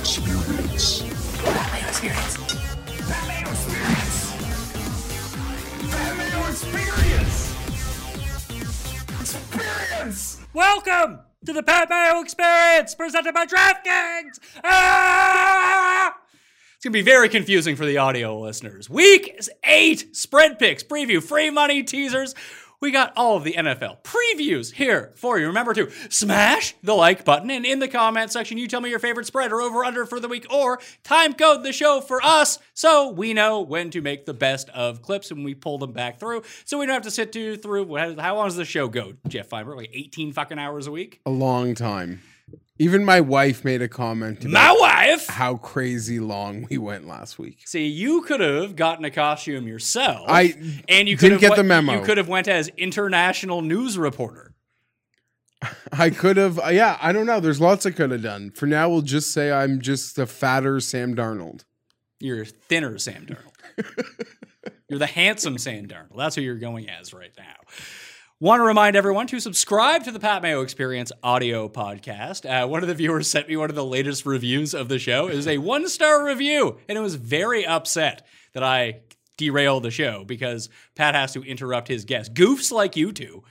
Experience. Batman Experience. Batman Experience. Batman Experience. Experience. Welcome to the Pat Mayo Experience, presented by DraftKings. Ah! It's gonna be very confusing for the audio listeners. Week eight spread picks, preview, free money teasers. We got all of the NFL previews here for you. Remember to smash the like button and in the comment section, you tell me your favorite spread or over under for the week or time code the show for us so we know when to make the best of clips when we pull them back through. So we don't have to sit through. How long does the show go, Geoff Fienberg? Like 18 fucking hours a week? A long time. Even my wife made a comment about My wife! how crazy long we went last week. See, you could have gotten a costume yourself. I and you didn't could have get went- the memo. You could have went as international news reporter. I could have, uh, yeah, I don't know. There's lots I could have done. For now, we'll just say I'm just a fatter Sam Darnold. You're thinner Sam Darnold. you're the handsome Sam Darnold. That's who you're going as right now. Want to remind everyone to subscribe to the Pat Mayo Experience audio podcast. Uh, one of the viewers sent me one of the latest reviews of the show. It was a one star review, and it was very upset that I derailed the show because Pat has to interrupt his guests. Goofs like you two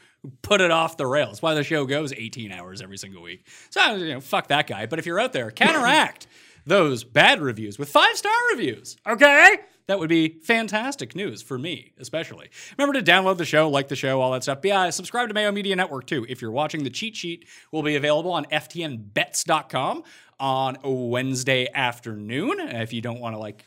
put it off the rails. Why the show goes 18 hours every single week. So, you know, fuck that guy. But if you're out there, counteract those bad reviews with five star reviews. Okay? That would be fantastic news for me, especially. Remember to download the show, like the show, all that stuff. Yeah, uh, subscribe to Mayo Media Network too. If you're watching, the cheat sheet will be available on ftnbets.com on Wednesday afternoon. If you don't want to like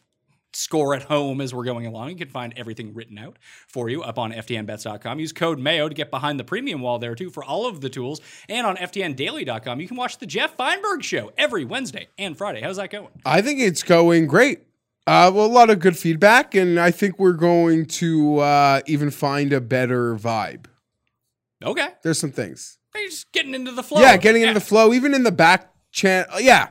score at home as we're going along. You can find everything written out for you up on FTNBets.com. Use code MAYO to get behind the premium wall there too for all of the tools. And on FTNDaily.com, you can watch the Geoff Fienberg show every Wednesday and Friday. How's that going? I think it's going great. Uh, well, a lot of good feedback, and I think we're going to uh, even find a better vibe. Okay. There's some things. You're just getting into the flow. Yeah, getting into the flow, even in the back channel. Yeah.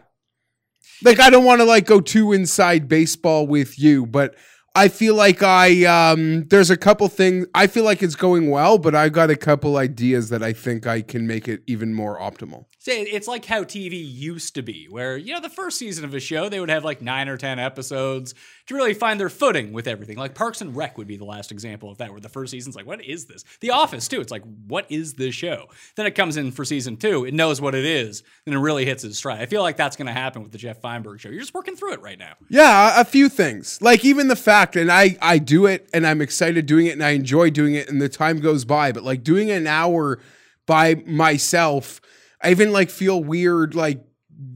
Like I don't want to like go too inside baseball with you, but I feel like I um there's a couple things I feel like it's going well, but I got a couple ideas that I think I can make it even more optimal. It's like how TV used to be, where you know the first season of a show they would have like nine or ten episodes to really find their footing with everything. Like Parks and Rec would be the last example of that, where the first season's like, what is this? The Office too. It's like, what is this show? Then it comes in for season two, it knows what it is, and it really hits its stride. I feel like that's going to happen with the Geoff Fienberg show. You're just working through it right now. Yeah, a few things. Like even the fact and I I do it and I'm excited doing it and I enjoy doing it and the time goes by, but like doing an hour by myself, I even like feel weird like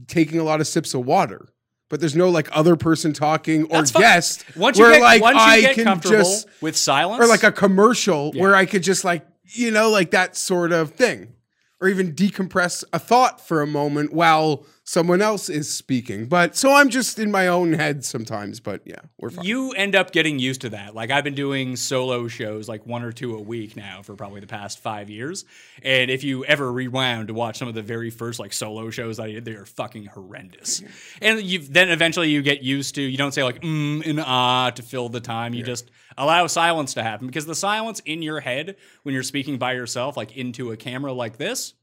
taking a lot of sips of water. But there's no like other person talking or guest Once you where get, like once you I get can comfortable just with silence, or like a commercial where I could just like you know like that sort of thing, or even decompress a thought for a moment while someone else is speaking. But so I'm just in my own head sometimes. But yeah, we're fine. you end up getting used to that. Like I've been doing solo shows like one or two a week now for probably the past five years. And if you ever rewound to watch some of the very first like solo shows I did, they are fucking horrendous. And you then eventually you get used to you don't say like mm and ah to fill the time. You just allow silence to happen because the silence in your head when you're speaking by yourself, like into a camera like this.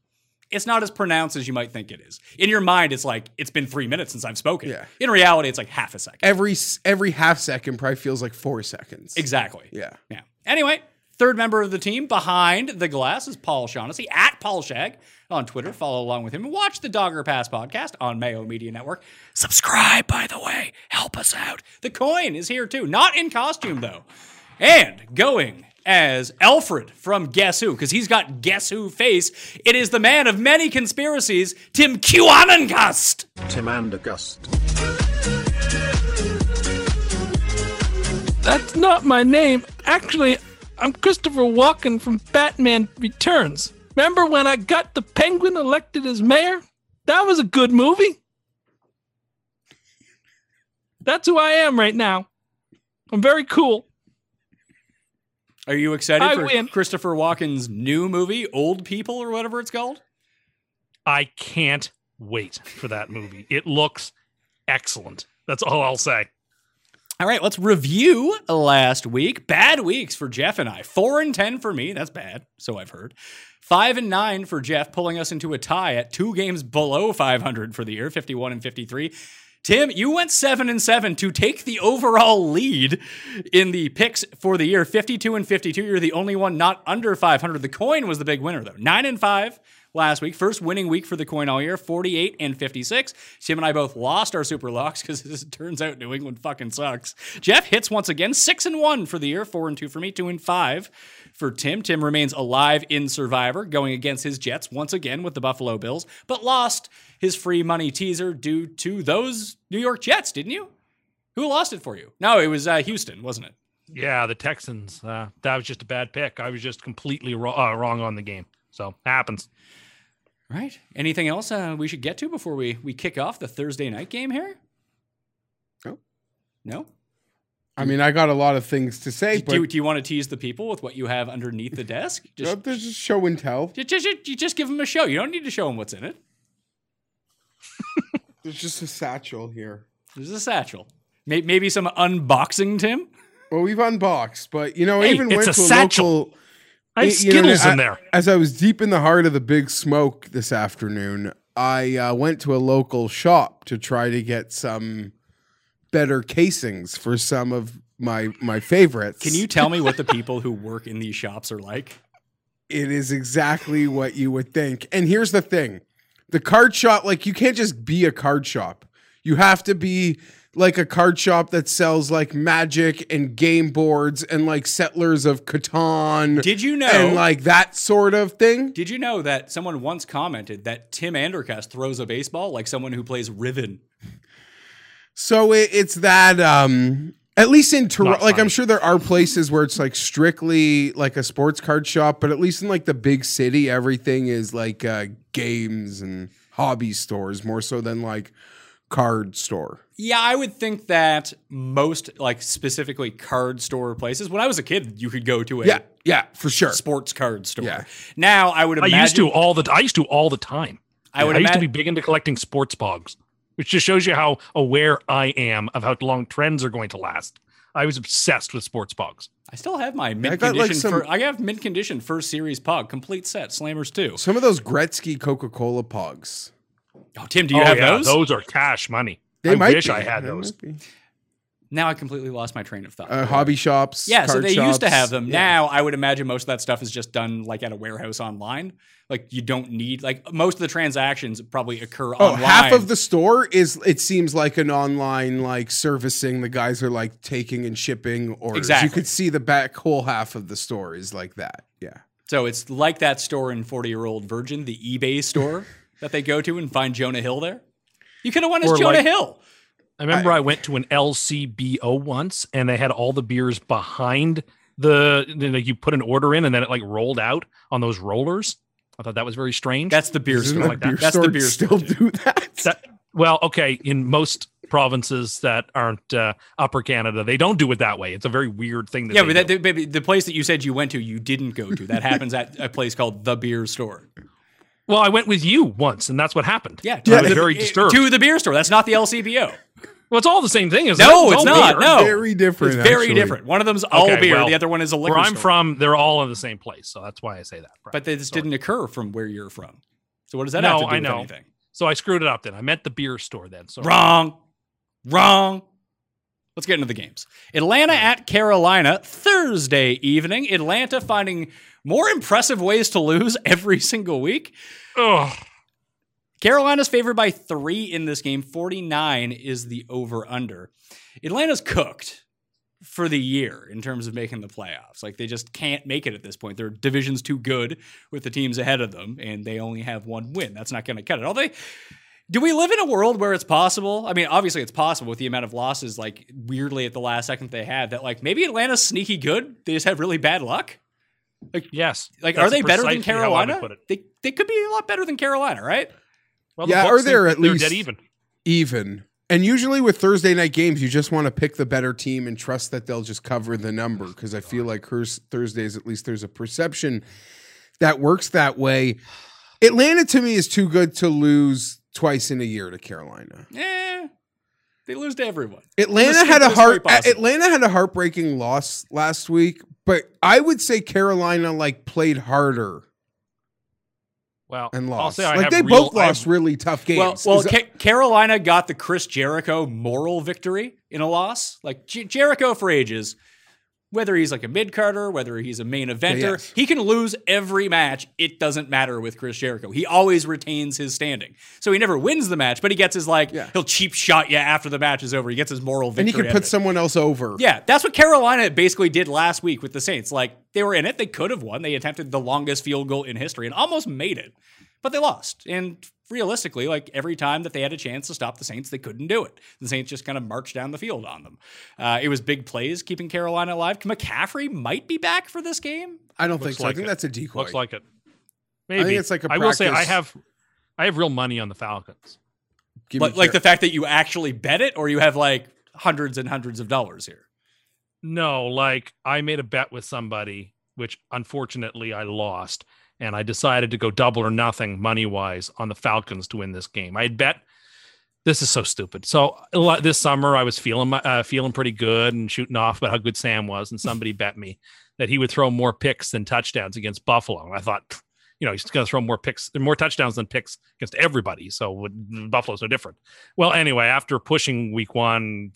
It's not as pronounced as you might think it is. In your mind, it's like it's been three minutes since I've spoken. Yeah. In reality, it's like half a second. every every half second probably feels like four seconds. Exactly. Yeah. Yeah. Anyway, third member of the team behind the glass is Paul Shaughnessy at Paul Shag on Twitter. Follow along with him and watch the Dogger Pass podcast on Mayo Media Network. Subscribe, by the way. Help us out. The coin is here too. Not in costume, though. And going as Alfred from Guess Who, because he's got Guess Who face. It is the man of many conspiracies, Tim Kiwanunkast. Tim Andergust. That's not my name. Actually, I'm Christopher Walken from Batman Returns. Remember when I got the Penguin elected as mayor? That was a good movie. That's who I am right now. I'm very cool. Are you excited I for win. Christopher Walken's new movie, Old People, or whatever it's called? I can't wait for that movie. It looks excellent. That's all I'll say. All right, let's review last week. Bad weeks for Geoff and I. Four and ten for me. That's bad. So I've heard. Five and nine for Geoff, pulling us into a tie at two games below 500 for the year, 51 and 53. Tim, you went seven and seven to take the overall lead in the picks for the year. 52 and 52. You're the only one not under 500. The coin was the big winner, though. Nine and five last week. First winning week for the coin all year, 48 and 56. Tim and I both lost our super locks because it turns out New England fucking sucks. Geoff hits once again, six and one for the year, four and two for me, two and five for Tim. Tim remains alive in Survivor, going against his Jets once again with the Buffalo Bills, but lost his free money teaser due to those New York Jets, didn't you? Who lost it for you? No, it was uh, Houston, wasn't it? Yeah, the Texans. Uh, that was just a bad pick. I was just completely wrong, uh, wrong on the game. So happens. Right. Anything else uh, we should get to before we we kick off the Thursday night game here? No. No. I mean, I got a lot of things to say, do, but you, do you want to tease the people with what you have underneath the desk? Just, there's just show and tell. just, just, you just give them a show. You don't need to show them what's in it. There's just a satchel here. There's a satchel. Maybe some unboxing, Tim. Well, we've unboxed, but you know, Hey, even it's went a to a satchel. local. I Y- you know, Skittles in there. As I was deep in the heart of the big smoke this afternoon, I uh, went to a local shop to try to get some better casings for some of my my favorites. Can you tell me what the people who work in these shops are like? It is exactly what you would think. And here's the thing the card shop, like, you can't just be a card shop. You have to be like a card shop that sells like magic and game boards and like settlers of Catan Did you know? and like that sort of thing. did you know that someone once commented that Tim Andercast throws a baseball like someone who plays Riven? So it, it's that, um, at least in Toronto, like I'm sure there are places where it's like strictly like a sports card shop, but at least in like the big city, everything is like uh, games and hobby stores more so than like card store. Yeah, I would think that most, like specifically card store places. When I was a kid, you could go to a Yeah, yeah, for sure. sports card store. Yeah. Now I would I used to all the. I used to all the time. I would I used to be big into collecting sports pogs, which just shows you how aware I am of how long trends are going to last. I was obsessed with sports pogs. I still have my mint got, like, condition. some- for, I have mint condition first series pog complete set slammers too. Some of those Gretzky Coca Cola pogs. Oh, Tim, do you oh, have yeah, those? Those are cash money. They I might wish be. I had They those. Now I completely lost my train of thought. Uh, hobby shops. yeah, so card they used to have them. Yeah. Now I would imagine most of that stuff is just done like at a warehouse online. Like you don't need like most of the transactions probably occur Oh, online. half of the store is it seems like an online like servicing. The guys are like taking and shipping orders. Exactly. You could see the back whole half of the store is like that. Yeah. So it's like that store in 40 Year Old Virgin, the eBay store that they go to and find Jonah Hill there. You could have won as Or Jonah like- Hill. I remember I, went to an LCBO once, and they had all the beers behind the. Like you put an order in, and then it like rolled out on those rollers. I thought that was very strange. That's the beer store. the Like that. beer That's the store beer still store. do that? That- well, okay. In most provinces that aren't uh, Upper Canada, they don't do it that way. It's a very weird thing. That Yeah, but that, the, baby, the place that you said you went to, you didn't go to. That happens at a place called the Beer Store. Well, I went with you once, and that's what happened. Yeah, I was the- very disturbed. To the beer store. That's not the LCBO. well, it's all the same thing, isn't No, it? it's all not. beer. No. Very different. It's very actually. different. One of them's all Okay, beer. well, the other one is a liquor Where I'm store. from, they're all in the same place, so that's why I say that. But this Sorry. didn't occur from where you're from. So what does that No, have to do I with know. anything? So I screwed it up. Then I meant the beer store. Then so Wrong. Wrong. Let's get into the games. Atlanta at Carolina Thursday evening. Atlanta finding more impressive ways to lose every single week. Ugh. Carolina's favored by three in this game. 49 is the over under. Atlanta's cooked for the year in terms of making the playoffs. Like they just can't make it at this point. Their division's too good with the teams ahead of them, and they only have one win. That's not going to cut it. Although, do we live in a world where it's possible? I mean, obviously it's possible with the amount of losses, like weirdly at the last second they had. That like maybe Atlanta's sneaky good. They just have really bad luck. Yes. Like, That's are they better than precisely how I would Carolina? They they could be a lot better than Carolina, right? Well, Yeah, Bucks or they're think at they're least- dead even. Even. And usually with Thursday night games, you just want to pick the better team and trust that they'll just cover the number. Because I feel like hers, Thursdays, at least there's a perception that works that way. Atlanta to me is too good to lose twice in a year to Carolina. Eh, they lose to everyone. Atlanta had a simplest heart. Atlanta had a heartbreaking loss last week, but I would say Carolina like played harder Well, and I'll lost. say I like have they real- both I have- lost really tough games. Well, well, Ca- Carolina got the Chris Jericho moral victory in a loss. Like J- Jericho for ages, whether he's like a mid carder, whether he's a main eventer, yes. he can lose every match. It doesn't matter with Chris Jericho. He always retains his standing. So he never wins the match, but he gets his like Yeah. he'll cheap shot you after the match is over. He gets his moral victory. and he of put it. someone else over. Yeah, that's what Carolina basically did last week with the Saints. Like they were in it, they could have won. They attempted the longest field goal in history and almost made it, but they lost. And realistically, like every time that they had a chance to stop the Saints, they couldn't do it. The Saints just kind of marched down the field on them. Uh, it was big plays keeping Carolina alive. McCaffrey might be back for this game. I don't think Looks so. I think it. that's a decoy. Looks like it. Maybe I think it's like a I will say I have, I have real money on the Falcons. Give me Like, like the fact that you actually bet it, or you have like hundreds and hundreds of dollars here. No, like I made a bet with somebody, which unfortunately I lost, and I decided to go double or nothing money wise on the Falcons to win this game. I had bet. This is so stupid. So this summer I was feeling uh, feeling pretty good and shooting off about how good Sam was, and somebody bet me that he would throw more picks than touchdowns against Buffalo. And I thought, you know, he's going to throw more picks, more touchdowns than picks against everybody. So Buffalo's no different. Well, anyway, after pushing week one,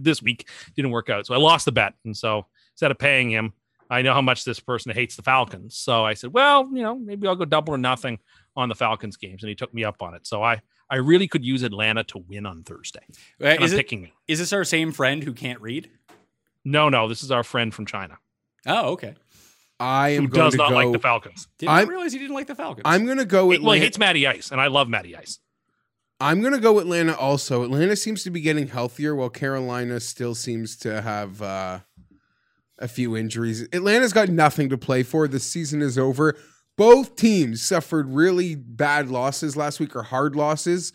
this week didn't work out. So I lost the bet. And so instead of paying him, I know how much this person hates the Falcons. So I said, well, you know, maybe I'll go double or nothing on the Falcons games. And he took me up on it. So I, I really could use Atlanta to win on Thursday. Uh, Is, I'm it, picking it. is this our same friend who can't read? No, no, this is our friend from China Oh, okay. I am who going does to not go. like the Falcons. Didn't I'm- realize you didn't like the Falcons. I'm going to go He- well, he hates Matty Ice, and I love Matty Ice. I'm going to go Atlanta also. Atlanta seems to be getting healthier while Carolina still seems to have uh, a few injuries. Atlanta's got nothing to play for. The season is over. Both teams suffered really bad losses last week or hard losses.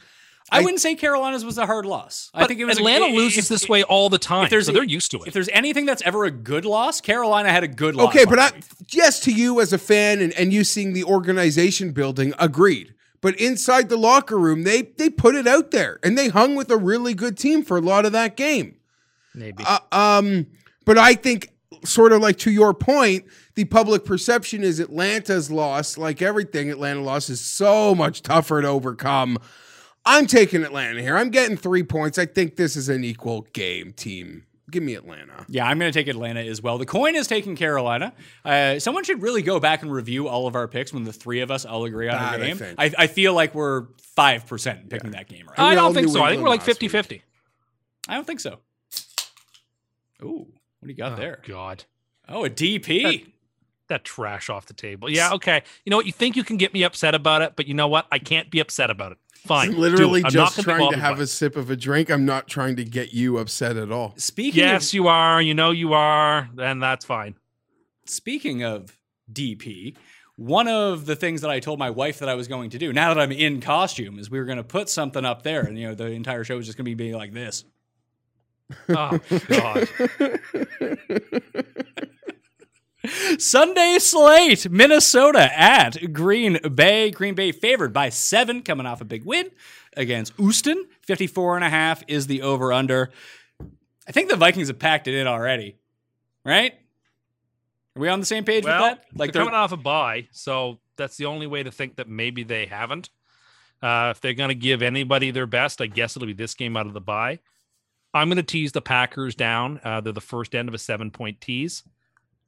I, I- wouldn't say Carolina's was a hard loss. I think it was Atlanta if- loses if- this way all the time, there's so they're used to it. If there's anything that's ever a good loss, Carolina had a good loss. Okay, but I, yes, to you as a fan and, and you seeing the organization building, agreed. But inside the locker room, they they put it out there and they hung with a really good team for a lot of that game. Maybe. Uh, um, but I think, sort of like to your point, the public perception is Atlanta's loss, like everything Atlanta loss, is so much tougher to overcome. I'm taking Atlanta here. I'm getting three points. I think this is an equal game team. Give me Atlanta. yeah, I'm going to take Atlanta as well. The coin is taking Carolina. Uh, someone should really go back and review all of our picks when the three of us all agree on Bad, a I game. think. I, I feel like we're five percent picking that game right. I don't think New so. I think we're like England 50 50. I don't think so. Ooh, what do you got oh, there? God. Oh, a DP. That trash off the table. Yeah, okay. You know what? You think you can get me upset about it, but you know what? I can't be upset about it. Fine. I'm literally. I'm just not gonna be trying to have by a sip of a drink. I'm not trying to get you upset at all. Speaking Yes, of you are. You know you are. Then that's fine. speaking of DP, one of the things that I told my wife that I was going to do now that I'm in costume is we were going to put something up there, and you know the entire show is just going to be being like this. Oh, God. Sunday slate, Minnesota at Green Bay. Green Bay favored by seven, coming off a big win against Houston. 54 and a half is the over under. I think the Vikings have packed it in already, right? Are we on the same page well, with that? like they're coming off a bye, so that's the only way to think that maybe they haven't. Uh, if they're going to give anybody their best, I guess it'll be this game out of the bye. I'm going to tease the Packers down. Uh, they're the first end of a seven point tease.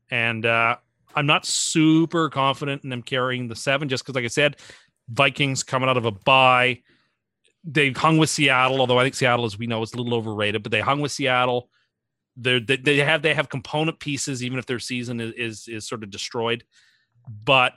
And uh, I'm not super confident in them carrying the seven just because, like I said, Vikings coming out of a bye. They hung with Seattle, although I think Seattle, as we know, is a little overrated, but they hung with Seattle. They they have they have component pieces, even if their season is is, is sort of destroyed. But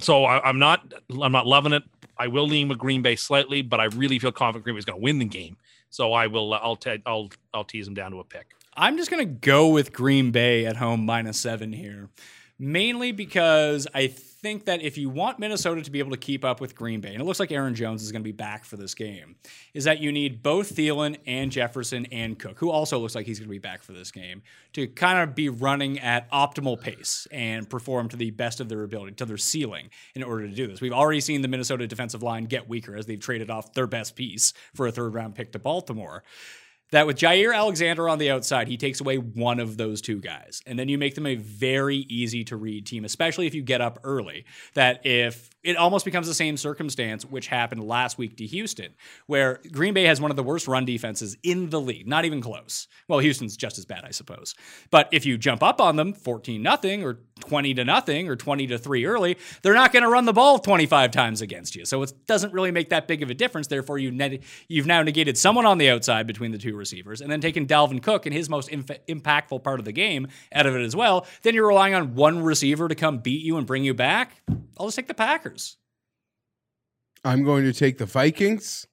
so I, I'm not I'm not loving it. I will lean with Green Bay slightly, but I really feel confident Green Bay is going to win the game. So I will uh, I'll te- I'll I'll tease them down to a pick. I'm just going to go with Green Bay at home minus seven here, mainly because I think that if you want Minnesota to be able to keep up with Green Bay, and it looks like Aaron Jones is going to be back for this game, is that you need both Thielen and Jefferson and Cook, who also looks like he's going to be back for this game, to kind of be running at optimal pace and perform to the best of their ability, to their ceiling, in order to do this. We've already seen the Minnesota defensive line get weaker as they've traded off their best piece for a third round pick to Baltimore. That with Jaire Alexander on the outside, he takes away one of those two guys. And then you make them a very easy to read team, especially if you get up early. That if it almost becomes the same circumstance which happened last week to Houston, where Green Bay has one of the worst run defenses in the league, not even close. Well, Houston's just as bad, I suppose. But if you jump up on them 14 nothing or 20 to nothing or 20 to 3 early, they're not going to run the ball 25 times against you. So it doesn't really make that big of a difference. Therefore, you net, you've now negated someone on the outside between the two receivers and then taken Dalvin Cook in his most inf- impactful part of the game out of it as well. Then you're relying on one receiver to come beat you and bring you back. I'll just take the Packers. I'm going to take the Vikings.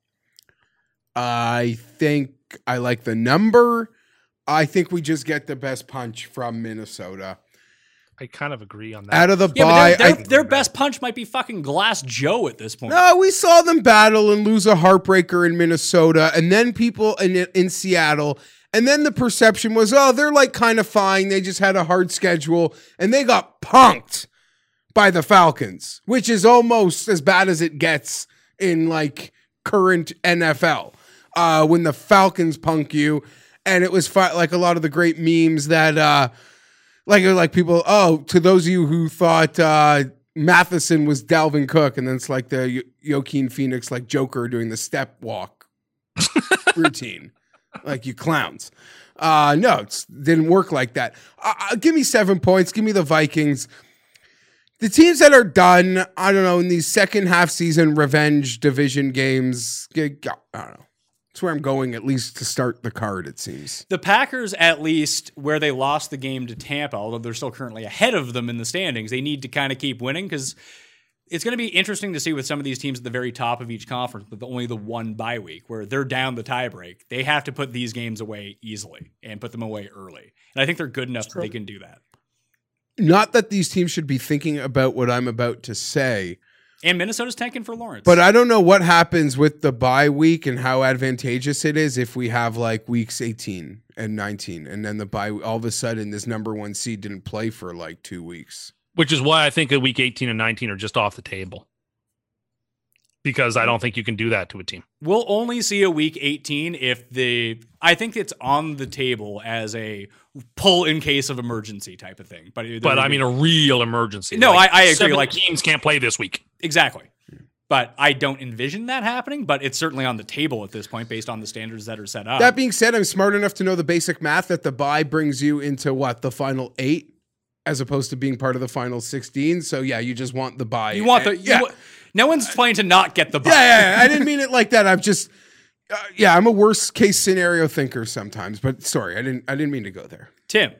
I think I like the number. I think we just get the best punch from Minnesota. I kind of agree on that. Out of the Yeah, bye, but their, I- their, their best punch might be fucking Glass Joe at this point. No, we saw them battle and lose a heartbreaker in Minnesota, and then people in in Seattle, and then the perception was, oh, they're like kind of fine. They just had a hard schedule, and they got punked by the Falcons, which is almost as bad as it gets in like current NFL. Uh, when the Falcons punk you, and it was fi- like a lot of the great memes that. Uh, like like people oh to those of you who thought uh Mattison was Dalvin Cook and then it's like the Yo- Joaquin Phoenix like Joker doing the step walk routine like you clowns uh no it didn't work like that uh, uh, give me 7 points give me the Vikings the teams that are done I don't know in these second half season revenge division games I don't know that's where I'm going at least to start the card it seems The Packers, at least where they lost the game to Tampa, although they're still currently ahead of them in the standings, they need to kind of keep winning because it's going to be interesting to see with some of these teams at the very top of each conference, with only the one bye week where they're down the tiebreak. They have to put these games away easily and put them away early. And I think they're good enough that they can do that. Not that these teams should be thinking about what I'm about to say, And Minnesota's tanking for Lawrence. but I don't know what happens with the bye week and how advantageous it is if we have like weeks 18 and 19 and then the bye all of a sudden this number 1 seed didn't play for like 2 weeks. which is why I think that week 18 and 19 are just off the table. Because I don't think you can do that to a team. We'll only see a week 18 if the I think it's on the table as a pull in case of emergency type of thing. But But I mean, a real emergency. No, I- I agree, like- teams can't play this week. exactly. But I don't envision that happening, but it's certainly on the table at this point based on the standards that are set up. That being said, I'm smart enough to know the basic math that the bye brings you into what, the final 8 as opposed to being part of the final 16. So yeah, you just want the bye. you want the And- you wa- no one's playing to not get the bye. yeah, yeah, yeah. I didn't mean it like that. I'm just uh, yeah, I'm a worst case scenario thinker sometimes, but sorry, I didn't I didn't mean to go there. Tim.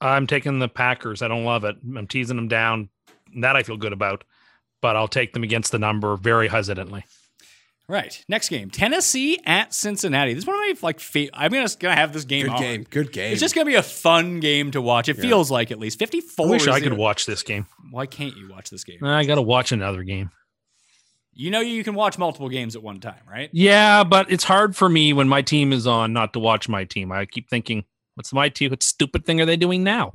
I'm taking the Packers. I don't love it. I'm teasing them down. That I feel good about. But I'll take them against the number very hesitantly. Right. Next game. Tennessee at Cincinnati. This is one of my like fa- I'm gonna, gonna have this game Good on. game. Good game. It's just gonna be a fun game to watch. It feels like at least 54. I wish I the- could watch this game. Why can't you watch this game? I got to watch another game. You know you can watch multiple games at one time, right? Yeah, but it's hard for me when my team is on not to watch my team. I keep thinking, what's my team? What stupid thing are they doing now?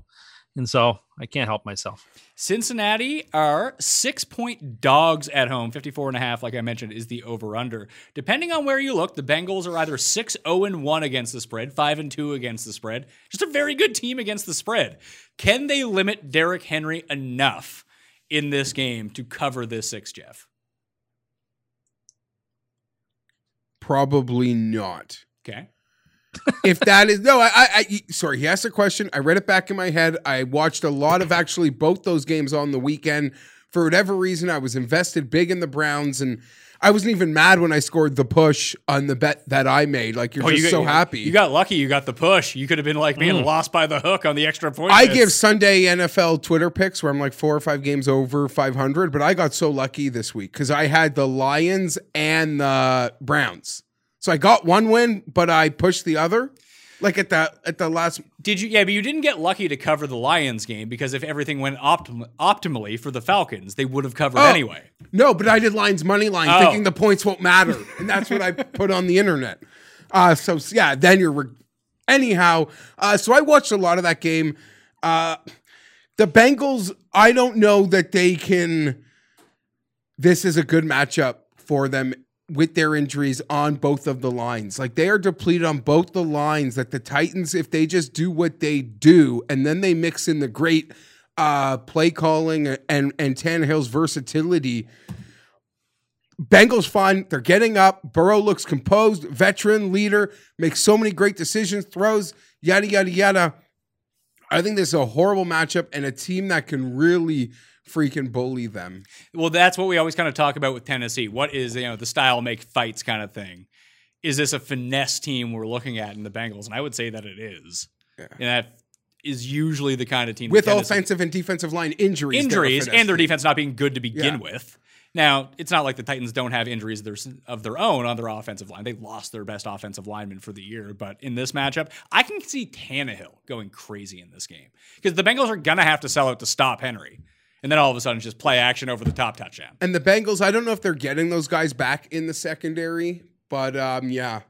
And so I can't help myself. Cincinnati are six point dogs at home. 54 and a half, like I mentioned, is the over under. Depending on where you look, the Bengals are either 6 0 and 1 against the spread, 5 and 2 against the spread. Just a very good team against the spread. Can they limit Derrick Henry enough in this game to cover this six, Geoff? Probably not. Okay. If that is no, I, I, I sorry. He asked a question. I read it back in my head. I watched a lot of actually both those games on the weekend. For whatever reason, I was invested big in the Browns, and I wasn't even mad when I scored the push on the bet that I made. Like you're Oh, just you got- so happy. You got lucky. You got the push. You could have been like being mm. lost by the hook on the extra point. I give Sunday NFL Twitter picks where I'm like four or five games over 500, but I got so lucky this week because I had the Lions and the Browns. So I got one win, but I pushed the other. Like at the at the last Did you? Yeah, but you didn't get lucky to cover the Lions game because if everything went optim- optimally for the Falcons, they would have covered Oh. anyway. No, but I did Lions money line, Oh. thinking the points won't matter, and that's what I put on the internet. Uh, so yeah, then you're re- anyhow. Uh, so I watched a lot of that game. Uh, the Bengals, I don't know that they can. This is a good matchup for them with their injuries on both of the lines. Like they are depleted on both the lines. That the Titans, if they just do what they do, and then they mix in the great uh, play calling and and Tannehill's versatility. Bengals fine. They're getting up. Burrow looks composed, veteran leader, makes so many great decisions, throws, yada yada yada. I think this is a horrible matchup and a team that can really freaking bully them. Well, that's what we always kind of talk about with Tennessee. What is you know the style make fights kind of thing? Is this a finesse team we're looking at in the Bengals? And I would say that it is. Yeah. And that is usually the kind of team With offensive and defensive line injuries. injuries and their defense not being good to begin Yeah. with. Now, it's not like the Titans don't have injuries of their, of their own on their offensive line. They lost their best offensive lineman for the year, but in this matchup, I can see Tannehill going crazy in this game because the Bengals are gonna have to sell out to stop Henry, and then all of a sudden just play action over the top touchdown. And the Bengals, I don't know if they're getting those guys back in the secondary, but um, yeah.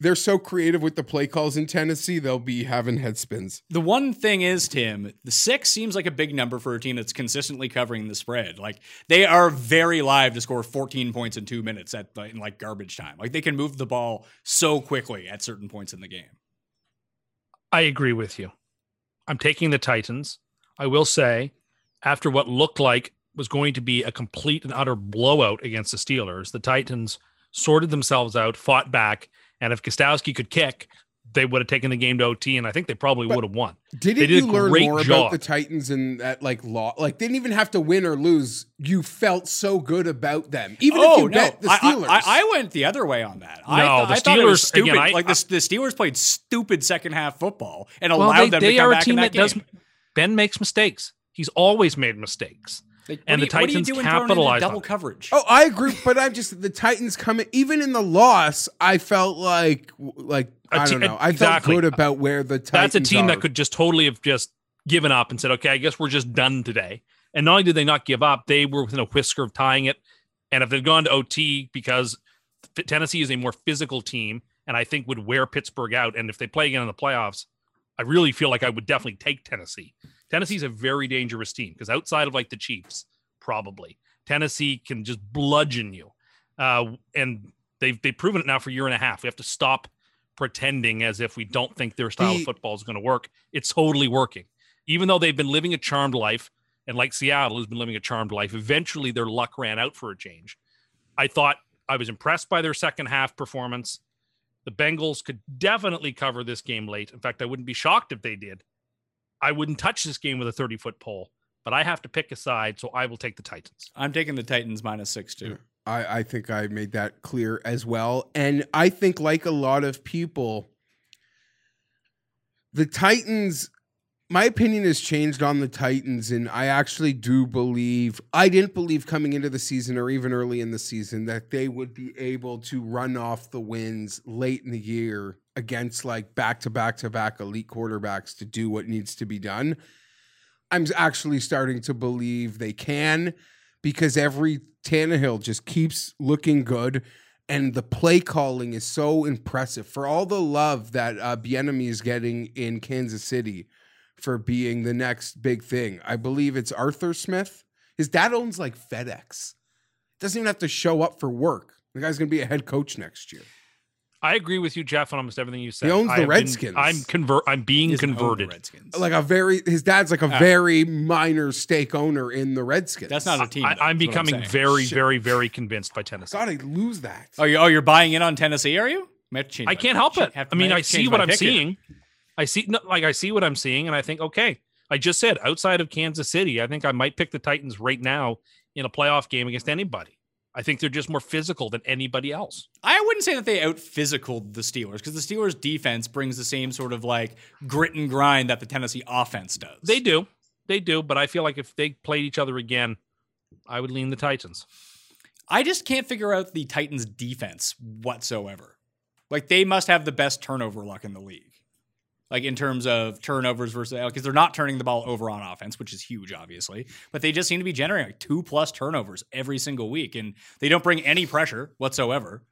They're so creative with the play calls in Tennessee, they'll be having head spins. The one thing is, Tim, the six seems like a big number for a team that's consistently covering the spread. Like they are very live to score 14 points in two minutes at in like garbage time. Like they can move the ball so quickly at certain points in the game. I agree with you. I'm taking the Titans. I will say, after what looked like was going to be a complete and utter blowout against the Steelers, the Titans sorted themselves out, fought back, and if Gostkowski could kick, they would have taken the game to OT, and I think they probably But- would have won. Didn't They did you a learn great more about the Titans and that like law? Like didn't even have to win or lose. You felt so good about them, even if oh, you bet the Oh, I- I- Steelers. I, I went the other way on that. I, No, thought- the I thought it was Steelers- stupid. again, I- like the, the Steelers played stupid second half football and Well, allowed they, them they to come are a team in that that, does. Game. Ben makes mistakes. He's always made mistakes. Like, and what the you- what are you Titans doing throwing on double it. coverage. Oh, I agree, but I'm just the Titans coming. Even in the loss, I felt like like A I te- don't know. I exactly. felt good about where the Titans. That's a team are. that could just totally have just given up and said, "Okay, I guess we're just done today." And not only did they not give up, they were within a whisker of tying it. And if they'd gone to OT, because Tennessee is a more physical team, and I think would wear Pittsburgh out. And if they play again in the playoffs, I really feel like I would definitely take Tennessee. Tennessee's a very dangerous team because outside of like the Chiefs, probably Tennessee can just bludgeon you. Uh, and they've they've proven it now for a year and a half. We have to stop pretending as if we don't think their style The- of football is going to work. It's totally working. Even though they've been living a charmed life, and like Seattle who's been living a charmed life, eventually their luck ran out for a change. I thought I was impressed by their second half performance. The Bengals could definitely cover this game late. In fact, I wouldn't be shocked if they did. I wouldn't touch this game with a 30 foot pole, but I have to pick a side, so I will take the Titans. I'm taking the Titans minus six too. I, I think I made that clear as well. And I think, like a lot of people, the Titans, my opinion has changed on the Titans. And I actually do believe, I didn't believe coming into the season or even early in the season that they would be able to run off the wins late in the year against like back to back to back elite quarterbacks to do what needs to be done. I'm actually starting to believe they can because every Tannehill just keeps looking good, and the play calling is so impressive. For all the love that uh, Bieniemy is getting in Kansas City for being the next big thing, I believe it's Arthur Smith. His dad owns like FedEx. Doesn't even have to show up for work. The guy's going to be a head coach next year. I agree with you, Geoff, on almost everything you said. He owns the I have been- Redskins. I'm convert. I'm being He doesn't own the converted. Redskins. Like a very, his dad's like a Ah. very minor stake owner in the Redskins. That's not a team. I, though, I'm is what becoming very, Shit. very, very convinced by Tennessee. God, I'd lose that. Oh, you, oh, you're buying in on Tennessee, are you? Might have to change I can't help it. I mean, I see what I'm pick here. seeing. I see, like I see what I'm seeing, and I think, okay, I just said outside of Kansas City, I think I might pick the Titans right now in a playoff game against anybody. I think they're just more physical than anybody else. I wouldn't say that they out physicaled the Steelers because the Steelers defense brings the same sort of like grit and grind that the Tennessee offense does. They do, they do, but I feel like if they played each other again, I would lean the Titans. I just can't figure out the Titans defense whatsoever. Like they must have the best turnover luck in the league. Like in terms of turnovers versus because they're not turning the ball over on offense, which is huge, obviously. But they just seem to be generating like two plus turnovers every single week, and they don't bring any pressure whatsoever.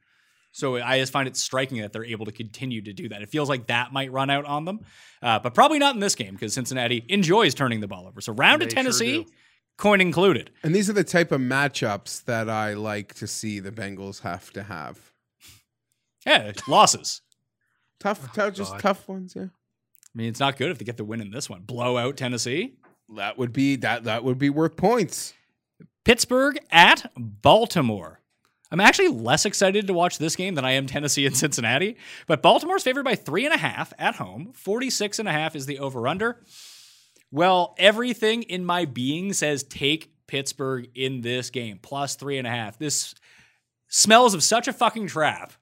So I just find it striking that they're able to continue to do that. It feels like that might run out on them, uh, but probably not in this game because Cincinnati enjoys turning the ball over. So round to They sure Tennessee, coin included. And these are the type of matchups that I like to see the Bengals have to have. Yeah, losses. Tough, tough just God. tough ones. Yeah, I mean, it's not good if they get the win in this one. Blow out Tennessee. that would be that. That would be worth points. Pittsburgh at Baltimore. I'm actually less excited to watch this game than I am Tennessee and Cincinnati, but Baltimore's favored by three and a half at home. 46 and a half is the over under. Well, everything in my being says take Pittsburgh in this game, plus three and a half. This smells of such a fucking trap.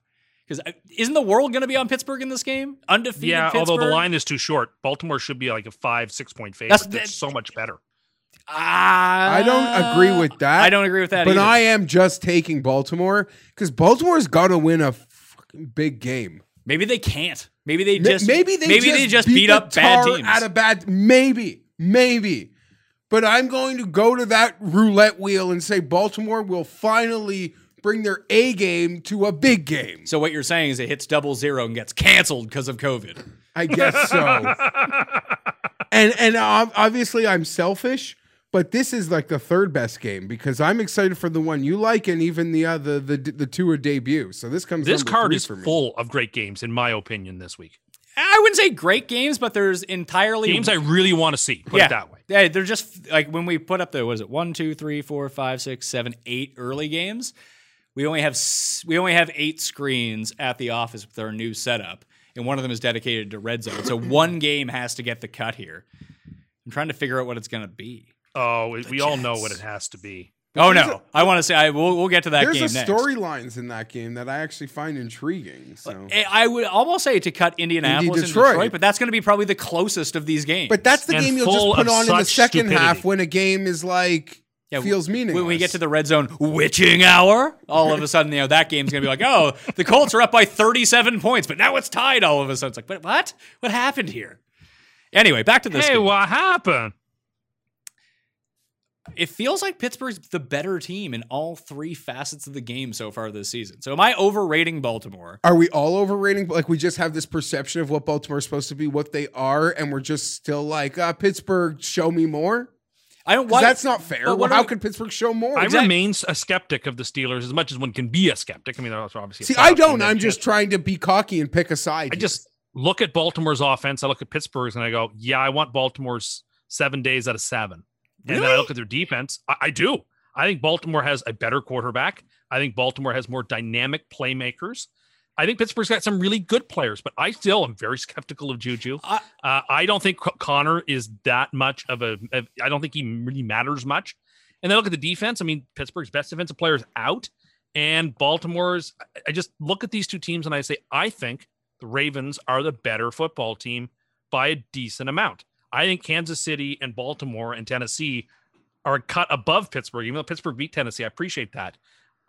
Because isn't the world going to be on Pittsburgh in this game? Undefeated Yeah, Pittsburgh? although the line is too short. Baltimore should be like a five, six point favorite. That's- That's, so much better. Ah, I don't agree with that. I don't agree with that but either. I am just taking Baltimore because Baltimore's got to win a fucking big game. Maybe they can't. Maybe they just maybe they maybe just they just beat, beat, the up bad tar teams. At a bad, maybe, maybe. But I'm going to go to that roulette wheel and say Baltimore will finally bring their A game to a big game. so what you're saying is it hits double zero and gets canceled because of COVID. I guess so. and and obviously I'm selfish, but this is like the third best game because I'm excited for the one you like and even the other the the two a debut. So this comes. This card is for me. full of great games, in my opinion, this week. I wouldn't say great games, but there's entirely Games I really want to see. Put yeah, it that way. Yeah, they're just like when we put up the was it one, two, three, four, five, six, seven, eight early games. We only have we only have eight screens at the office with our new setup, and one of them is dedicated to red zone. So one game has to get the cut here. I'm trying to figure out what it's going to be. Oh, we, we all know what it has to be. Oh no, I want to say I we'll, we'll get to that There's game a next. storylines in that game that I actually find intriguing. Uh, so, I- I would almost say to cut Indianapolis and Detroit. Detroit, but that's going to be probably the closest of these games. but that's the And game you'll just put on in the such second half when a game is like Yeah, feels meaningless. when we get to the red zone witching hour, all of a sudden, you know, that game's gonna be like, oh, the Colts are up by 37 points, but now it's tied all of a sudden. It's like, but what? What happened here? Anyway, back to this. Hey, game. what happened? it feels like Pittsburgh's the better team in all three facets of the game so far this season. So am I overrating Baltimore? Are we all overrating? Like we just have this perception of what Baltimore's supposed to be, what they are, and we're just still like uh, Pittsburgh. Show me more. I don't. 'Cause Why, that's not fair. Well, what how we- could Pittsburgh show more? I Exact- remain a skeptic of the Steelers as much as one can be a skeptic. I mean, that's obviously. See, I don't. I'm just just- trying to be cocky and pick a side. I here. just look at Baltimore's offense. I look at Pittsburgh's, and I go, "Yeah, I want Baltimore's seven days out of seven. And then I look at their defense. I, I do. I think Baltimore has a better quarterback. I think Baltimore has more dynamic playmakers. I think Pittsburgh's got some really good players, but I still am very skeptical of Juju. I- uh, I don't think Connor is that much of a. Of, I don't think he really matters much. And then look at the defense. I mean, Pittsburgh's best defensive player is out, and Baltimore's. I- I just look at these two teams and I say, I think the Ravens are the better football team by a decent amount. I think Kansas City and Baltimore and Tennessee are cut above Pittsburgh, even though Pittsburgh beat Tennessee. I appreciate that.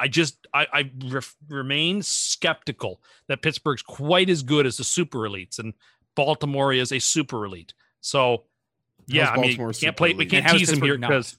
I just I, I ref, remain skeptical that Pittsburgh's quite as good as the super elites, and Baltimore is a super elite. So, yeah, How's I mean, Baltimore we can't play. We can't And how is tease him here because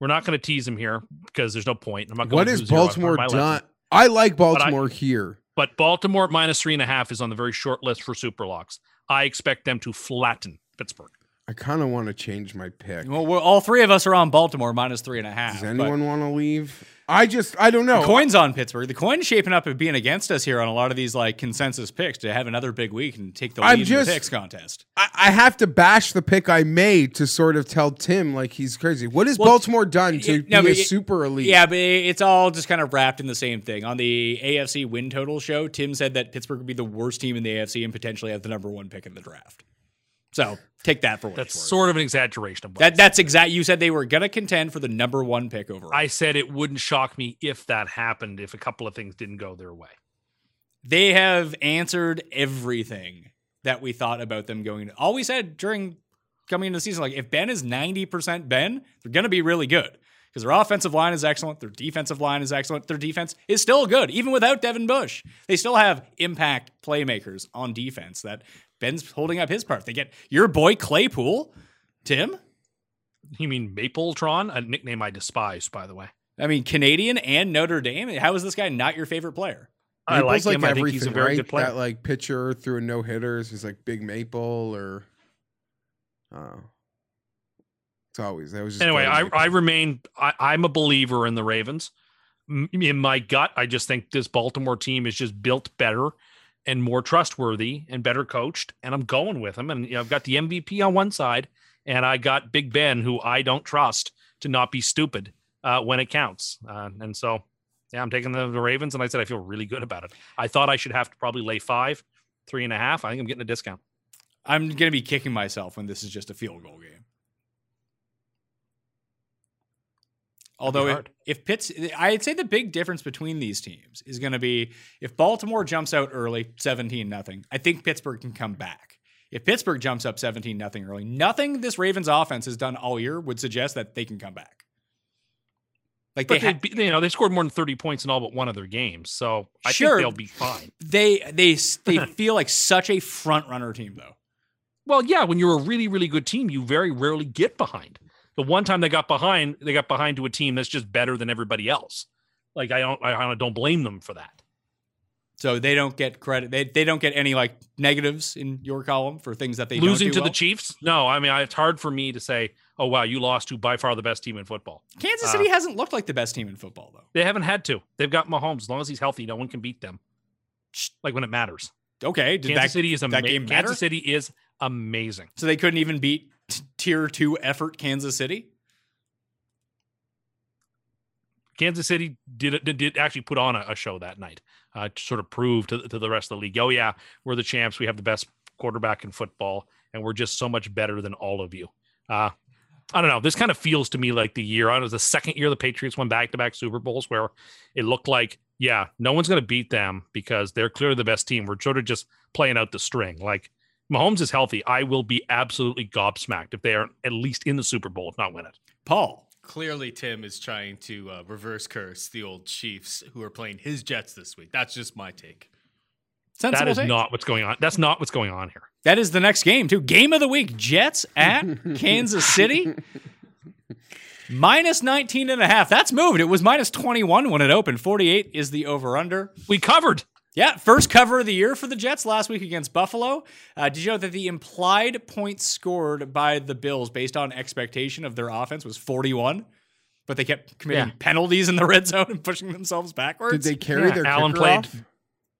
we're not going to tease him here because there's no point. I'm not going what to is Baltimore done? lesson. I like Baltimore here. But Baltimore minus three and a half is on the very short list for super locks. I expect them to flatten Pittsburgh. I kind of want to change my pick. Well, we're, all three of us are on Baltimore minus three and a half. Does anyone want to leave? I just I don't know. The coin's on Pittsburgh. The coin's shaping up and being against us here on a lot of these like consensus picks to have another big week and take the I'm lead in just- the picks contest. I, I have to bash the pick I made to sort of tell Tim like he's crazy. What has Well, Baltimore done to yeah, be a y- super elite? Yeah, but it's all just kind of wrapped in the same thing. On the AFC win total show, Tim said that Pittsburgh would be the worst team in the AFC and potentially have the number one pick in the draft. So take that for what That's it's worth. sort of an exaggeration. Of what that that's exact. You said they were gonna contend for the number one pick overall. I said it wouldn't shock me if that happened if a couple of things didn't go their way. they have answered everything that we thought about them going. All we said during coming into the season, like if Ben is ninety percent Ben, they're going to be really good because their offensive line is excellent, their defensive line is excellent, their defense is still good even without Devin Bush. They still have impact playmakers on defense that Ben's holding up his part. They get your boy Claypool, Tim. You mean Mapletron, a nickname I despise, by the way. I mean, Canadian and Notre Dame. How is this guy not your favorite player? I like Maple's him. I think he's a very right? good player. That like pitcher through a no hitters. He's like Big Maple or. Oh. It's always that was just anyway, I, I remain. I, I'm a believer in the Ravens. In my gut, I just think this Baltimore team is just built better and more trustworthy and better coached. And I'm going with them. And you know, I've got the MVP on one side, and I got Big Ben, who I don't trust to not be stupid uh, when it counts. Uh, and so, yeah, I'm taking the, the Ravens, and I said I feel really good about it. I thought I should have to probably lay five, three and a half. I think I'm getting a discount. I'm going to be kicking myself when this is just a field goal game. Although if, if Pitts, I'd say the big difference between these teams is going to be if Baltimore jumps out early, 17 nothing. I think Pittsburgh can come back. If Pittsburgh jumps up 17 nothing early, nothing this Ravens offense has done all year would suggest that they can come back. Like But they, they, ha- you know, they scored more than 30 points in all but one of their games. So I Sure. think they'll be fine. they they they feel like such a front runner team though. Well, yeah, when you're a really, really good team, you very rarely get behind. The one time they got behind, they got behind to a team that's just better than everybody else. Like I don't, I don't blame them for that. So they don't get credit. They, they don't get any like negatives in your column for things that they Losing do to well? the Chiefs, no. I mean, I, it's hard for me to say, oh wow, you lost to by far the best team in football. Kansas Uh, City hasn't looked like the best team in football though. They haven't had to. They've got Mahomes. As long as he's healthy, no one can beat them. Like when it matters. Okay, did Kansas that, City is amazing. Kansas City is amazing. so they couldn't even beat tier two effort Kansas City. Kansas City did did, did actually put on a, a show that night uh, to sort of prove to, to the rest of the league, oh yeah, we're the champs. We have the best quarterback in football, and we're just so much better than all of you. Uh, I don't know. This kind of feels to me like the year. I know, it was the second year the Patriots won back to back Super Bowls where it looked like, yeah, no one's going to beat them because they're clearly the best team. We're sort of just playing out the string. Like Mahomes is healthy. I will be absolutely gobsmacked if they are at least in the Super Bowl, if not win it. Paul, Clearly, Tim is trying to uh, reverse curse the old Chiefs who are playing his Jets this week. That's just my take. sensible That is take. not what's going on. That's not what's going on here. That is the next game too. Game of the week: Jets at Kansas City. Minus 19 and a half. That's moved. It was minus 21 when it opened. 48 is the over under. We covered. Yeah, first cover of the year for the Jets last week against Buffalo. Uh, did you know that the implied points scored by the Bills based on expectation of their offense was 41? But they kept committing Yeah. penalties in the red zone and pushing themselves backwards. Did they carry Yeah, their Allen kicker played- off?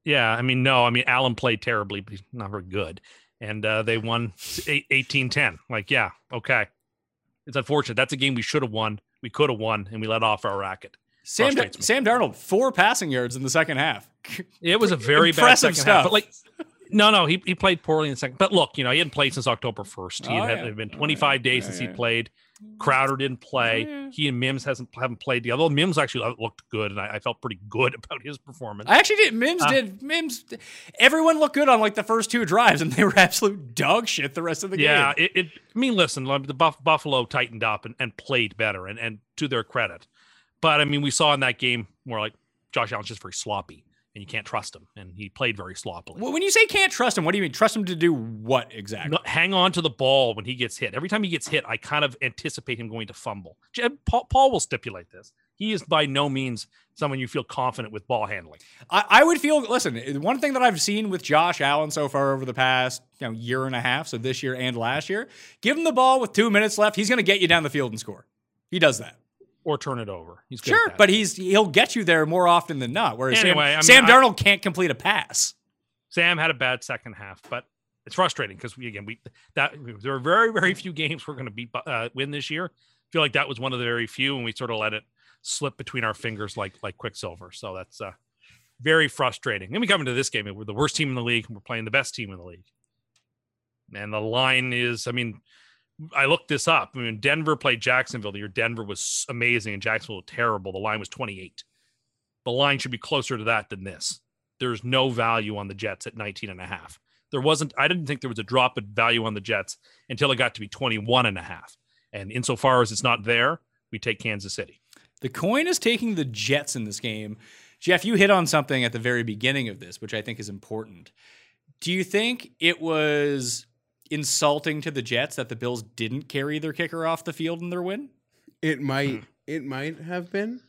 Yeah, I mean, no, I mean, Allen played terribly, but he's not very good. And uh, they won 18 10. Like, yeah, okay. It's unfortunate. That's a game we should have won. We could have won, and we let off our racket. Sam, me. Sam Darnold, four passing yards in the second half. It was a very bad Impressive second half. stuff. But, like, no, no, he, he played poorly in the second. But look, you know, he hadn't played since October 1st. He Oh, had, yeah. been 25 days Yeah, since yeah. he played. Crowder didn't play. Yeah. He and Mims hasn't haven't played. The although Mims actually looked good, and I, I felt pretty good about his performance. I actually did. Mims Uh, did. Mims. Everyone looked good on like the first two drives, and they were absolute dog shit the rest of the Yeah, game. it, it. I mean, listen, the Buff, Buffalo tightened up and, and played better, and, and to their credit. But I mean, we saw in that game where like Josh Allen's just very sloppy, and you can't trust him, and he played very sloppily. Well, When you say can't trust him, what do you mean? Trust him to do what exactly? Hang on to the ball when he gets hit. Every time he gets hit, I kind of anticipate him going to fumble. Paul, Paul will stipulate this. He is by no means someone you feel confident with ball handling. I, I would feel. Listen, one thing that I've seen with Josh Allen so far over the past you know, year and a half, so this year and last year, give him the ball with two minutes left, he's going to get you down the field and score. He does that. Or turn it over. He's Sure, but he's he'll get you there more often than not. Whereas Anyway, I Sam, mean, Sam I- Darnold can't complete a pass. Sam had a bad second half, but it's frustrating because we again we that there are very very few games we're going to beat uh, win this year. I feel like that was one of the very few, and we sort of let it slip between our fingers like like Quicksilver. So that's uh, very frustrating. Then we come into this game, we're the worst team in the league, and we're playing the best team in the league. And the line is, I mean, I looked this up. I mean, Denver played Jacksonville. The year Denver was amazing and Jacksonville was terrible. The line was 28. The line should be closer to that than this. There's no value on the Jets at 19 and a half. There wasn't, I didn't think there was a drop in value on the Jets until it got to be 21 and a half. And insofar as it's not there, we take Kansas City. The coin is taking the Jets in this game. Jeff, you hit on something at the very beginning of this, which I think is important. Do you think it was insulting to the Jets that the Bills didn't carry their kicker off the field in their win? It might. Hmm. It might have been.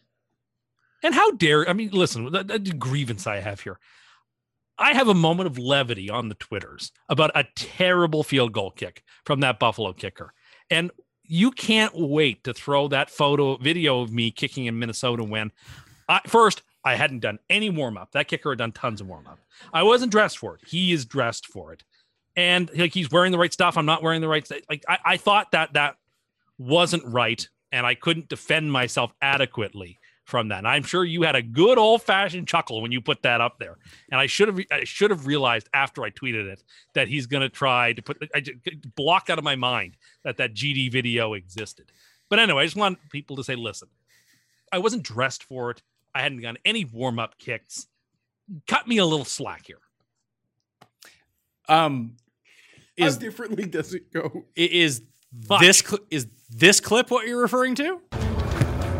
And how dare I mean, listen, the, the grievance I have here. I have a moment of levity on the Twitters about a terrible field goal kick from that Buffalo kicker. And you can't wait to throw that photo video of me kicking in Minnesota when I, first I hadn't done any warm up. That kicker had done tons of warm up. I wasn't dressed for it. He is dressed for it, and like he's wearing the right stuff. I'm not wearing the right. st- Like I, I thought that that wasn't right, and I couldn't defend myself adequately from that. And I'm sure you had a good old fashioned chuckle when you put that up there. And I should have I should have realized after I tweeted it that he's going to try to put I blocked out of my mind that that GD video existed. But anyway, I just want people to say, listen, I wasn't dressed for it. I hadn't gotten any warm up kicks. Cut me a little slack here. Um, How is differently does it go? i- is Fuck. this cl- is this clip what you're referring to?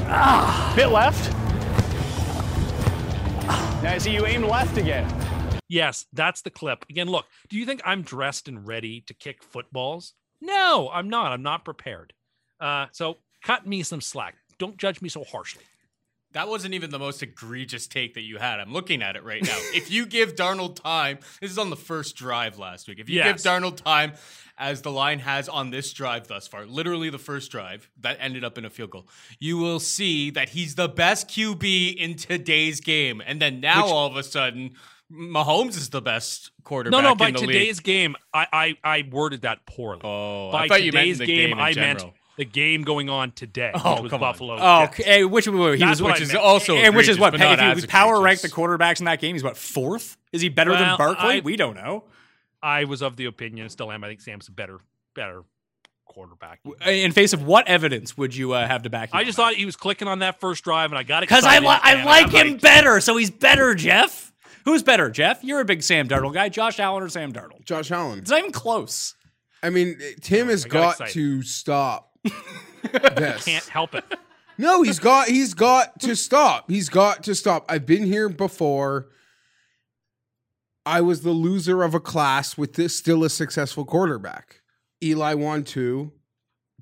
Ah, Bit left. Now I see you aimed left again. Yes, that's the clip. Again, look, do you think I'm dressed and ready to kick footballs? No, I'm not. I'm not prepared. Uh, so cut me some slack. Don't judge me so harshly. That wasn't even the most egregious take that you had. I'm looking at it right now. if you give Darnold time, this is on the first drive last week. If you Yes. give Darnold time, as the line has on this drive thus far, literally the first drive that ended up in a field goal, you will see that he's the best QB in today's game. And then now all of a sudden, Mahomes is the best quarterback. No, no. By today's league. game, I, I I worded that poorly. Oh, by I thought you meant today's the game, game in I general. meant the game going on today, Oh, which was come on. Buffalo. Oh, Jets. okay. Which, wait, wait, he was, which is also and which is what but hey, not if you power rank the quarterbacks in that game. He's what fourth? Is he better Well, than Barkley? I- we don't know. I was of the opinion, still am. I think Sam's a better, better quarterback. In face of what evidence would you uh, have to back? you I just that? thought he was clicking on that first drive, and I got it Because I, li- I like I'm him better, so he's better, Jeff. Who's better, Jeff? You're a big Sam Darnold guy. Josh Allen or Sam Darnold? Josh Allen. It's not even close. I mean, Tim has I got got to stop this. Can't help it. No, he's got he's got to stop. He's got to stop. I've been here before. I was the loser of a class with this still a successful quarterback. Eli won two,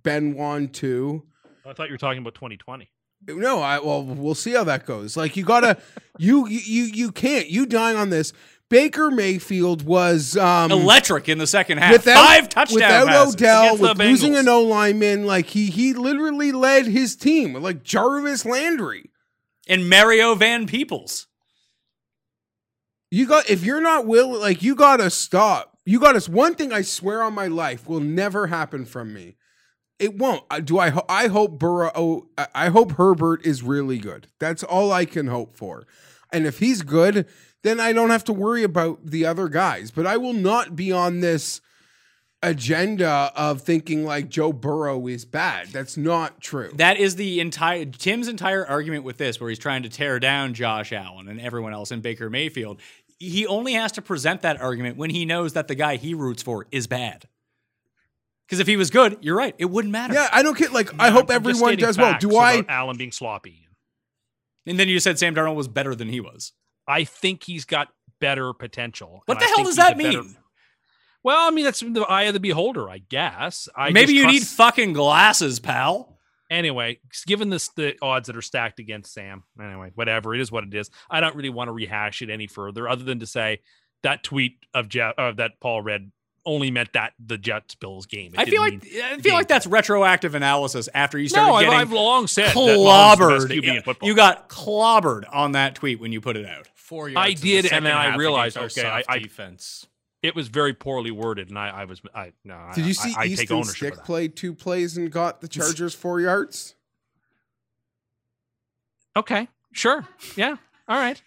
Ben won two. Oh, I thought you were talking about 2020. No, I well, we'll see how that goes. Like you gotta, you you you can't. You dying on this. Baker Mayfield was um, Electric in the second half. without Five touchdown without passes. Odell, with losing an O lineman. Like he he literally led his team like Jarvis Landry. and Mario Van Peebles. You got if you're not willing, like you gotta stop. You gotta. One thing I swear on my life will never happen from me. It won't. Do I? I hope Burrow. Oh, I hope Herbert is really good. That's all I can hope for. And if he's good, then I don't have to worry about the other guys. But I will not be on this agenda of thinking like Joe Burrow is bad. That's not true. That is the entire Tim's entire argument with this, where he's trying to tear down Josh Allen and everyone else in Baker Mayfield. He only has to present that argument when he knows that the guy he roots for is bad. Because if he was good, you're right, it wouldn't matter. yeah, I don't care. like. I hope I'm everyone does well. facts Do I? Allen being sloppy? And then you said Sam Darnold was better than he was. I think he's got better potential. What the hell does that a better- mean? well, I mean that's the eye of the beholder, I guess. I Maybe you trust- need fucking glasses, pal. anyway. Given this the odds that are stacked against Sam, anyway, whatever it is, what it is. I don't really want to rehash it any further, other than to say that tweet of Jeff uh, that Paul read only meant that the Jets Bills game. It I feel like I feel like that's retroactive analysis after you started no, I've, getting I've long said that Mahomes is clobbered. You got clobbered on that tweet when you put it out. Four I yards in the did, and then I realized, okay, I- I- defense. it was very poorly worded, and I, I was I no. Did I, you see I, I Easton ownership Stick of play two plays and got the Chargers four yards? Okay, sure, yeah, all right.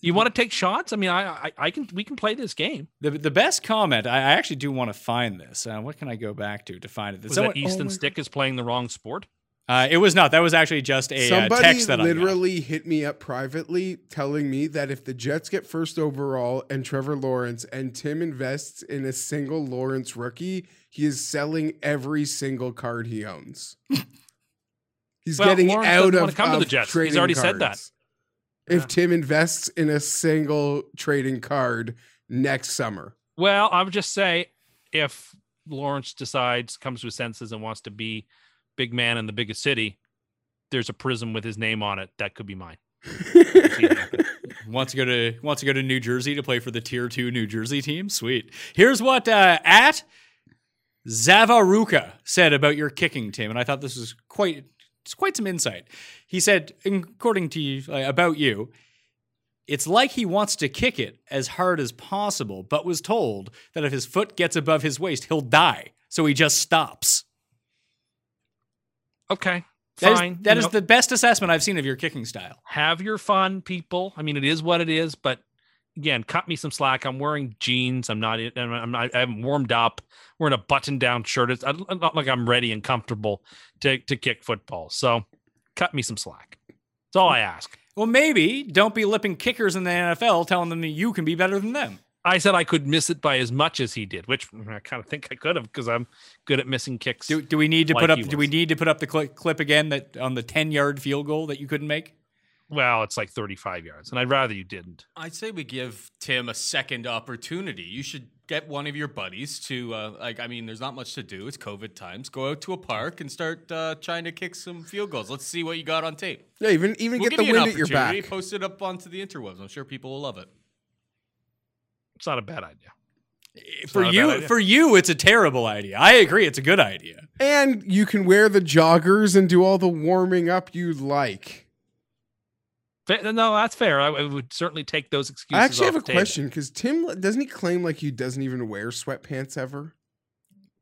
You want to take shots? I mean, I, I I can we can play this game. The, the best comment, I, I actually do want to find this. Uh, what can I go back to to find it? Did Was someone- that Easton oh my Stick is playing the wrong sport? Uh, it was not. That was actually just a uh, text that I got. literally hit me up privately telling me that if the Jets get first overall and Trevor Lawrence and Tim invests in a single Lawrence rookie, he is selling every single card he owns. He's Well, getting Lawrence out doesn't of wanna come to the of Jets. He's trading already said that. cards. If Tim invests in a single trading card next summer, Well, I would just say if Lawrence decides, comes to his senses, and wants to be big man in the biggest city, there's a prism with his name on it that could be mine. See it happen. wants to go to wants to go to New Jersey to play for the Tier Two New Jersey team. Sweet. Here's what uh, at Zavaruka said about your kicking, Tim, and I thought this was quite it's quite some insight. He said, according to you, uh, about you, it's like he wants to kick it as hard as possible, but was told that if his foot gets above his waist, he'll die. So he just stops. Okay, That is, fine. that you is know, the best assessment I've seen of your kicking style. have your fun, people. I mean, it is what it is, but again, cut me some slack. I'm wearing jeans. I'm not. I'm I'm not. I haven't warmed up. Wearing a button-down shirt. It's I'm not like I'm ready and comfortable to to kick football. So, cut me some slack. That's all I ask. Well, maybe don't be lipping kickers in the NFL telling them that you can be better than them. I said I could miss it by as much as he did, which I kind of think I could have because I'm good at missing kicks. Do, do we need to Like put up? Do we need to put up the cli clip again that on the ten yard field goal that you couldn't make? Well, it's like 35 yards, and I'd rather you didn't. I'd say we give Tim a second opportunity. You should get one of your buddies to, uh, like, I mean, there's not much to do. It's COVID times. Go out to a park and start uh, trying to kick some field goals. Let's see what you got on tape. Yeah, even even We'll get the you wind at your back. Post it up onto the interwebs. I'm sure people will love it. It's not a bad idea. For not a bad you, idea. for you, it's a terrible idea. I agree, it's a good idea. And you can wear the joggers and do all the warming up you like. No, that's fair. I, I would certainly take those excuses. I actually have a table. question because Tim doesn't he claim like he doesn't even wear sweatpants ever?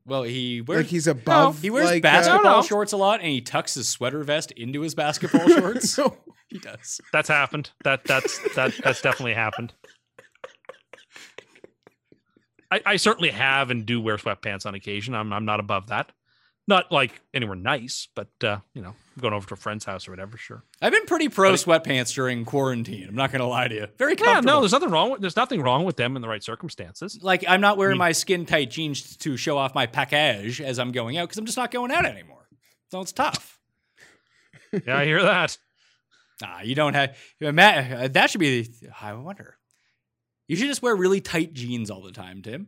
Well, he wears like he's above. he wears like, uh, basketball no. shorts a lot, and he tucks his sweater vest into his basketball shorts. no. he does. That's happened. That that's that that's definitely happened. I, I certainly have and do wear sweatpants on occasion. I'm I'm not above that. Not like anywhere nice, but uh, you know, going over to a friend's house or whatever. Sure. I've been pretty pro sweatpants during quarantine. I'm not going to lie to you. Very Yeah, comfortable. no, there's nothing wrong with there's nothing wrong with them in the right circumstances. like I'm not wearing Me- my skin tight jeans to show off my package as I'm going out because I'm just not going out anymore. So it's tough. Yeah, I hear that. Ah, you don't have Matt. uh, That should be. I wonder. You should just wear really tight jeans all the time, Tim.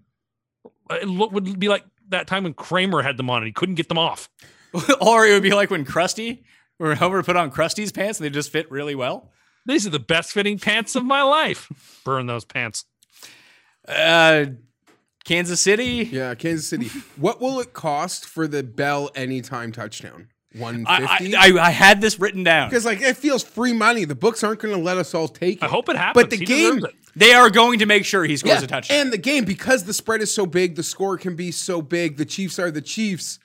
It look, would be like that time when Kramer had them on and he couldn't get them off. or it would be like when Krusty, or Homer put on Krusty's pants and they just fit really well. These are the best fitting pants of my life. Burn those pants. Uh, Kansas City. Yeah, Kansas City. what will it cost for the Bell anytime touchdown? One fifty. I, I, I had this written down. Because like it feels free money. The books aren't going to let us all take it. I hope it happens. But the He game, it. They are going to make sure he scores yeah, a touchdown. and the game because the spread is so big, the score can be so big. The Chiefs are the Chiefs.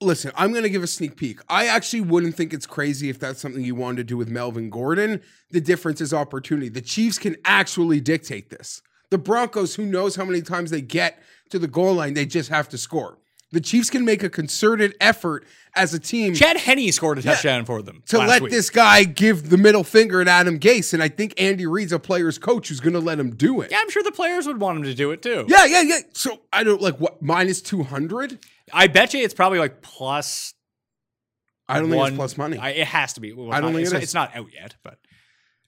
Listen, I'm going to give a sneak peek. I actually wouldn't think it's crazy if that's something you wanted to do with Melvin Gordon. The difference is opportunity. The Chiefs can actually dictate this. The Broncos, who knows how many times they get to the goal line, they just have to score. The Chiefs can make a concerted effort as a team Chad Henne scored a touchdown for them to let week. this guy give the middle finger at Adam Gase. And I think Andy Reid's a player's coach who's going to let him do it. Yeah, I'm sure the players would want him to do it too. Yeah, yeah, yeah. So I don't like what minus two hundred. I bet you it's probably like plus. I don't think it's plus money. I, it has to be. Well, I don't not- think it's, it is. it's not out yet, but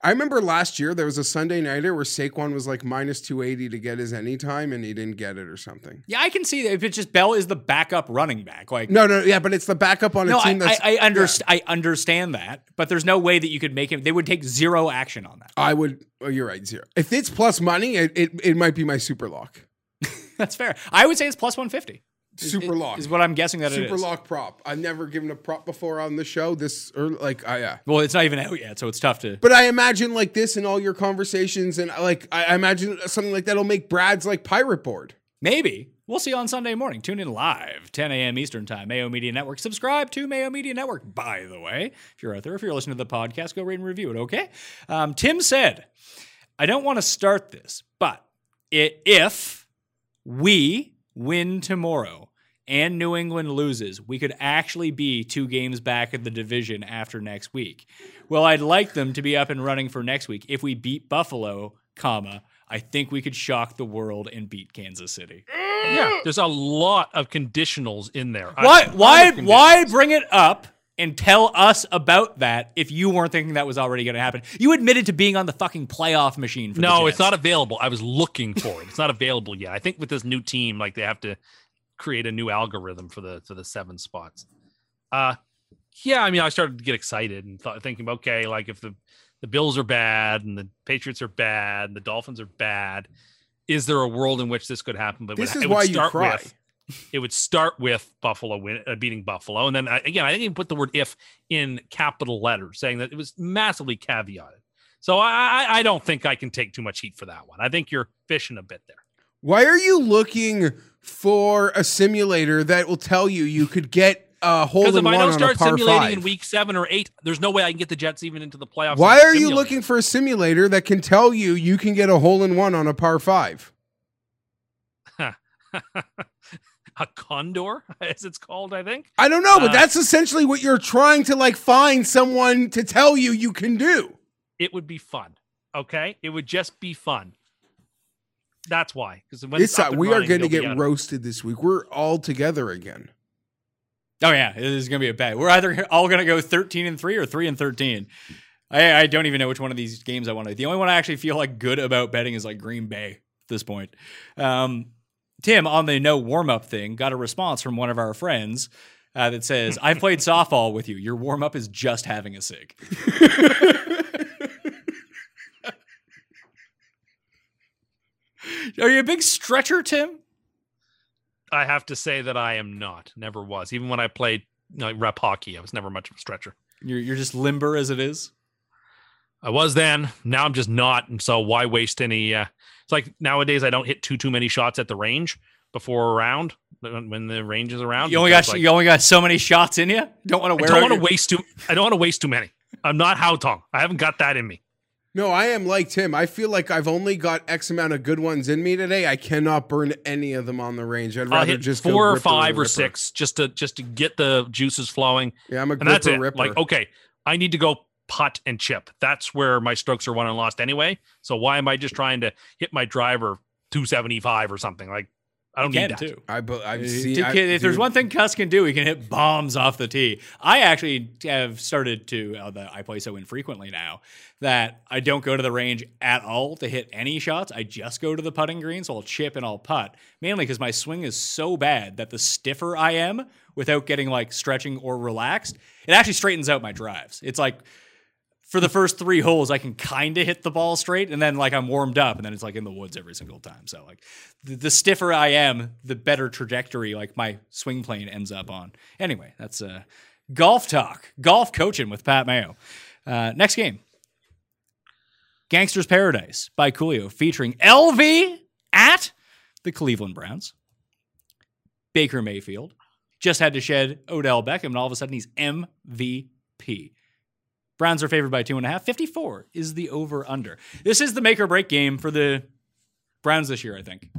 remember last year there was a Sunday nighter where Saquon was like minus two eighty to get his anytime, and he didn't get it or something. yeah, I can see that if it's just Bell is the backup running back. Like, No, no, yeah, but it's the backup on a no, I, team that's. I, I understand. I understand that, but there's no way that you could make him. They would take zero action on that. I would. Oh, you're right, zero. If it's plus money, it, it, it might be my super lock. That's fair. I would say it's plus 150. Super lock. is what I'm guessing that it Super lock prop. I've never given a prop before on the show. This or like, I yeah. Well, it's not even out yet, so it's tough to. But I imagine like this in all your conversations, and like I imagine something like that'll make Brad's like pirate board. Maybe. We'll see you on Sunday morning. Tune in live, 10 a.m. Eastern Time, Mayo Media Network. Subscribe to Mayo Media Network, by the way. If you're out there, if you're listening to the podcast, go rate and review it, okay? Um, Tim said, I don't want to start this, but if we win tomorrow and New England loses, we could actually be two games back in the division after next week. Well, I'd like them to be up and running for next week. If we beat Buffalo, comma, I think we could shock the world and beat Kansas City. Yeah, there's a lot of conditionals in there. Why why why bring it up and tell us about that if you weren't thinking that was already going to happen? You admitted to being on the fucking playoff machine for the No, it's not available. I was looking for it. It's not available yet. I think with this new team, like they have to create a new algorithm for the for the seven spots. Uh yeah, I mean, I started to get excited and thought thinking, okay, like if the the Bills are bad and the Patriots are bad and the Dolphins are bad, is there a world in which this could happen? But it This would- is why you start cry. with- it would start with Buffalo win, uh, beating Buffalo, and then I, again, I think you put the word "if" in capital letters, saying that it was massively caveated. So I, I, I don't think I can take too much heat for that one. I think you're fishing a bit there. Why are you looking for a simulator that will tell you you could get a hole in one Because in if I don't on a start simulating five? in week seven or eight, there's no way I can get the Jets even into the playoffs. Why are you looking for a simulator that can tell you you can get a hole in one on a par five? a condor, as it's called? I think. I don't know, but Uh, that's essentially what you're trying to like find someone to tell you you can do. it would be fun. Okay, it would just be fun. That's why. Because when it's It's up uh, we are going to get roasted this week. We're all together again. Oh yeah, it is gonna be a bet. We're either all gonna go thirteen and three or three and thirteen. I, I don't even know which one of these games I want to. The only one I actually feel like good about betting is like Green Bay at this point. Um, Tim on the no warm up thing got a response from one of our friends uh, that says, "I played softball with you. Your warm up is just having a cig." Are you a big stretcher, Tim? I have to say that I am not. Never was. Even when I played know, rep hockey, I was never much of a stretcher. You're you're just limber as it is. I was then. Now I'm just not. And so why waste any? Uh, it's like nowadays I don't hit too too many shots at the range before a round when the range is around. You only got like, you only got so many shots in you. Don't want to I don't want to your- waste too. I don't want to waste too many. I'm not Hao Tong. I haven't got that in me. No, I am like Tim. I feel like I've only got X amount of good ones in me today. I cannot burn any of them on the range. I'd rather just four or five or six just to just to get the juices flowing, Yeah, I'm a and that's it. ripper. Like okay, I need to go putt and chip. That's where my strokes are won and lost anyway. So why am I just trying to hit my driver 275 or something? Like I don't You need can that. too. I, bu- I've Uh, seen. dude, I- if there's one thing Cust can do, he can hit bombs off the tee. I actually have started to. Uh, that I play so infrequently now that I don't go to the range at all to hit any shots. I just go to the putting green, so I'll chip and I'll putt. Mainly because my swing is so bad that the stiffer I am, without getting like stretching or relaxed, it actually straightens out my drives. It's like for the first three holes, I can kind of hit the ball straight, and then like I'm warmed up, and then it's like in the woods every single time. So like the, the stiffer I am, the better trajectory like my swing plane ends up on. Anyway, that's uh, golf talk, golf coaching with Pat Mayo. Uh, next game, Gangster's Paradise by Coolio, featuring LV at the Cleveland Browns. Baker Mayfield just had to shed Odell Beckham, and all of a sudden he's MVP. Browns are favored by two and a half. 54 is the over under. This is the make or break game for the Browns this year, I think.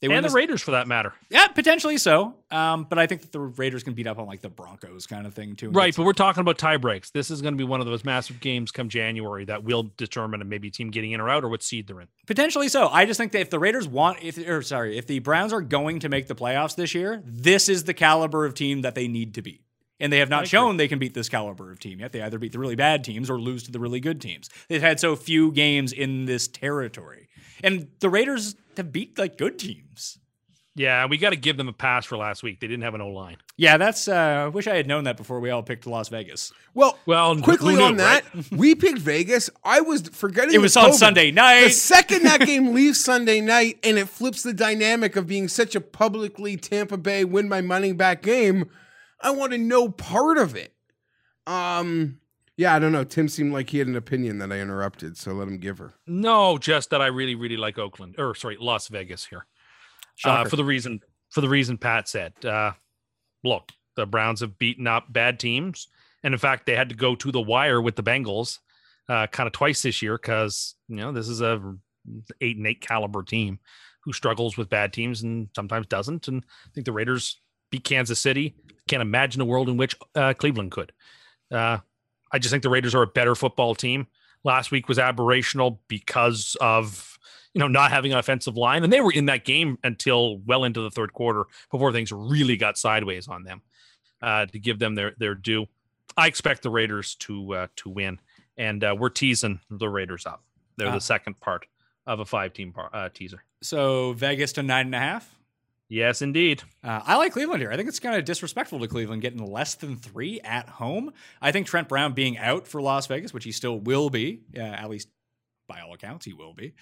They And the this- Raiders for that matter. yeah, potentially so. Um, but I think that the Raiders can beat up on like the Broncos kind of thing too. Right, but we're talking about tie breaks. This is going to be one of those massive games come January that will determine a maybe team getting in or out or what seed they're in. Potentially so. I just think that if the Raiders want, if or sorry, if the Browns are going to make the playoffs this year, this is the caliber of team that they need to beat. And they have not shown they can beat this caliber of team yet. They either beat the really bad teams or lose to the really good teams. They've had so few games in this territory. And the Raiders have beat like good teams. Yeah, we got to give them a pass for last week. They didn't have an O line. Yeah, that's uh I wish I had known that before we all picked Las Vegas. Well, Well, quickly knew, on that, right? we picked Vegas. I was forgetting It was with on COVID. Sunday The second that game leaves Sunday night and it flips the dynamic of being such a publicly Tampa Bay win my money back game, I want to know part of it. Um, yeah, I don't know. Tim seemed like he had an opinion that I interrupted, so let him give her. No, just that I really, really like Oakland or sorry, Las Vegas here. Uh, for the reason for the reason Pat said. Uh, look, the Browns have beaten up bad teams, and in fact, they had to go to the wire with the Bengals, uh, kind of twice this year because you know this is a eight and eight caliber team who struggles with bad teams and sometimes doesn't. And I think the Raiders beat Kansas City. Can't imagine a world in which uh, Cleveland could. Uh, I just think the Raiders are a better football team. Last week was aberrational because of you know not having an offensive line, and they were in that game until well into the third quarter before things really got sideways on them. Uh, to give them their their due, I expect the Raiders to uh, to win, and uh, we're teasing the Raiders up. They're Ah. the second part of a five team par- uh, teaser. so Vegas to nine and a half. Yes, indeed. Uh, I like Cleveland here. I think it's kind of disrespectful to Cleveland getting less than three at home. I think Trent Brown being out for Las Vegas, which he still will be, uh, at least by all accounts, he will be.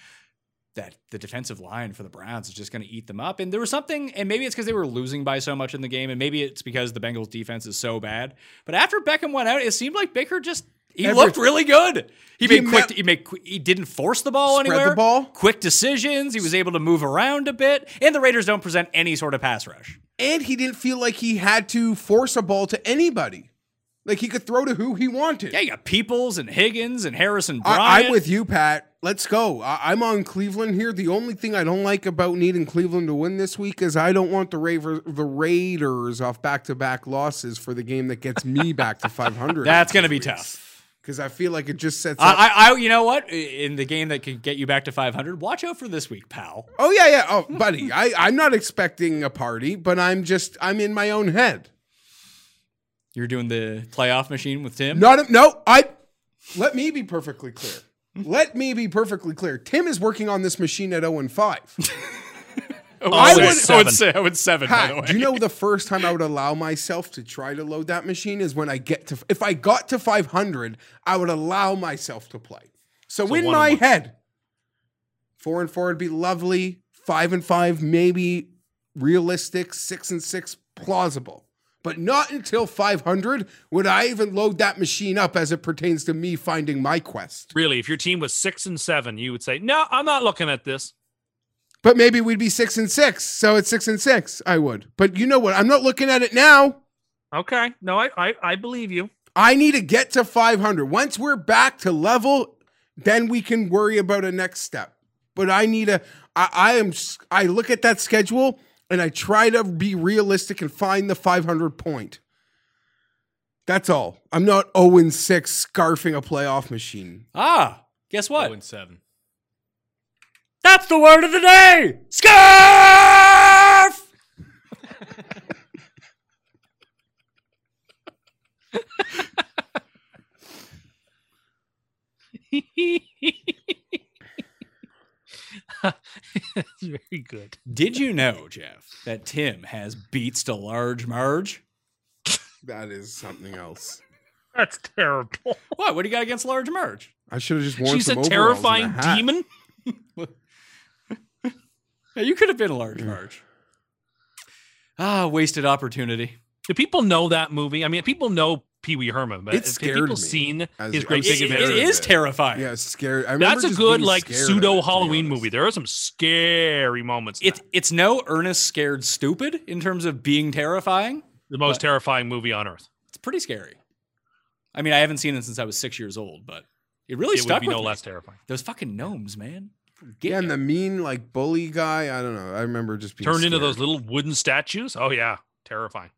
that the defensive line for the Browns is just going to eat them up. And there was something, and maybe it's because they were losing by so much in the game, and maybe it's because the Bengals defense is so bad. But after Beckham went out, it seemed like Baker just he Every- looked really good. He He made quick. met- he made. He didn't force the ball Spread the anywhere. ball. Quick decisions. He was able to move around a bit. And the Raiders don't present any sort of pass rush. and he didn't feel like he had to force a ball to anybody. Like he could throw to who he wanted. Yeah, you got Peoples and Higgins and Harrison Bryant. I, I'm with you, Pat. Let's go. I, I'm on Cleveland here. The only thing I don't like about needing Cleveland to win this week is I don't want the Raver, the Raiders off back to back losses for the game that gets me back to 500. That's going to be tough. Because I feel like it just sets up. I, I, you know what? In the game that could get you back to 500, watch out for this week, pal. oh yeah, yeah. Oh, buddy, I, I'm not expecting a party, but I'm just I'm in my own head. You're doing the playoff machine with Tim. Not no. I let me be perfectly clear. Let me be perfectly clear. Tim is working on this machine at 0 and 5. Oh, I I would- would, say I would seven. by the way, Pat, do you know the first time I would allow myself to try to load that machine is when I get to if I got to 500, I would allow myself to play. So, in my and head, 4 and 4 would be lovely, 5 and 5 maybe realistic, 6 and 6 plausible. But not until 500 would I even load that machine up as it pertains to me finding my quest. Really, if your team was six and seven, you would say, "No, I'm not looking at this." But maybe we'd be 6 and 6. So it's 6 and 6. I would. But you know what? I'm not looking at it now. Okay, no, I I, I believe you. I need to get to 500. Once we're back to level, then we can worry about a next step. But I need a. I, I am. I look at that schedule and I try to be realistic and find the 500 point. That's all. I'm not 0 and 6 scarfing a playoff machine. ah, guess what? 0 and 7. That's the word of the day. Scarf. That's very good. Did you know, Jeff, that Tim has beats to large Marge? That is something else. That's terrible. What? What do you got against large Marge? I should have just worn She's some a overalls and terrifying hat. demon. Yeah, you could have been a large Marge. Ah, wasted opportunity. Do people know that movie? I mean, people know Pee Wee Herman, but It have scared people me seen as- his I Great was Big It- scared it Adventure? of is terrifying. Yeah, scared. I That's a good like scared it, pseudo Halloween movie. There are some scary moments. in It, it's no Ernest Scared Stupid in terms of being terrifying. the most terrifying movie on earth. It's pretty scary. I mean, I haven't seen it since I was six years old, but it really It stuck would be with no me. less terrifying. Those fucking gnomes, man. Get Yeah, and ya. the mean like bully guy. I don't know. I remember just being Turned into those little wooden statues. Oh yeah, terrifying.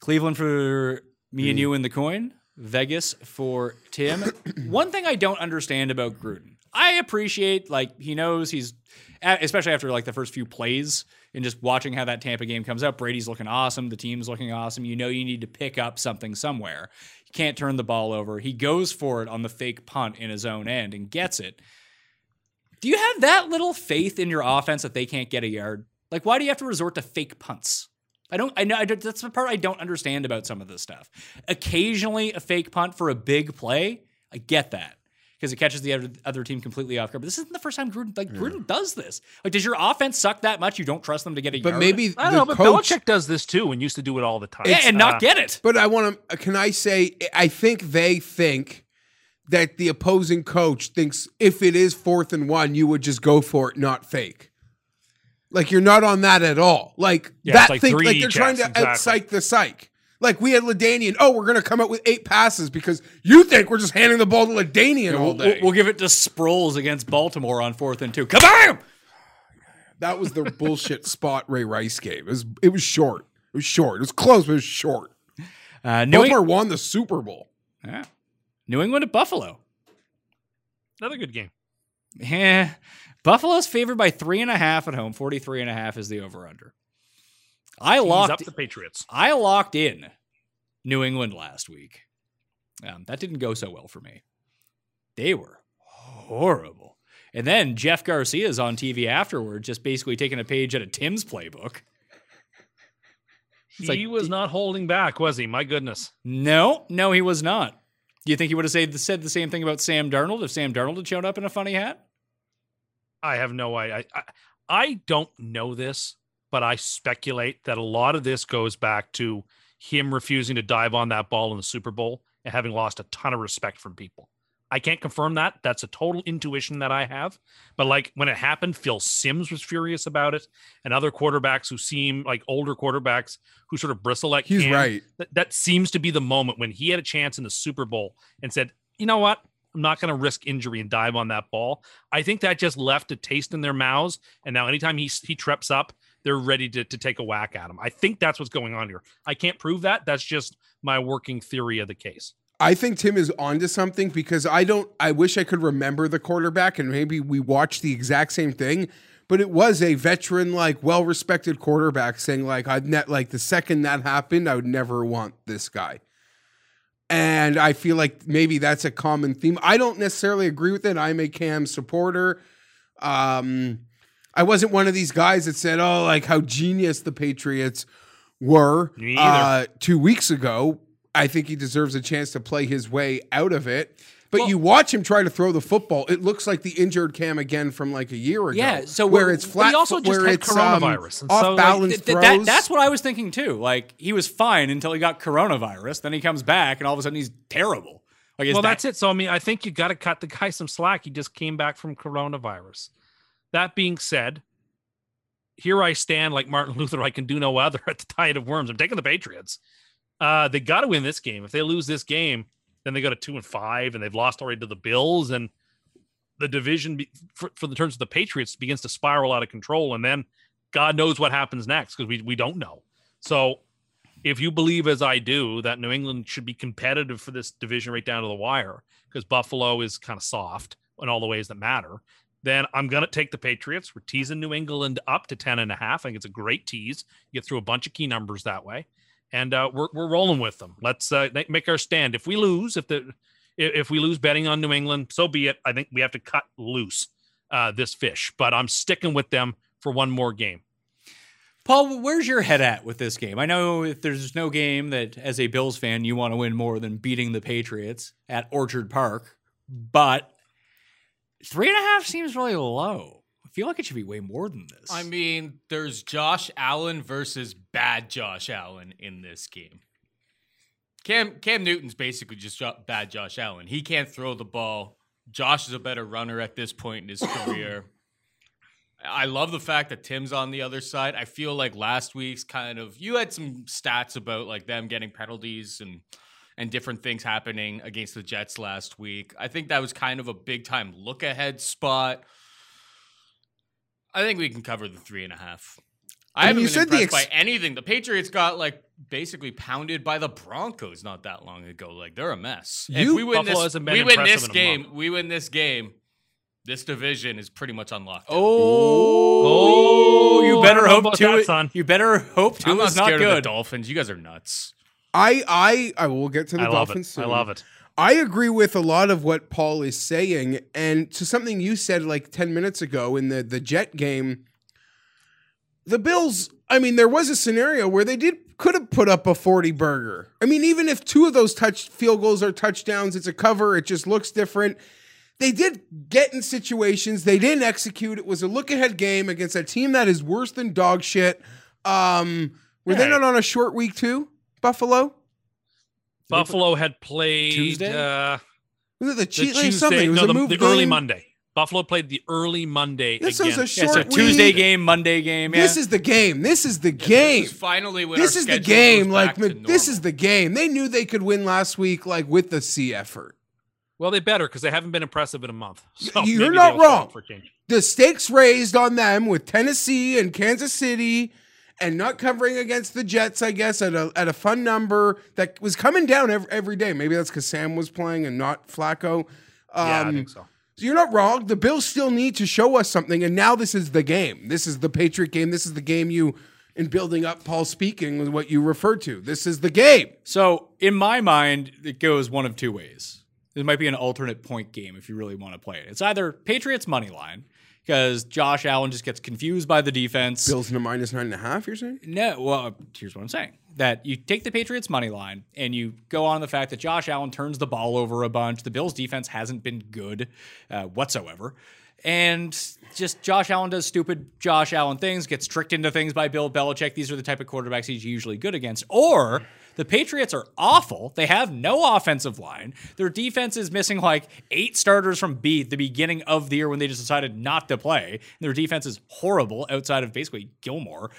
Cleveland for me and Mm. you in the coin. Vegas for Tim. One thing I don't understand about Gruden, I appreciate like he knows he's, especially after like the first few plays and just watching how that Tampa game comes up. Brady's looking awesome. The team's looking awesome. You know you need to pick up something somewhere. You can't turn the ball over. He goes for it on the fake punt in his own end and gets it. Do you have that little faith in your offense that they can't get a yard? Like, why do you have to resort to fake punts? I don't. I know. I don't, that's the part I don't understand about some of this stuff. Occasionally, a fake punt for a big play, I get that because it catches the other, other team completely off guard. But this isn't the first time Gruden like Gruden does this. Like, does your offense suck that much you don't trust them to get a But yard? maybe I don't the know, but coach. Belichick does this too and used to do it all the time. yeah, and not Uh, get it. But I want to. Can I say? I think they think that the opposing coach thinks if it is fourth and one, you would just go for it, not fake. Like you're not on that at all. Like Yeah, that it's like think three like they're trying to checks, exactly. outpsych the psych. Like we had LaDainian. Oh, we're gonna come out with eight passes because you think we're just handing the ball to LaDainian all We'll, day. we'll give it to Sproles against Baltimore on fourth and two. Kabam! that was the bullshit spot Ray Rice gave. It was it was short. It was short. It was close, but it was short. Uh, New, Baltimore won the Super Bowl. yeah. New England at Buffalo. Another good game. Yeah. Buffalo's favored by three and a half at home. 43 and a half is the over under. I locked up the Patriots. I locked in New England last week. Um, that didn't go so well for me. They were horrible. And then Jeff Garcia's on TV afterward, just basically taking a page out of Tim's playbook. It's he like- was not holding back, was he? My goodness. No, no, he was not. Do you think he would have said, said the same thing about Sam Darnold if Sam Darnold had shown up in a funny hat? I have no I, I I don't know this, but I speculate that a lot of this goes back to him refusing to dive on that ball in the Super Bowl and having lost a ton of respect from people. I can't confirm that. That's a total intuition that I have. But like when it happened, Phil Simms was furious about it, and other quarterbacks who seem like older quarterbacks who sort of bristle at He's Cam. right. That, that seems to be the moment when he had a chance in the Super Bowl and said, "You know what? I'm not going to risk injury and dive on that ball." I think that just left a taste in their mouths, and now anytime he he trips up, they're ready to to take a whack at him. I think that's what's going on here. I can't prove that. That's just my working theory of the case. I think Tim is onto something because I don't. I wish I could remember the quarterback and maybe we watched the exact same thing, but it was a veteran, like well-respected quarterback saying, like, I'd net like the second that happened, I would never want this guy. And I feel like maybe that's a common theme. I don't necessarily agree with it. I'm a Cam supporter. Um, I wasn't one of these guys that said, "Oh, like how genius the Patriots were uh, two weeks ago." I think he deserves a chance to play his way out of it. But Well- you watch him try to throw the football; it looks like the injured Cam again from like a year ago. Yeah, so where it's but flat, he also just where had it's um, coronavirus, and so, like, off balance Th- th- that- that's what I was thinking too. Like he was fine until he got coronavirus. Then he comes back, and all of a sudden he's terrible. Like, well, that- that's it. So I mean, I think you got to cut the guy some slack. He just came back from coronavirus. That being said, here I stand like Martin Luther. I can do no other at the Diet of Worms. I'm taking the Patriots. Uh, they got to win this game. If they lose this game, then they go to two and five, and they've lost already to the Bills, and the division be, for, for the terms of the Patriots begins to spiral out of control. And then God knows what happens next because we we don't know. So if you believe as I do that New England should be competitive for this division right down to the wire because Buffalo is kind of soft in all the ways that matter, then I'm going to take the Patriots. We're teasing New England up to 10 and a half. I think it's a great tease. You get through a bunch of key numbers that way. And uh, we're, we're rolling with them. Let's uh, make our stand. If we lose, if the if we lose betting on New England, so be it. I think we have to cut loose uh, this fish, but I'm sticking with them for one more game. Paul, where's your head at with this game? I know if there's no game that, as a Bills fan, you want to win more than beating the Patriots at Orchard Park, but three and a half seems really low. Feel like it should be way more than this. I mean, there's Josh Allen versus bad Josh Allen in this game. Cam Cam Newton's basically just bad Josh Allen. He can't throw the ball. Josh is a better runner at this point in his career. I love the fact that Tim's on the other side. I feel like last week's kind of you had some stats about like them getting penalties and and different things happening against the Jets last week. I think that was kind of a big time look ahead spot. I think we can cover the three and a half. I, I haven't mean, been impressed ex- by anything. The Patriots got like basically pounded by the Broncos not that long ago. Like they're a mess. if we win Buffalo this, we win this game. We win this game. This division is pretty much unlocked. oh, Oh, you better hope about Tua. that, son. You better hope to. I'm not Tua's not scared of the. Dolphins. You guys are nuts. I I I will get to the I love Dolphins it. soon. I love it. I agree with a lot of what Paul is saying, and to something you said like ten minutes ago in the the Jet game. The Bills. I mean, there was a scenario where they did could have put up a forty burger. I mean, even if two of those touch field goals are touchdowns, it's a cover. It just looks different. They did get in situations. They didn't execute. It was a look ahead game against a team that is worse than dog shit. Um, were they not on a short week too? Buffalo. Buffalo had played Tuesday? Uh, Was it the, the Chiefs? Tuesday, something. It was no, a the, move the early. Monday. Buffalo played the early Monday This again. was a Yeah, short so week. Tuesday game, Monday game. This is the game. This is the game. This is finally when This our is the game. Like this is the game. They knew they could win last week, like with the C effort. well, they better because they haven't been impressive in a month. So You're not they'll show up wrong. For. The stakes raised on them with Tennessee and Kansas City, and not covering against the Jets. I guess at a at a fun number that was coming down every, every day. Maybe that's because Sam was playing and not Flacco. Um, yeah, I think so. So you're not wrong. The Bills still need to show us something, and now this is the game. This is the Patriot game. This is the game you, in building up Paul speaking, was what you referred to. This is the game. So in my mind, it goes one of two ways. This might be an alternate point game if you really want to play it. It's either Patriots money line because Josh Allen just gets confused by the defense. Bills in a minus nine and a half. You're saying? No, well, here's what I'm saying: that you take the Patriots money line and you go on the fact that Josh Allen turns the ball over a bunch. The Bills' defense hasn't been good uh, whatsoever, and just Josh Allen does stupid Josh Allen things, gets tricked into things by Bill Belichick. These are the type of quarterbacks he's usually good against. Or the Patriots are awful. They have no offensive line. Their defense is missing like eight starters from B at the beginning of the year when they just decided not to play. And their defense is horrible outside of basically Gilmore.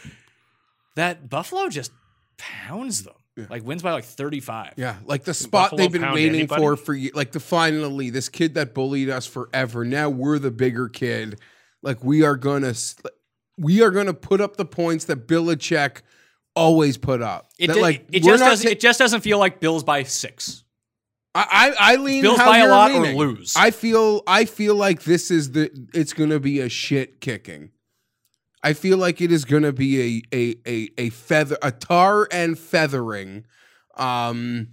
That Buffalo just pounds them. Like wins by like 35. Yeah, like the spot Buffalo they've been waiting anybody? for for ye- like the finally this kid that bullied us forever. Now we're the bigger kid. Like we are gonna we are gonna put up the points that Belichick always put up. It, That, di- like it we're just doesn't ta- it just doesn't feel like Bills by six. I, I I lean Bills how by a you're lot or lose. I feel I feel like this is the it's gonna be a shit kicking. I feel like it is gonna be a a a, a feather a tar and feathering um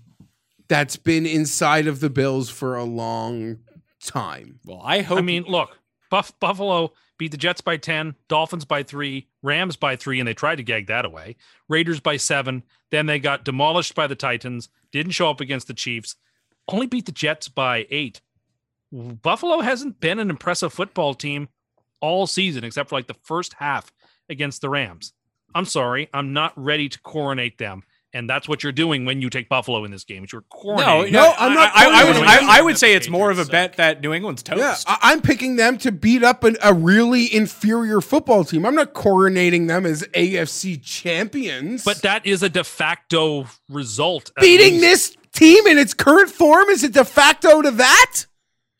that's been inside of the Bills for a long time. Well, I hope I mean, look, Buff- Buffalo beat the Jets by 10, Dolphins by three, Rams by three, and they tried to gag that away. Raiders by seven. Then they got demolished by the Titans, didn't show up against the Chiefs, only beat the Jets by eight. Buffalo hasn't been an impressive football team all season, except for like the first half against the Rams. I'm sorry, I'm not ready to coronate them. And that's what you're doing when you take Buffalo in this game. is You're no, no, I'm not I, I, I would, I. I would say it's more of a bet that New England's toast. Yeah, I, I'm picking them to beat up an, a really inferior football team. I'm not coronating them as AFC champions. But that is a de facto result. beating this team in its current form is a de facto to that?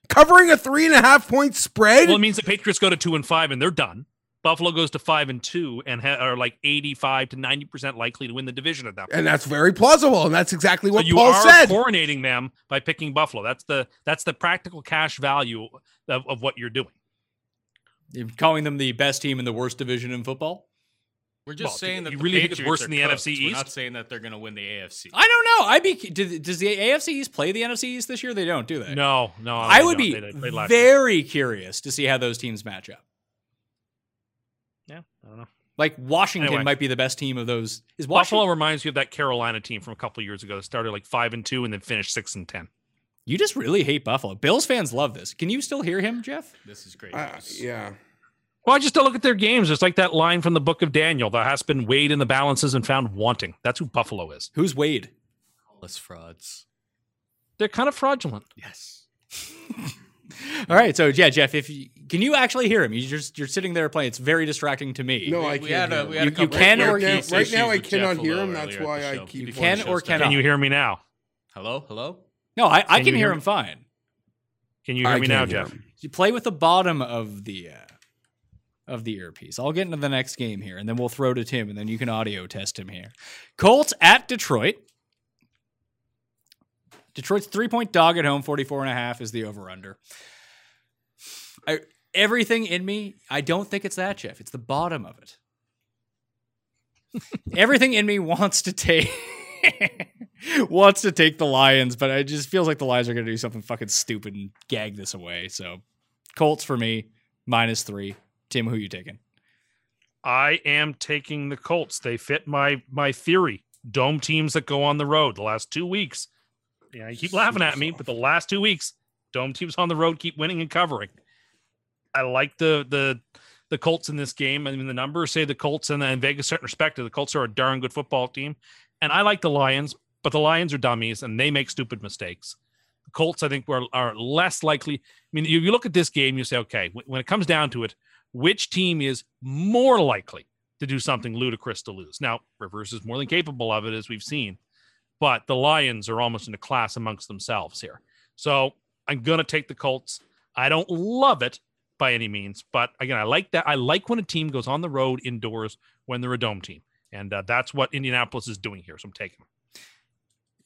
Covering a three and a half point spread? Well, it means the Patriots go to two and five and they're done. Buffalo goes to five and two and ha- are like eighty-five to ninety percent likely to win the division at that point. and that's very plausible. And that's exactly So what you Paul are said. coronating them by picking Buffalo. That's the that's the practical cash value of, of what you're doing. You're calling them the best team in the worst division in football? We're just Well, saying that you the really think it's worse than the cooked. NFC We're not saying that they're going to win the AFC. I don't know. I'd be. do- Does the AFC East play the NFC East this year? They don't, do they? No, no, I they would don't. be They- they played last year. very curious to see how those teams match up. Yeah, I don't know. Like Washington Anyway. might be the best team of those. Is Washington? Buffalo reminds you of that Carolina team from a couple of years ago that started like five and two and then finished six and ten. You just really hate Buffalo. Bills fans love this. Can you still hear him, Geoff? This is great. Uh, yeah. Well, I just don't look at their games. It's like that line from the book of Daniel that has been weighed in the balances and found wanting. That's who Buffalo is. Who's Wade? Less frauds. They're kind of fraudulent. Yes. All right, so yeah, Geoff, if you, can you actually hear him? You just you're sitting there playing. It's very distracting to me. No, I We can't. had a- hear we him. had a You- you can or earpiece can't- right now I with Geoff cannot hear him, that's why I keep You can the or show started. cannot. Can you hear me now? Hello, hello. No, I, I Can can, hear hear him me? fine. Can you hear I me now, hear Geoff? him. You play with the bottom of the uh, of the earpiece. I'll get into the next game here, and then we'll throw to Tim, and then you can audio test him here. Colts at Detroit. Detroit's three point dog at home, 44 and a half is the over under. Everything in me, I don't think it's that, Geoff. It's the bottom of it. everything in me wants to take wants to take the Lions, but it just feels like the Lions are going to do something fucking stupid and gag this away. So, Colts for me, minus three. Tim, who you taking? I am taking the Colts. They fit my my theory. Dome teams that go on the road the last two weeks. Yeah, you keep laughing at me, but the last two weeks, dome teams on the road keep winning and covering. I like the the the Colts in this game. I mean, the numbers say the Colts and in Vegas certain perspective, the Colts are a darn good football team. And I like the Lions, but the Lions are dummies and they make stupid mistakes. The Colts, I think, are, are less likely. I mean, you, you look at this game, you say, okay, when it comes down to it, which team is more likely to do something ludicrous to lose? Now, Rivers is more than capable of it, as we've seen, but the Lions are almost in a class amongst themselves here. So I'm going to take the Colts. I don't love it by any means, but again, I like that. I like when a team goes on the road indoors when they're a dome team. And uh, that's what Indianapolis is doing here. So I'm taking them.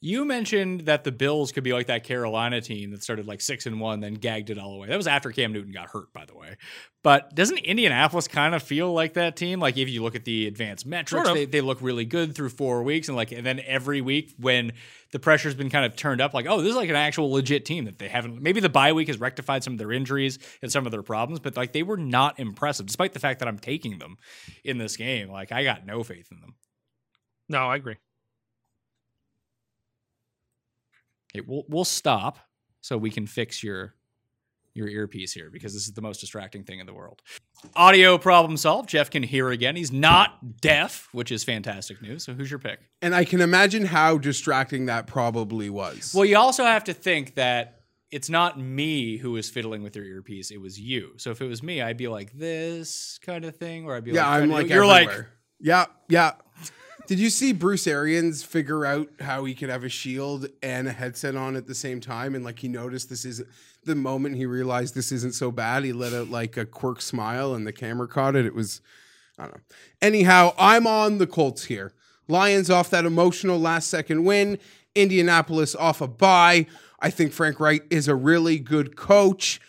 You mentioned that the Bills could be like that Carolina team that started like six and one, then gagged it all away. That was after Cam Newton got hurt, by the way. But doesn't Indianapolis kind of feel like that team? Like if you look at the advanced metrics, they, they look really good through four weeks, and like and then every week when the pressure's been kind of turned up, like oh, this is like an actual legit team that they haven't. Maybe the bye week has rectified some of their injuries and some of their problems, but like they were not impressive, despite the fact that I'm taking them in this game. Like I got no faith in them. No, I agree. Okay, we'll we'll stop so we can fix your your earpiece here because this is the most distracting thing in the world. Audio problem solved. Geoff can hear again. He's not deaf, which is fantastic news. So who's your pick? And I can imagine how distracting that probably was. Well, you also have to think that it's not me who was fiddling with your earpiece. It was you. So if it was me, I'd be like this kind of thing, or I'd be yeah, like, I'm like you're like everywhere. yeah, yeah. Did you see Bruce Arians figure out how he could have a shield and a headset on at the same time? And like he noticed this is the moment he realized this isn't so bad. He let out like a quirk smile and the camera caught it. It was, I don't know. Anyhow, I'm on the Colts here. Lions off that emotional last second win. Indianapolis off a bye. I think Frank Reich is a really good coach.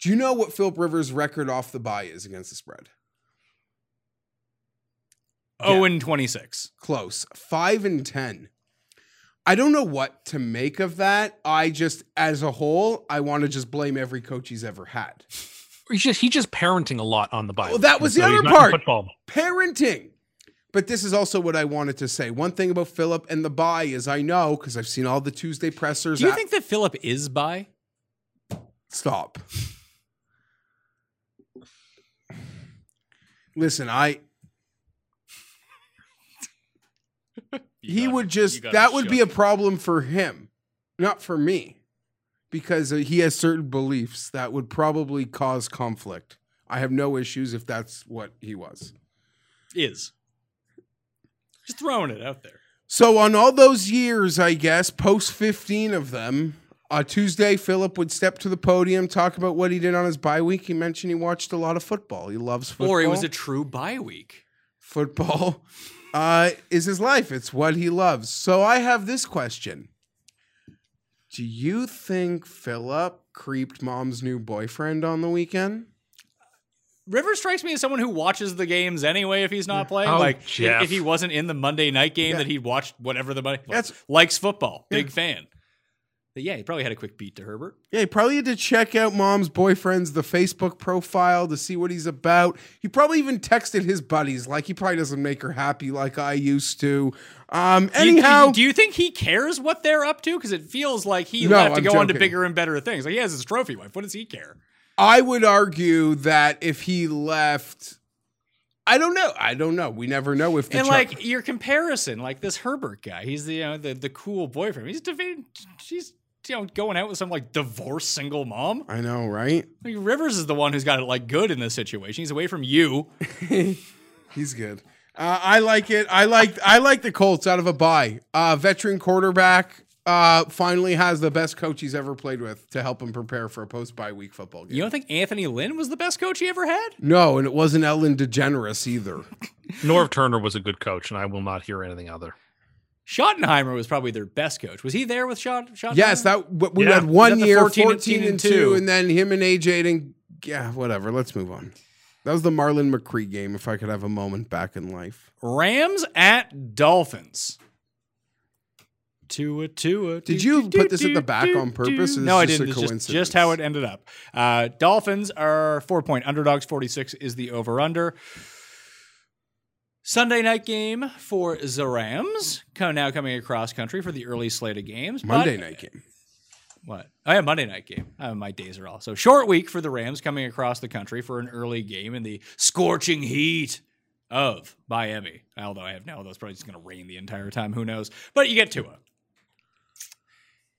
Do you know what Philip Rivers' record off the bye is against the spread? Oh and twenty six. close five and ten i don't know what to make of that i just as a whole i want to just blame every coach he's ever had He's just he's just parenting a lot on the Bible. Well, that was the So other part. Football. parenting but this is also what i wanted to say one thing about philip and the bye is i know because i've seen all the tuesday pressers Do you at- think that Philip is by? stop listen i he would just that would be a problem for him not for me. Because uh, he has certain beliefs that would probably cause conflict. I have no issues if that's what he was. Is. Just throwing it out there. so on all those years i guess post 15 of them uh, tuesday philip would step to the podium talk about what he did on his bye week. He mentioned he watched a lot of football. He loves football Or it was a true bye week. football uh, is his life. It's what he loves. So I have this question. Do you think Philip creeped mom's new boyfriend on the weekend? River strikes me as someone who watches the games anyway if he's not playing. Oh, like if- Geoff. if he wasn't in the Monday night game Yeah. that he'd watched whatever the money That's- likes football. Big fan. But yeah, he probably had a quick beat to Herbert. Yeah, he probably had to check out mom's boyfriend's the Facebook profile to see what he's about. He probably even texted his buddies like he probably doesn't make her happy like I used to. Um, Do you- anyhow, do you think he cares what they're up to? Because it feels like he No, left to I'm go on to bigger and better things. Like he has his trophy wife. What does he care? I would argue that if he left, I don't know. I don't know. We never know if the and like your comparison, like this Herbert guy, he's the you know, the the cool boyfriend. He's defeating. She's you know going out with some like divorced single mom. I know, right? Like, Rivers is the one who's got it like good in this situation. He's away from you. He's good. Uh, I like it. I like I like the Colts out of a bye. Uh, veteran quarterback uh, finally has the best coach he's ever played with to help him prepare for a post bye week football game. You don't think Anthony Lynn was the best coach he ever had? No, and it wasn't Ellen DeGeneres either. Norv Turner was a good coach, and I will not hear anything other. Schottenheimer was probably their best coach. Was he there with Schott? Schottenheimer? yes, that we Yeah. had one Is that the year, 14 14, and and, two? two, and then him and AJ and yeah, whatever. Let's move on. That was the Marlon McCree game. If I could have a moment back in life. Rams at Dolphins. Tua, Tua. Did you do, put this at the back do, on purpose, or No, I didn't. just a It's just, just how it ended up. Uh, Dolphins are four point underdogs. Forty six is the over under. Sunday night game for the Rams. Come now coming across country for the early slate of games. but- Monday night game. What? Oh yeah, Monday night game. Uh, my days are all so short week for the Rams coming across the country for an early game in the scorching heat of Miami. Although I have no, that's probably just going to rain the entire time. Who knows? But you get to it.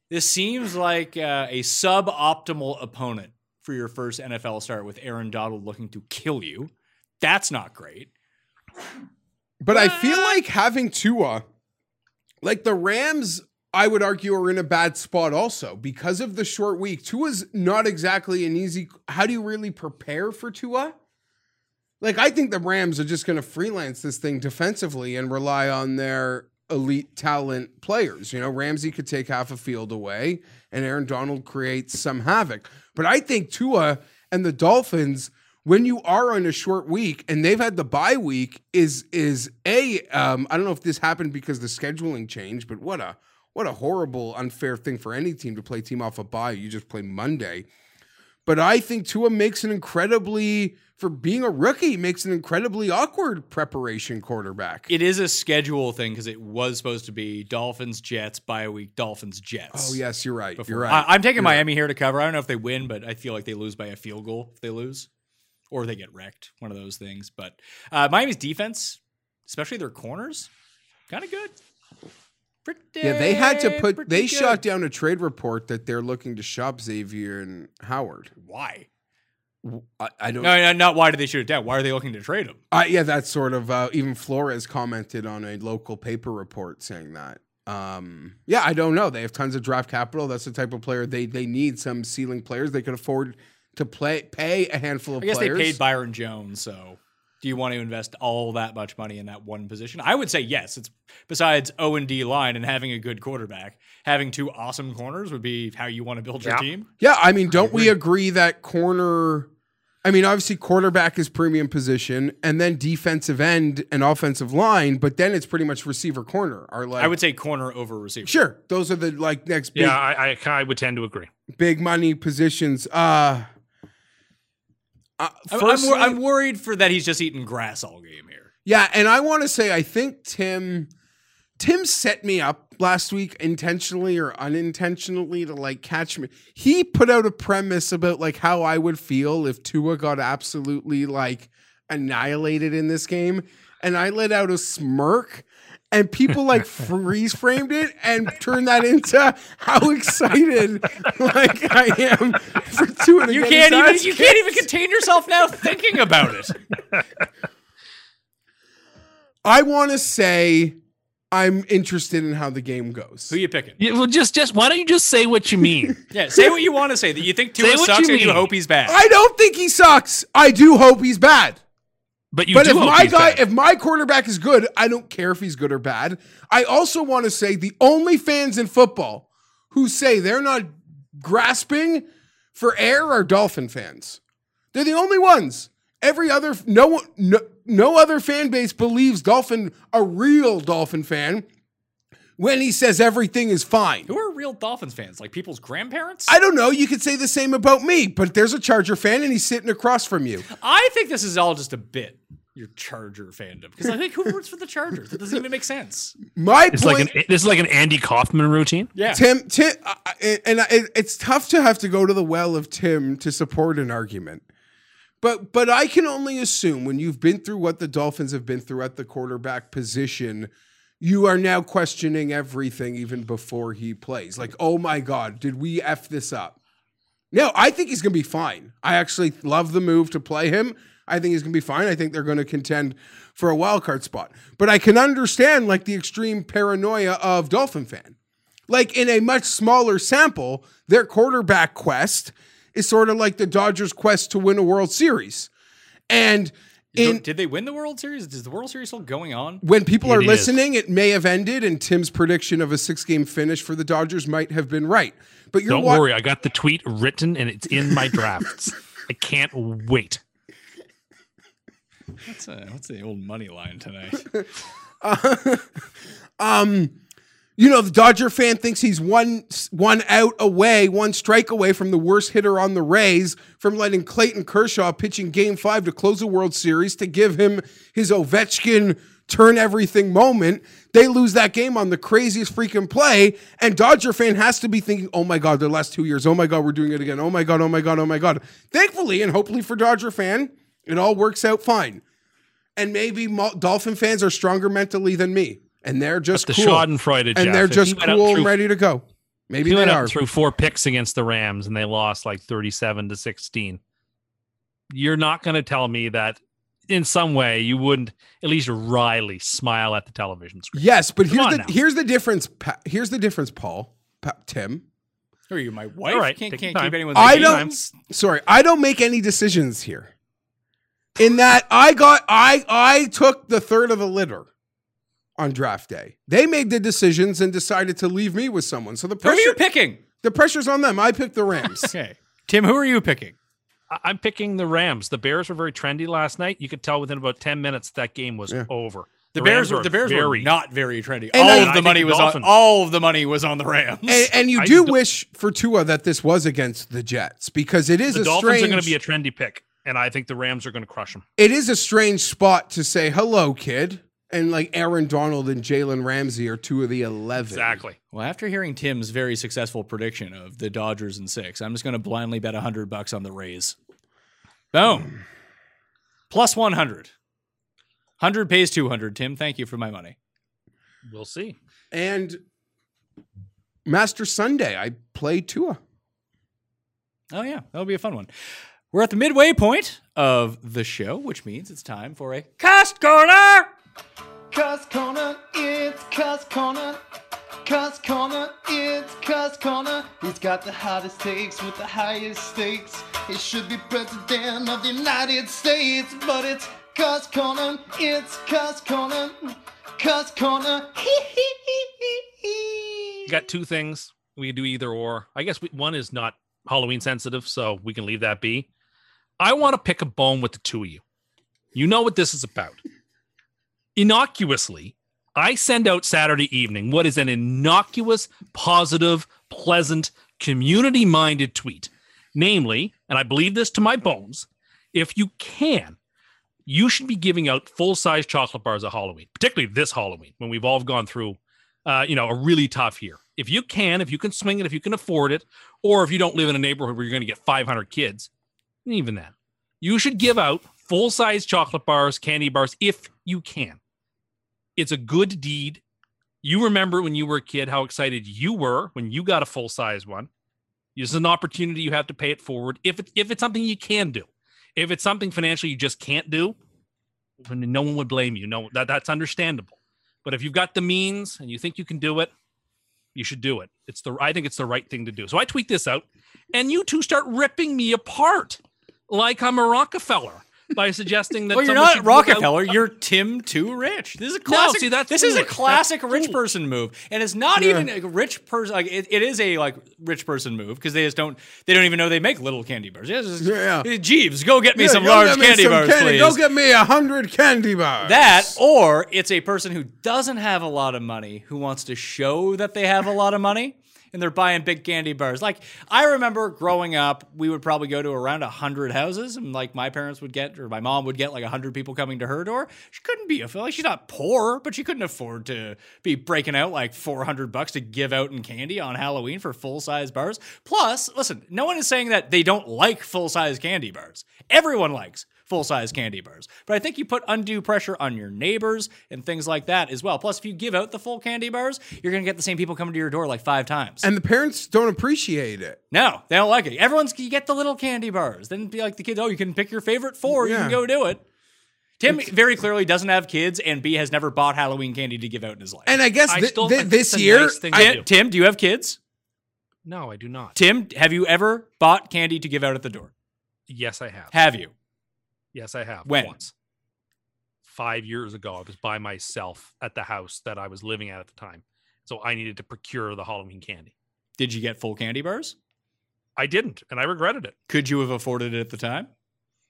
This seems like uh, a suboptimal opponent for your first NFL start with Aaron Donald looking to kill you. That's not great. But I feel like having Tua, like the Rams, I would argue are in a bad spot also because of the short week. Tua's not exactly an easy. How do you really prepare for Tua? Like I think the Rams are just going to freelance this thing defensively and rely on their elite talent players. You know, Ramsey could take half a field away, and Aaron Donald creates some havoc. But I think Tua and the Dolphins, when you are on a short week and they've had the bye week, is is a um, I don't know if this happened because the scheduling changed, but what a what a horrible, unfair thing for any team to play team off a bye. You just play Monday. But I think Tua makes an incredibly, for being a rookie, makes an incredibly awkward preparation quarterback. It is a schedule thing because it was supposed to be Dolphins, Jets, bye week, Dolphins, Jets. oh yes, you're right. before. You're right. I, am taking You're Miami here to cover. I don't know if they win, but I feel like they lose by a field goal if they lose, or they get wrecked. One of those things. But uh, Miami's defense, especially their corners, kind of good. Pretty, Yeah, they had to put. They good. shot down a trade report that they're looking to shop Xavien Howard. Why? I, I don't. No, no, not why did they shoot it down? Why are they looking to trade him? Uh, yeah, that's sort of. Uh, even Flores commented on a local paper report saying that. Um, yeah, I don't know. They have tons of draft capital. That's the type of player they they need. Some ceiling players they can afford to play pay a handful of players. I guess players. they paid Byron Jones, so do you want to invest all that much money in that one position? I would say yes. It's besides O and D line and having a good quarterback, having two awesome corners would be how you want to build your Yeah. team. Yeah, I mean, don't we agree that corner? I mean, obviously, quarterback is premium position, and then defensive end and offensive line, but then it's pretty much receiver corner. Are like I would say corner over receiver. sure those are the like next big Yeah, I, I, I would tend to agree. big money positions. Uh, uh I'm, I'm, I'm worried for that he's just eating grass all game here. Yeah, and I want to say I think Tim Tim set me up last week intentionally or unintentionally to like catch me. He put out a premise about like how I would feel if Tua got absolutely like annihilated in this game, and I let out a smirk. And people like freeze framed it and turned that into how excited like I am for Tua to You can't even ass you can't even contain yourself now thinking about it. I want to say I'm interested in how the game goes. Who you picking? Yeah, well, just just why don't you just say what you mean? Yeah, say what you want to say. That you think Say Tua what sucks you and you hope he's bad. I don't think he sucks. I do hope he's bad. But you but if my guy, bad. if my quarterback is good, I don't care if he's good or bad. I also want to say the only fans in football who say they're not grasping for air are Dolphin fans. They're the only ones. Every other no no, no other fan base believes Dolphin a real Dolphin fan when he says everything is fine. Who are real Dolphins fans? Like people's grandparents? I don't know. You could say the same about me, but there's a Charger fan and he's sitting across from you. I think this is all just a bit. Your Charger fandom, because I think who roots for the Chargers? It doesn't even make sense. My it's point, like an this is like an Andy Kaufman routine. Yeah, Tim, Tim, I- I- and I- it's tough to have to go to the well of Tim to support an argument. But but I can only assume when you've been through what the Dolphins have been through at the quarterback position, you are now questioning everything even before he plays. Like, oh my God, did we F this up? No, I think he's going to be fine. I actually love the move to play him. I think he's going to be fine. I think they're going to contend for a wild card spot. But I can understand like the extreme paranoia of Dolphin fan. Like in a much smaller sample, their quarterback quest is sort of like the Dodgers' quest to win a World Series. And in did they win the World Series? Is the World Series still going on? when people It are is. listening, it may have ended, and Tim's prediction of a six-game finish for the Dodgers might have been right. But you're Don't wa- worry, I got the tweet written and it's in my drafts. I can't wait. What's, uh, what's the old money line tonight? um, you know, the Dodger fan thinks he's one one out away, one strike away from the worst hitter on the Rays from letting Clayton Kershaw pitching Game Five to close the World Series to give him his Ovechkin turn everything moment. They lose that game on the craziest freaking play, and Dodger fan has to be thinking, "Oh my God, the last two years. Oh my God, we're doing it again. Oh my God, oh my God, oh my God." Thankfully, and hopefully for Dodger fan, it all works out fine. And maybe Mo- Dolphin fans are stronger mentally than me, and they're just the cool. Schadenfreude, and they're just he went out cool through- and ready to go. Maybe they went are. through four picks against the Rams and they lost like 37 to 16. You're not going to tell me that in some way you wouldn't at least Riley smile at the television screen. Yes, but Come here's the now. here's the difference. Pa- here's the difference, Paul. Pa- Tim. Who are you, my wife? All right, can't take can't your keep time. anyone's I don't. Sorry, I don't make any decisions here. In that I got I I took the third of the litter. on draft day. They made the decisions and decided to leave me with someone. So the Who are you picking? the pressure's on them. I picked the Rams. Okay. Tim, who are you picking? I- I'm picking the Rams. The Bears were very trendy last night. You could tell within about 10 minutes that game was over. The, Bears, were, the Bears were very, not very trendy. All I- of the think money the was on all of the money was on the Rams. and, and you do do- wish for Tua that this was against the Jets because it is The a Dolphins strange are going to be a trendy pick, and I think the Rams are going to crush them. it is a strange spot to say hello, kid. And like Aaron Donald and Jalen Ramsey are two of the eleven. Exactly. well, after hearing Tim's very successful prediction of the Dodgers and six, I'm just going to blindly bet hundred bucks on the Rays. Boom. Plus one hundred. Hundred pays two hundred. Tim, thank you for my money. We'll see. And Master Sunday, I play Tua. Oh yeah, that'll be a fun one. We're at the midway point of the show, which means it's time for a Cust Corner. Cust Corner, it's Cust Corner. Cust Corner, it's Cust Corner. He's got the hottest takes with the highest stakes. He should be president of the United States, but it's Cust Corner, it's Cust Corner. Cust Corner. Got two things. We can do either or. I guess we, one is not Halloween sensitive, so we can leave that be. I want to pick a bone with the two of you. You know what this is about. Innocuously, I send out Saturday evening what is an innocuous, positive, pleasant, community minded tweet. Namely, and I believe this to my bones, if you can, you should be giving out full size chocolate bars at Halloween, particularly this Halloween when we've all gone through uh, you know, a really tough year. If you can, if you can swing it, if you can afford it, or if you don't live in a neighborhood where you're going to get 500 kids, even that, you should give out full size chocolate bars, candy bars, if you can. It's a good deed. You remember when you were a kid how excited you were when you got a full size one. This is an opportunity you have to pay it forward. If if it's something you can do, if it's something financially you just can't do, no one would blame you. No, that that's understandable. But if you've got the means and you think you can do it, you should do it. It's the I think it's the right thing to do. So I tweet this out, and you two start ripping me apart like I'm a Rockefeller by suggesting that. Well, you're not should look out- Rockefeller. You're Tim Too Rich. This is a classic. No, see, that's this is a classic That's rich foolish. person move, and it's not even a rich person. Like it, it is a like rich person move because they just don't. They don't even know they make little candy bars. Yeah, just, Yeah. Jeeves, go get me Yeah, some large me candy some bars, candy. please. Go get me a hundred candy bars. that, or it's a person who doesn't have a lot of money who wants to show that they have a lot of money. And they're buying big candy bars. Like I remember growing up, we would probably go to around hundred houses, and like my parents would get, or my mom would get, like hundred people coming to her door. She couldn't be a like she's not poor, but she couldn't afford to be breaking out like four hundred bucks to give out in candy on Halloween for full size bars. Plus, listen, no one is saying that they don't like full size candy bars. Everyone likes full size candy bars. But I think you put undue pressure on your neighbors and things like that as well. Plus, if you give out the full candy bars, you're going to get the same people coming to your door like five times. and the parents don't appreciate it. no, they don't like it. Everyone's you get the little candy bars. Then be like the kids, oh, you can pick your favorite four. You can go do it. Tim very clearly doesn't have kids, and B has never bought Halloween candy to give out in his life. And I guess I thi- still thi- think this year, nice I- do. Tim, do you have kids? No, I do not. Tim, have you ever bought candy to give out at the door? Yes, I have. Have you? Yes, I have. When? Once. Five years ago, I was by myself at the house that I was living at at the time. So I needed to procure the Halloween candy. Did you get full candy bars? I didn't, and I regretted it. Could you have afforded it at the time?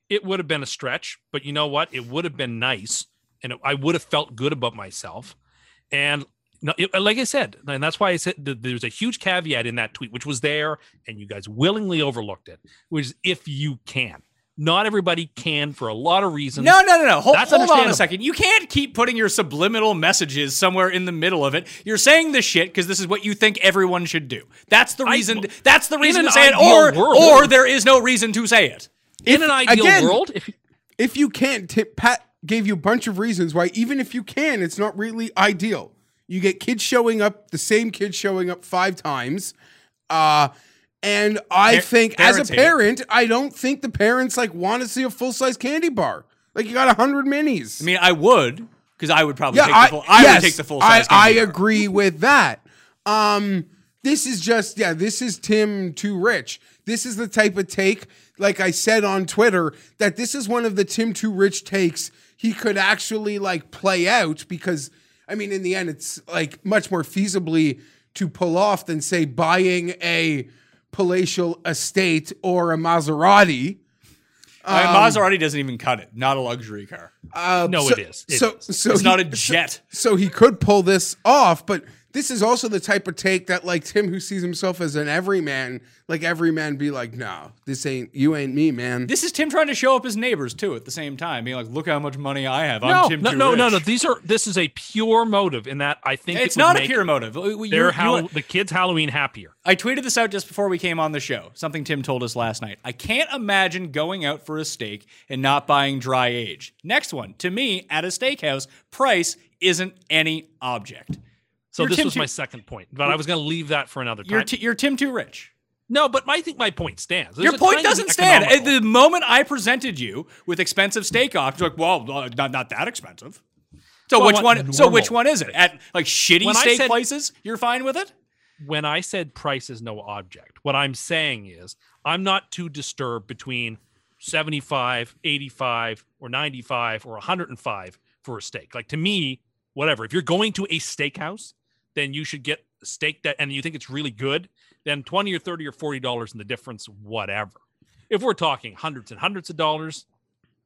It would have been a stretch, but you know what? It would have been nice, and it, I would have felt good about myself. And no, it, like I said, and that's why I said th- there's a huge caveat in that tweet, which was there, and you guys willingly overlooked it, which is if you can. Not everybody can for a lot of reasons. No, no, no, no. Hold, That's hold on a second. You can't keep putting your subliminal messages somewhere in the middle of it. You're saying this shit because this is what you think everyone should do. That's the I- reason. that's the reason an to say it, or world- or there is no reason to say it. in an ideal again- world, if you, if you can't, tip, Pat gave you a bunch of reasons why, even if you can, it's not really ideal. You get kids showing up, the same kids showing up five times. Uh, and I Par- think, as a parent, I don't think the parents like want to see a full size candy bar. Like you got a hundred minis. I mean, I would because I would probably yeah, take I, the full. I yes, would take the full I, size. I agree with that. Um, this is just yeah. This is Tim too rich. This is the type of take, like I said on Twitter, that this is one of the Tim too rich takes he could actually like play out because I mean, in the end, it's like much more feasibly to pull off than say buying a palatial estate or a Maserati. I mean, Maserati doesn't even cut it. Not a luxury car. Uh, No, so, it is. It so, is. so It's he- not a jet. So he could pull this off, but this is also the type of take that like Tim, who sees himself as an everyman, like everyman, be like, no, this ain't you, ain't me, man. This is Tim trying to show up his neighbors too at the same time, being like, "Look how much money I have. I'm No, Tim no, Too no, no, Rich." no. These are. This is a pure motive in that I think It's it not a pure motive. You- you- Their you- the kids' Halloween happier. I tweeted this out just before we came on the show. Something Tim told us last night. I can't imagine going out for a steak and not buying dry age. Next one. To me, at a steakhouse, price isn't any object. So You're this Tim was too- my second point, but I was going to leave that for another You're time. t- you're Tim too rich. no, but I think my point stands. There's Your point time to be doesn't stand. At the moment I presented you with expensive steak options, like, well, uh, not not that expensive. So Well, which one? So which one is it? At like shitty When steak said- places, you're fine with it. when I said price is no object, what I'm saying is I'm not too disturbed between 75, 85, or 95 or 105 for a steak. Like to me, whatever. If you're going to a steakhouse, then you should get a steak that and you think it's really good, then 20 or 30 or 40 dollars in the difference, whatever. If we're talking hundreds and hundreds of dollars,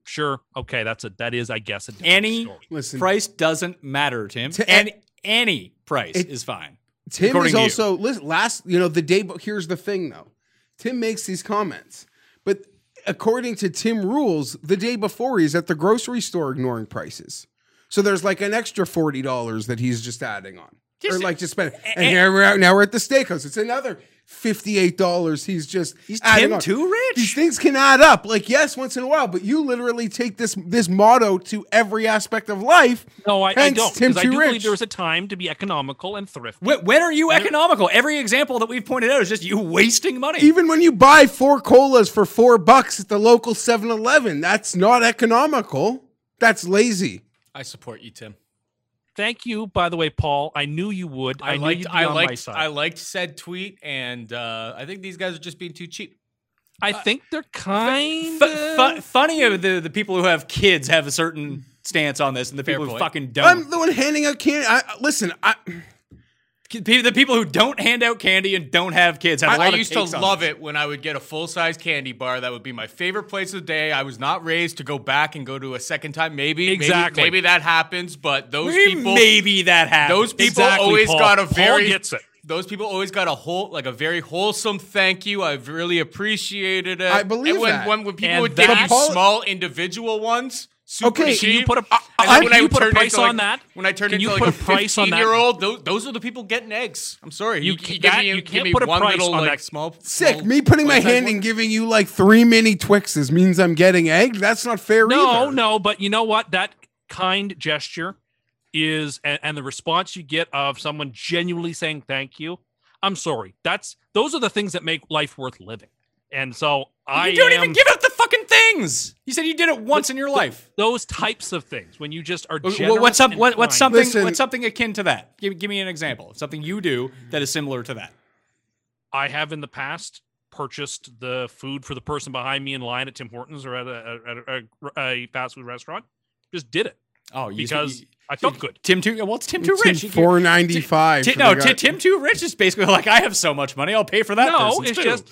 sure, okay, that's a that is, I guess, a Any story. Listen, price doesn't matter, Tim. To- and any price It- is fine. Tim is to you. also listen, last, you know, the day. But here's the thing, though. Tim makes these comments, but according to Tim rules, the day before he's at the grocery store ignoring prices. So there's like an extra forty dollars that he's just adding on, or Just- like just spending. And and- here we're out, now we're at the steakhouse. It's another fifty-eight dollars. He's just He's adding Tim on. too rich. These things can add up. Like yes, once in a while, but you literally take this this motto to every aspect of life. No, I, I don't. Tim Because I too do rich. believe there is a time to be economical and thrifty. When, when are you economical? Every example that we've pointed out is just you wasting money. Even when you buy four colas for four bucks at the local 7 Eleven, that's not economical. That's lazy. I support you, Tim. Thank you, by the way, Paul. I knew you would. I, I, knew liked you'd be I on my liked side. I liked said tweet, and uh, I think these guys are just being too cheap. I think they're kind Fu- of. fu- funny of the, the people who have kids have a certain stance on this, and the Fair people who point. fucking don't. I'm the one handing out candy. I, listen, I, Pe- the people who don't hand out candy and don't have kids have a I, lot I of used to on love this. it when I would get a full size candy bar. That would be my favorite place of the day. I was not raised to go back and go to a second time. Maybe, maybe- Exactly. maybe, that happens, but those Maybe- people, maybe that happens. those people Exactly, always Paul. got a Paul very gets it. Those people always got a whole, like a very wholesome thank you. I've really appreciated it. I believe and when, that. when when people And would give that- me Paul- small individual ones. Super Okay, cheap. can you put a- and I- when can I you put a price into, like- on that? When I turned Can into you like put a a price on that? year old, those, those are the people getting eggs. I'm sorry, You you, can't- you give that- me, you can't me put a one price little on like that. small. sick. small Me putting my hand one. and giving you like three mini Twixes means I'm getting egged. That's not fair no, either. no, but you know what? That kind gesture is, and, and the response you get of someone genuinely saying thank you. I'm sorry. That's those are the things that make life worth living. And so I don't am even give out the fucking things. You said you did it once in your life. those types of things when you just are. Well, what's up? What, what's something? Listen- what's something akin to that? Give, give me an example. Something you do that is similar to that. I have in the past purchased the food for the person behind me in line at Tim Hortons or at a, at a, a, a fast food restaurant. Just did it Oh, you because you- I felt good. Tim too. Well, it's Tim too rich. Four ninety five. No, Tim too rich is basically like I have so much money, I'll pay for that. no, it's too." just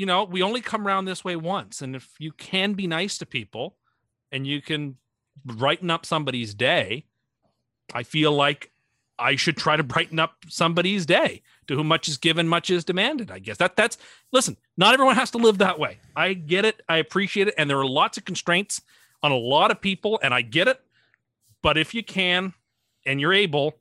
you know we only come around this way once, and if you can be nice to people, and you can brighten up somebody's day, I feel like I should try to brighten up somebody's day. To whom much is given, much is demanded. I guess that that's listen. Not everyone has to live that way. I get it. I appreciate it, and there are lots of constraints on a lot of people, and I get it. But if you can, and you're able,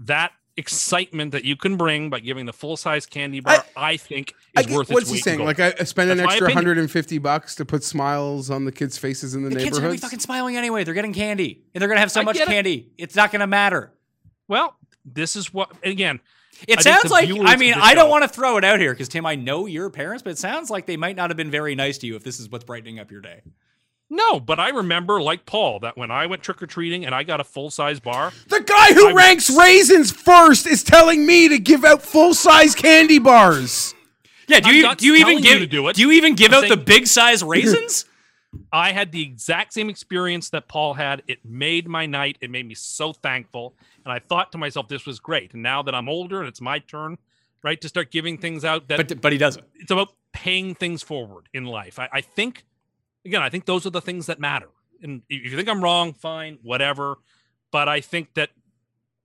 that excitement that you can bring by giving the full size candy bar, I, think, I is get- worth what's its he weight. in saying? Like I I spend an That's my extra 150 bucks to put smiles on the kids' faces in the, the kids are gonna be fucking smiling anyway. They're getting candy, and they're gonna have so I much get it. candy. It's not gonna matter. well, this is what again. It I sounds like I mean I don't want to throw it out here because Tim, I know your parents, but it sounds like they might not have been very nice to you if this is what's brightening up your day. No, but I remember, like Paul, that when I went trick or treating and I got a full size bar, The guy who I- ranks raisins first is telling me to give out full size candy bars. Yeah, do you do you even telling you give to do it. you even give I'm out the big size raisins? I had the exact same experience that Paul had. It made my night. It made me so thankful. And I thought to myself, this was great. And now that I'm older and it's my turn, right, to start giving things out that But but he doesn't. it's about paying things forward in life. I, I think, again, I think those are the things that matter. And if you think I'm wrong, fine, whatever. But I think that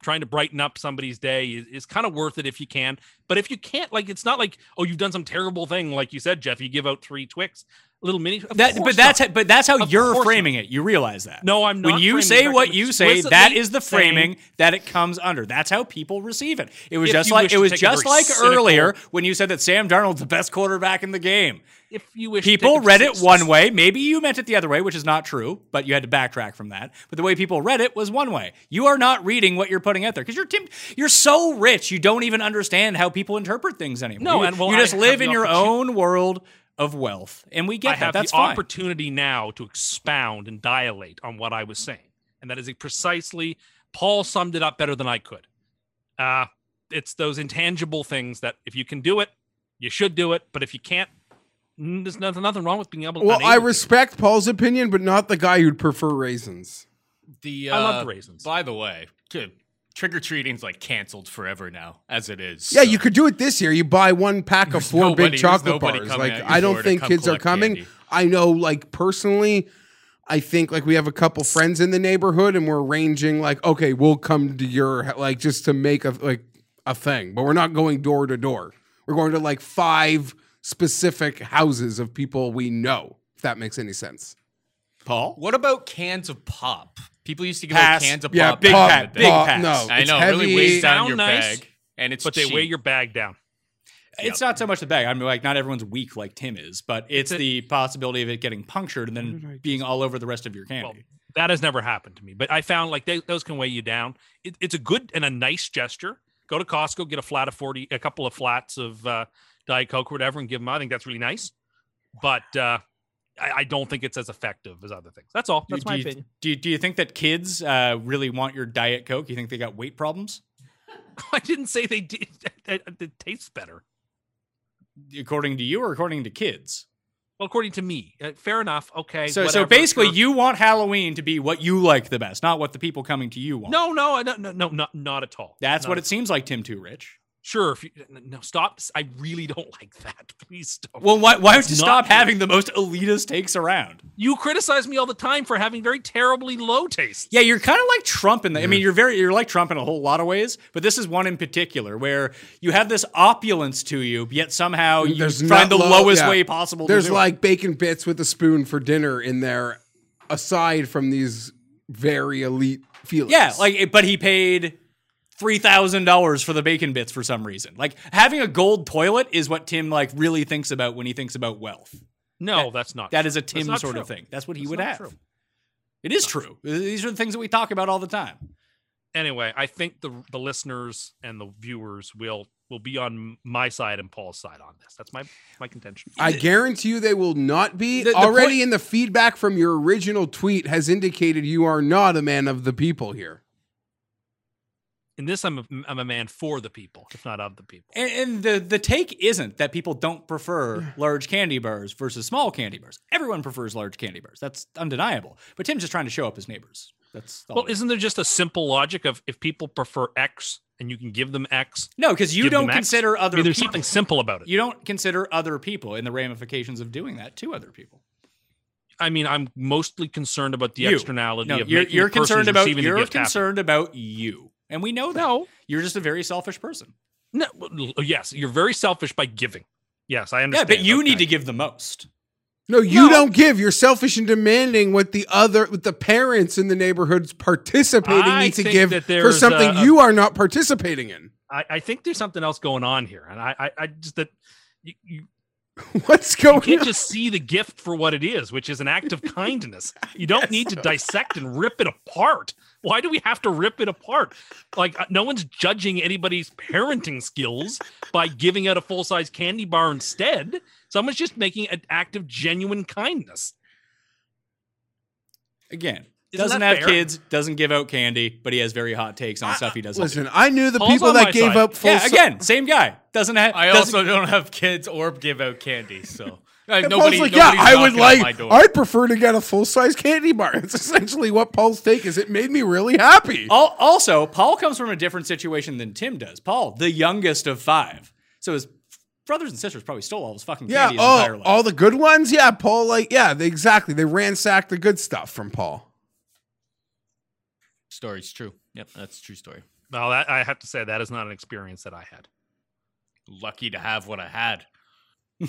trying to brighten up somebody's day is, is kind of worth it if you can. But if you can't, like, it's not like, oh, you've done some terrible thing, like you said, Geoff. You give out three Twix, little mini. That, but that's not. how, but that's how Of you're framing it. You realize that. No, I'm not When you say what you say, that is the framing that it comes under. That's how people receive it. It was If just like it was just like cynical- earlier when you said that Sam Darnold's the best quarterback in the game. If you wish, People read it one way. Maybe you meant it the other way, which is not true, but you had to backtrack from that. But the way people read it was one way. You are not reading what you're putting out there because you're Tim, you're so rich, you don't even understand how people interpret things anymore. No, you, and, well, you just have live in your own world of wealth, and we get I that. have That's the fine. opportunity now to expound and dilate on what I was saying, and that is precisely Paul summed it up better than I could. Uh, it's those intangible things that if you can do it, you should do it, but if you can't, there's nothing, nothing wrong with being able. To Well, unable I to. respect Paul's opinion, but not the guy who'd prefer raisins. The I love uh, the raisins. By the way, trick or treating's like canceled forever now, as it is. Yeah, so- you could do it this year. You buy one pack of There's four nobody- big chocolate bars. Like I don't think kids are coming. candy. I know, like personally, I think like we have a couple friends in the neighborhood, and we're arranging like, okay, we'll come to your like just to make a like a thing, but we're not going door to door. We're going to like five specific houses of people we know. If that makes any sense. Paul. What about cans of pop? People used to give Pass. out cans of Yeah, pop. big back pack, big day. pop, pass. No, I it's know, heavy. really weighs down Sound your nice, bag, and it's but they weigh your bag down. It's not so much the bag. I mean, like not everyone's weak like Tim is, but it's It's a- the possibility of it getting punctured and then being all over the rest of your candy. Well, that has never happened to me, but I found like they, those can weigh you down. It, it's a good and a nice gesture. Go to Costco, get a flat of forty, a couple of flats of uh, Diet Coke or whatever, and give them. I think that's really nice, but uh, I, I don't think it's as effective as other things. That's all. That's do, my you, opinion. Do you, do you think that kids uh, really want your Diet Coke? You think they got weight problems? I didn't say they did. It, it tastes better. According to you or according to kids? Well, according to me, uh, fair enough. Okay. So, so basically, sure. you want Halloween to be what you like the best, not what the people coming to you want. No, no, no, no, no, not not at all. That's Not what at it seems like, Tim Too Rich. Sure. If you, no, stop. I really don't like that. Please stop. Well, why, why don't you stop true. having the most elitist takes around? you criticize me all the time for having very terribly low taste. Yeah, you're kind of like Trump in the. I mean, mm. you're very you're like Trump in a whole lot of ways, but this is one in particular where you have this opulence to you, yet somehow you There's find the low- lowest yeah. way possible. to There's do it. like bacon bits with a spoon for dinner in there, aside from these very elite feelings. yeah, like but he paid three thousand dollars for the bacon bits for some reason. Like having a gold toilet is what Tim like really thinks about when he thinks about wealth. No, that's not. That is a Tim sort true. of thing. That's what he That's would have. true. It is true. Uh, these are the things that we talk about all the time. Anyway, I think the the listeners and the viewers will will be on my side and Paul's side on this. That's my my contention. I guarantee you they will not be. The- the Already point- in the feedback from your original tweet has indicated you are not a man of the people here. In this, I'm a, I'm a man for the people, if not of the people. And, and the the take isn't that people don't prefer large candy bars versus small candy bars. Everyone prefers large candy bars. That's undeniable. But Tim's just trying to show up his neighbors. That's all Well, isn't there just a simple logic of if people prefer X and you can give them X? no, because you don't X? consider I other mean, there's people. something simple about it. You don't consider other people in the ramifications of doing that to other people. I mean, I'm mostly concerned about the You. externality No, of you're, making you're the person concerned who's about receiving the you're gift happy. concerned about you, and we know that. No, You're just a very selfish person. no. Yes, you're very selfish by giving. Yes, I understand. Yeah, understand. but you need to give the most. No, you No. don't give. You're selfish and demanding what the other, what the parents in the neighborhoods participating I need to give for something a- you are not participating in. I, I think there's something else going on here, and I, I, I just that you, you, What's going on? you can't on? just see the gift for what it is, which is an act of kindness. You don't need to dissect and rip it apart. Why do we have to rip it apart? Like uh, no one's judging anybody's parenting skills by giving out a full size candy bar instead. Someone's just making an act of genuine kindness. Again, Isn't doesn't have fair? kids, doesn't give out candy, but he has very hot takes on stuff he doesn't. do. Listen, I knew the Paul's people that gave side. up full. yeah, si- again, same guy. Doesn't have. I doesn't, also don't have kids or give out candy, so And nobody- Paul's like, yeah, I would knocking on my like. I'd prefer to get a full size candy bar. It's essentially what Paul's take is. It made me really happy. Also, Paul comes from a different situation than Tim does. Paul, the youngest of five, so his brothers and sisters probably stole all his fucking Yeah, candy his entire oh, all the good ones. Yeah, Paul. Like, yeah, they, exactly. They ransacked the good stuff from Paul. Story's true. Yep, that's a true story. Well, that, I have to say that is not an experience that I had. Lucky to have what I had.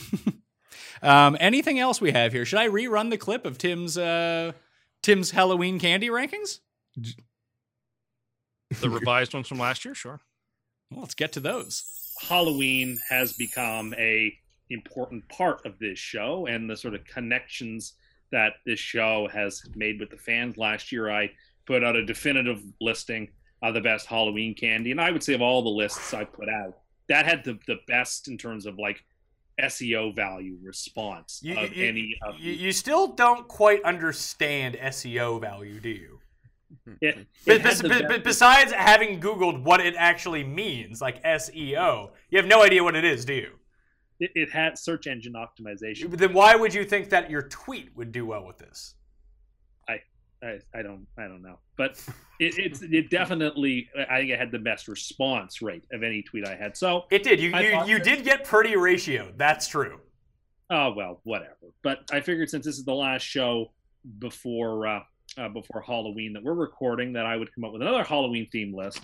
Um, anything else we have here? Should I rerun the clip of Tim's uh, Tim's Halloween candy rankings? The revised ones from last year, sure. Well, let's get to those. Halloween has become a important part of this show and the sort of connections that this show has made with the fans. Last year, I put out a definitive listing of the best Halloween candy, and I would say of all the lists I put out, that had the, the best in terms of like SEO value response of any of you, you still don't quite understand SEO value, do you? it, it But, had the but- but best- besides having Googled what it actually means, like SEO, you have no idea what it is, do you? it, it had search engine optimization. Then why would you think that your tweet would do well with this? I, I don't I don't know, but it, it's it definitely I think it had the best response rate of any tweet I had. So It did. You you, you did get pretty ratio. That's true. oh well, whatever. But I figured since this is the last show before uh, uh, before Halloween that we're recording, that I would come up with another Halloween themed list,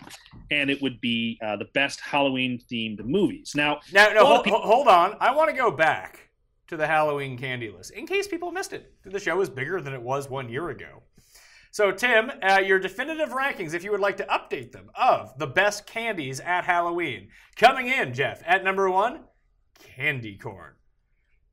and it would be uh, the best Halloween themed movies. Now, Now, no, hold, hold on. I want to go back to the Halloween candy list in case people missed it. The show is bigger than it was one year ago. So, Tim, uh, your definitive rankings, if you would like to update them, of the best candies at Halloween. Coming in, Geoff, at number one, candy corn.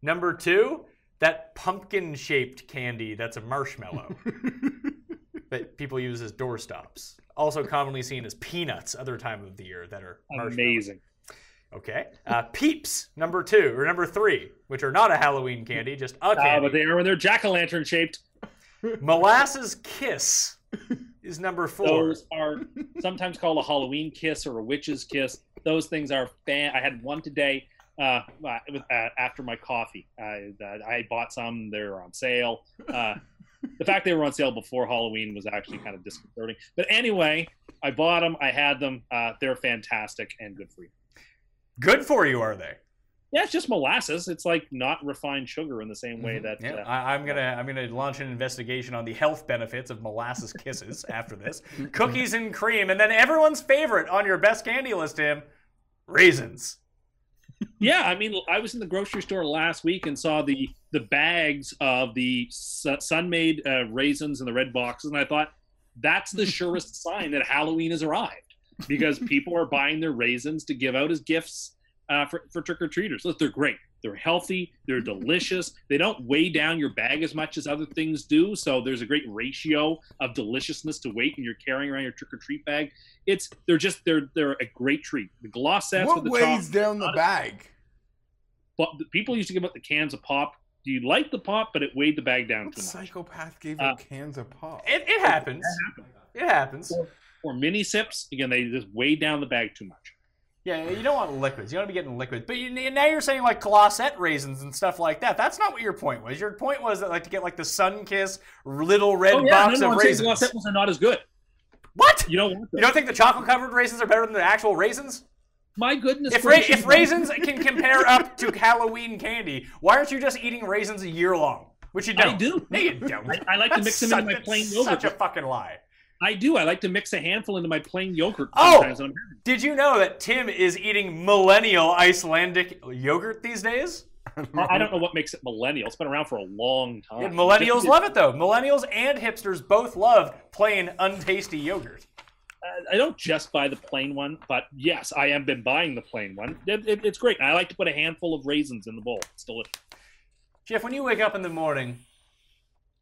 Number two, that pumpkin shaped candy that's a marshmallow that people use as doorstops. Also commonly seen as peanuts other time of the year that are amazing. Okay. Uh, Peeps, number two, or number three, which are not a Halloween candy, just a Uh, candy. but they are when they're jack o' lantern shaped. Molasses Kiss is number four. Those are sometimes called a Halloween kiss or a witch's kiss. Those things are fan. I had one today uh, uh, with, uh, after my coffee. I, uh, I bought some. They were on sale. Uh, the fact they were on sale before Halloween was actually kind of disconcerting. But anyway, I bought them. I had them. Uh, they're fantastic and good for you. Good for you, are they? Yeah, it's just molasses. It's like not refined sugar in the same way that. Yeah, uh, I, I'm gonna I'm gonna launch an investigation on the health benefits of molasses kisses after this. Cookies and cream, and then everyone's favorite on your best candy list, Tim, raisins. Yeah, I mean, I was in the grocery store last week and saw the the bags of the Sun- Sun-Maid uh, raisins in the red boxes, and I thought that's the surest sign that Halloween has arrived because people are buying their raisins to give out as gifts uh, for for trick or treaters. Look, they're great. They're healthy. They're delicious. They don't weigh down your bag as much as other things do. So there's a great ratio of deliciousness to weight when you're carrying around your trick or treat bag. It's they're just they're they're a great treat. The Glosettes what with the weighs chocolate- down the bag? but the people used to give out the cans of pop. Do you like the pop? But it weighed the bag down What too much. psychopath gave Uh, out cans of pop? It, it happens. It happens. Or mini sips. Again, they just weigh down the bag too much. Yeah, you don't want liquids. You don't want to be getting liquids. But you, now you're saying like Glosette raisins and stuff like that. That's not what your point was. Your point was that like to get like the sun kiss little red oh yeah, box no, no, of raisins. Glosette ones are not as good. What? You don't want You don't think the chocolate covered raisins are better than the actual raisins? My goodness If, ra- if raisins can compare up to Halloween candy, why aren't you just eating raisins a year long? Which you don't. I do. No, you don't. I- I like to mix them such- my plain yogurt. Such a fucking lie. I do. I like to mix a handful into my plain yogurt Oh! Did you know that Tim is eating millennial Icelandic yogurt these days? I I don't know what makes it millennial. It's been around for a long time. Yeah, millennials love it though. Millennials and hipsters both love plain untasty yogurt. Uh, I don't just buy the plain one, but yes, I have been buying the plain one. It, it- it's great. I like to put a handful of raisins in the bowl. It's delicious. Geoff, when you wake up in the morning,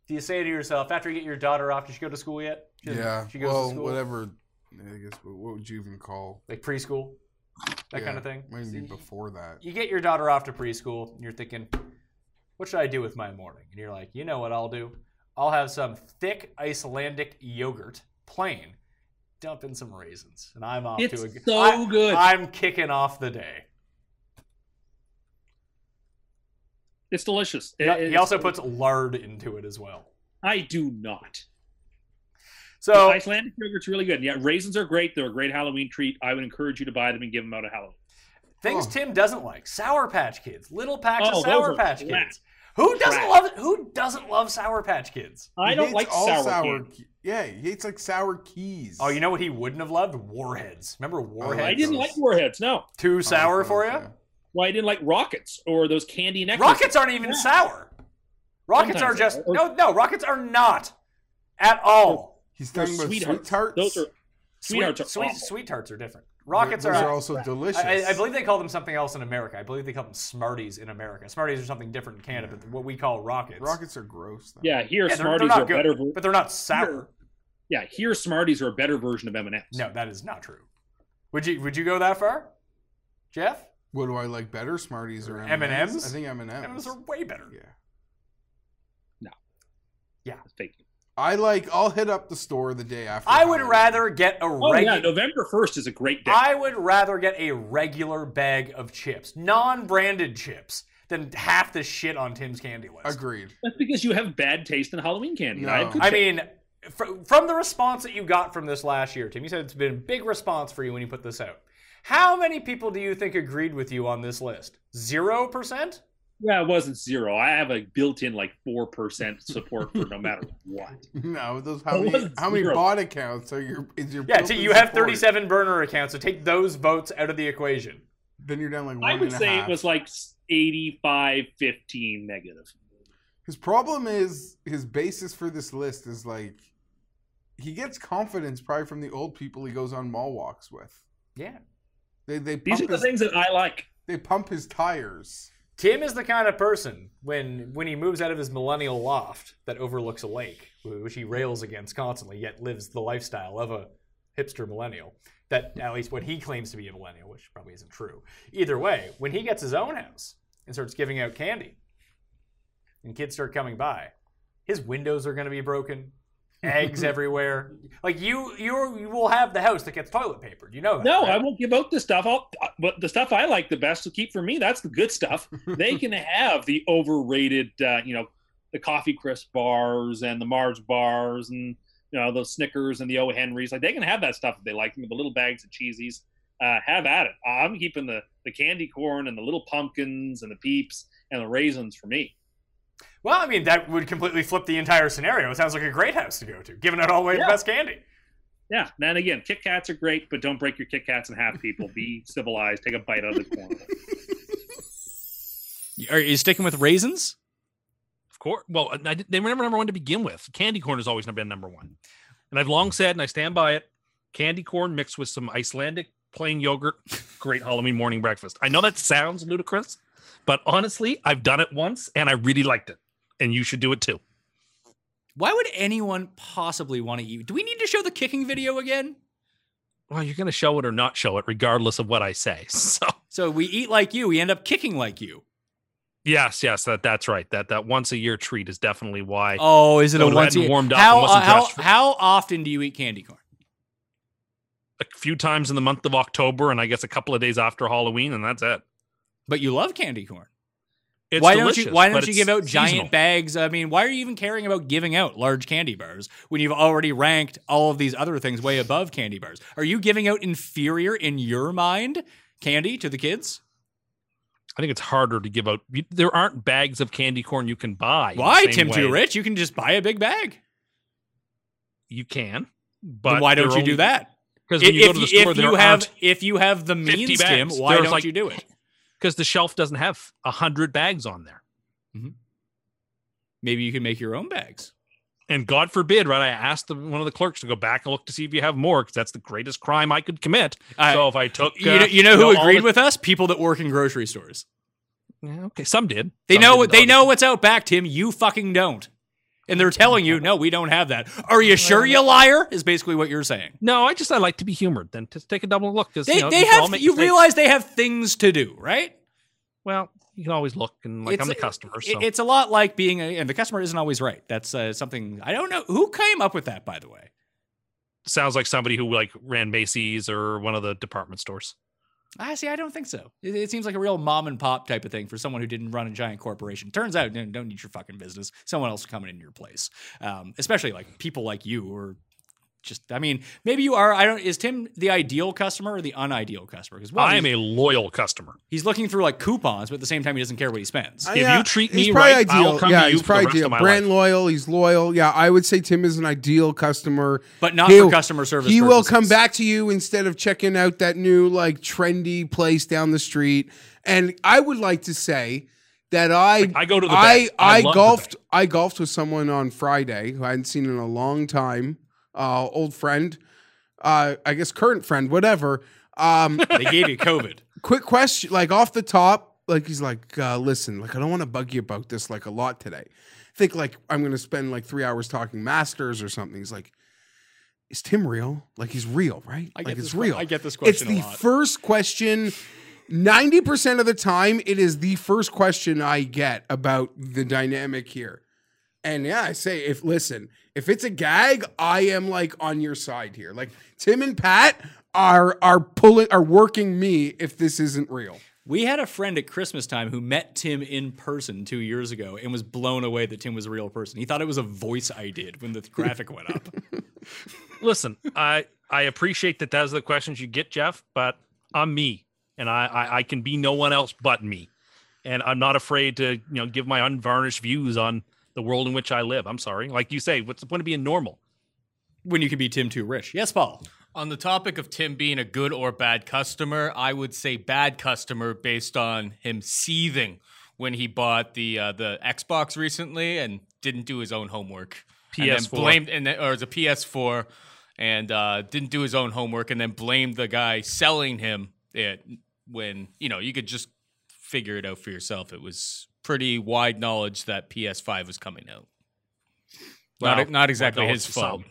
do you say to yourself, after you get your daughter off, did she go to school yet? She Yeah. She goes well, to school? whatever. I guess what what would you even call Like preschool? That Yeah, kind of thing? Maybe See, before that. you get your daughter off to preschool and you're thinking what should i do with my morning and you're like you know what i'll do i'll have some thick icelandic yogurt plain dump in some raisins and i'm off It's to a good so I- good. i'm kicking off the day It's delicious. He, It- he it's- also puts lard into it as well. I do not. So Icelandic yogurt's really good. Yeah, raisins are great. They're a great Halloween treat. I would encourage you to buy them and give them out at Halloween. things Oh. Tim doesn't like: Sour Patch Kids, little packs Oh, of Sour Patch crap. Kids. Who doesn't Crap. love it? Who doesn't love Sour Patch Kids? I don't like all sour, candy. Ke- Yeah, he hates like sour keys. Oh, you know what he wouldn't have loved? Warheads. Remember oh, Warheads? I didn't like warheads. No. Too Oh, sour those, for you? yeah. Well, I didn't like rockets or those candy necklaces. Rockets aren't even sour. Rockets Sometimes are just are. no, no. Rockets are not at all. He's talking about sweethearts. sweet tarts. Those are Sweet, sweethearts are sweet, awful. sweet tarts are different. Rockets Those are. are also delicious. I, I believe they call them something else in America. I believe they call them Smarties in America. Smarties are something different in Canada, but what we call rockets. rockets are gross. Though. Yeah, here Yeah, they're, Smarties they're are good, better. but they're not sour. yeah, here Smarties are a better version of M&Ms. No, that is not true. Would you Would you go that far, Geoff? What do I like better, Smarties or M&Ms? M&Ms? I think M&Ms. M&Ms are way better. Yeah. It's fake. I like. I'll hit up the store the day after. I would Halloween. rather get a Oh regular. yeah, November first is a great day. I would rather get a regular bag of chips, non-branded chips, than half the shit on Tim's candy list. Agreed. That's because you have bad taste in Halloween candy. No. I, I mean, fr- from the response that you got from this last year, Tim, you said it's been a big response for you when you put this out. How many people do you think agreed with you on this list? Zero percent? Yeah, it wasn't zero. I have a built-in like four percent support for no matter what. No, those how It many how many zero. bot accounts are your is your Yeah, so you have support? 37 burner accounts, so take those votes out of the equation. Then you're down like one I would and a say half. it was like 85, 15 negative. His problem is his basis for this list is like he gets confidence probably from the old people he goes on mall walks with. Yeah. They they These are the his, things that I like. they pump his tires. Tim is the kind of person when when he moves out of his millennial loft that overlooks a lake, which he rails against constantly, yet lives the lifestyle of a hipster millennial. That at least what he claims to be a millennial, which probably isn't true. Either way, when he gets his own house and starts giving out candy, and kids start coming by, his windows are going to be broken, eggs everywhere. Like you, you, you will have the house that gets toilet papered. You know that? No, right? I won't give out the stuff. I'll, but the stuff I like the best to keep for me, that's the good stuff. they can have the overrated, uh, you know, the coffee crisp bars and the Mars bars and you know the Snickers and the O Henrys. Like they can have that stuff if they like them. The little bags of cheesies. Uh, have at it. I'm keeping the the candy corn and the little pumpkins and the peeps and the raisins for me. Well, I mean, that would completely flip the entire scenario. It sounds like a great house to go to, giving it all away Yeah. the best candy. Yeah. And again, Kit Kats are great, but don't break your Kit Kats in half. People, be civilized. Take a bite out of the corn. Uh, Are you sticking with raisins? Of course. Well, I, they were never number one to begin with. Candy corn has always been number one. And I've long said, and I stand by it candy corn mixed with some Icelandic plain yogurt, great Halloween morning breakfast. I know that sounds ludicrous, but honestly, I've done it once and I really liked it. And you should do it too. Why would anyone possibly want to eat? Do we need to show the kicking video again? Well, you're going to show it or not show it, regardless of what I say. So, So we eat like you, we end up kicking like you. yes, yes, that that's right. That that once a year treat is definitely why. Oh, is it a once a- warmed up How uh, how for- how often do you eat candy corn? A few times in the month of October, and I guess a couple of days after Halloween, and that's it. But you love candy corn. It's why don't you why don't you give out giant seasonal. bags? I mean, why are you even caring about giving out large candy bars when you've already ranked all of these other things way above candy bars? Are you giving out inferior in your mind candy to the kids? I think it's harder to give out. There aren't bags of candy corn you can buy. Why, Tim Too way. Rich? You can just buy a big bag. You can, but Then why don't you do that? Because If, when you go to the store, if there you have if you have the means, Tim, why don't like- you do it? Because the shelf doesn't have a hundred bags on there. Maybe you can make your own bags. And God forbid, right? I asked the, one of the clerks to go back and look to see if you have more, because that's the greatest crime I could commit. I- so if I took, You uh, know, you know who agreed the- with us? People that work in grocery stores. Yeah, okay, some did. They Some know what they know what's out back, Tim. You fucking don't. And they're telling you, no, we don't have that. Are you sure, you liar? Is basically what you're saying. No, I just I like to be humored. Then to take a double look because They, you, know, they we can all have. You mistakes. realize they have things to do, right? Well, you can always look and like It's I'm the customer. So It's a lot like being, a, and the customer isn't always right. That's uh, something I don't know who came up with that. By the way, sounds like somebody who like ran Macy's or one of the department stores. I see. I don't think so. It, it seems like a real mom and pop type of thing for someone who didn't run a giant corporation. Turns out, don't need your fucking business. Someone else coming in your place. Um, especially like people like you are just. I mean, maybe you are. I don't. Is Tim the ideal customer or the unideal customer? Because well, I am a loyal customer. he's looking through like coupons, but at the same time, he doesn't care what he spends. If you treat he's me probably right, I'll come to you he's for the probably rest ideal. of my Brand life. loyal. He's loyal. Yeah, I would say Tim is an ideal customer. But not He'll- for customer service. He will come back to you instead of checking out that new like trendy place down the street. And I would like to say that I I go to the I. I I, love the golfed. I golfed with someone on Friday who I hadn't seen in a long time. Uh, old friend, uh, I guess current friend, whatever. Um, They gave you COVID. quick question, like off the top, like he's like, uh, listen, like I don't want to bug you about this like a lot today. Think like I'm gonna spend like three hours talking masters or something. He's like, is Tim real? Like he's real, right? I like it's real. I get this It's question a the lot. first question. Ninety percent of the time, it is the first question I get about the dynamic here. And yeah, I say if listen, if it's a gag, I am like on your side here. Like Tim and Pat are are pulling are working me if this isn't real. We had a friend at Christmas time who met Tim in person two years ago and was blown away that Tim was a real person. He thought it was a voice I did when the graphic went up. Listen, I I appreciate that those are the questions you get, Geoff, but I'm me, and I, I I can be no one else but me, and I'm not afraid to you know give my unvarnished views on the world in which I live. I'm sorry, like you say, what's the point of being normal? when you can be Tim too rich. Yes, Paul. On the topic of Tim being a good or bad customer, I would say bad customer based on him seething when he bought the uh, the Xbox recently and didn't do his own homework. And then PS4. blamed and then, or it's a PS4 and uh, didn't do his own homework and then blamed the guy selling him it when you know you could just figure it out for yourself. It was pretty wide knowledge that PS5 was coming out. Well, not, not exactly his fault.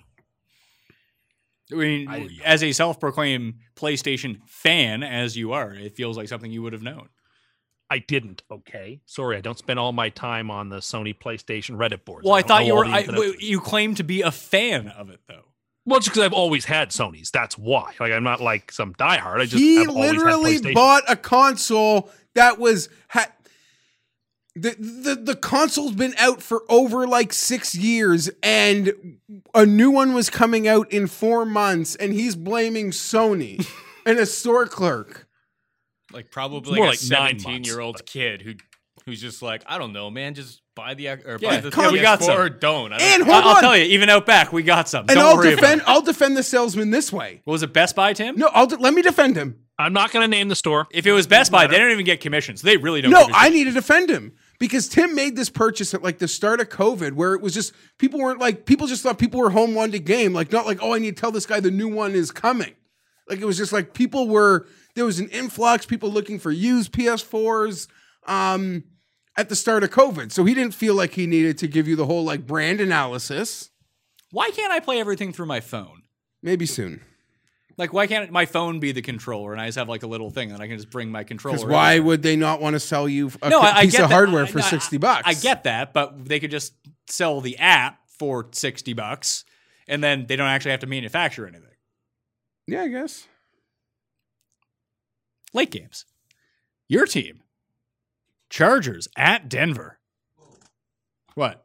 I mean, as a self-proclaimed PlayStation fan, as you are, it feels like something you would have known. I didn't. Okay, sorry, I don't spend all my time on the Sony PlayStation Reddit boards. Well, I don't thought you were. I, you claim to be a fan of it, though. well, just because I've always had Sony's. That's why. Like I'm not like some diehard. I just he have always had literally bought a console that was ha- the, the the console's been out for over like six years and a new one was coming out in four months and he's blaming sony and a store clerk like probably more like a like nine 17 year old months, kid who who's just like I don't know man just buy the or Yeah, buy the yeah, we got some. or don't I don't and care. hold I- I'll tell you, even out back, we got some. and Don't i'll worry defend about it. i'll defend the salesman this way What was it Best Buy, Tim? no i'll de- let me defend him I'm not going to name the store. If it was Best Buy, they don't even get commissions. They really don't. No, give a I shit. need to defend him because Tim made this purchase at like the start of COVID, where it was just people weren't like people just thought people were home one to game, like not like oh I need to tell this guy the new one is coming. Like it was just like people were there was an influx, people looking for used PS4s um, at the start of COVID, so he didn't feel like he needed to give you the whole like brand analysis. Why can't I play everything through my phone? Maybe soon. Like, why can't my phone be the controller and I just have like a little thing and I can just bring my controller? Because why would they not want to sell you a no, I, I piece get of that. hardware I- for I- sixty bucks? I get that, but they could just sell the app for sixty bucks, and then they don't actually have to manufacture anything. Yeah, I guess. Late games, your team, Chargers at Denver. What?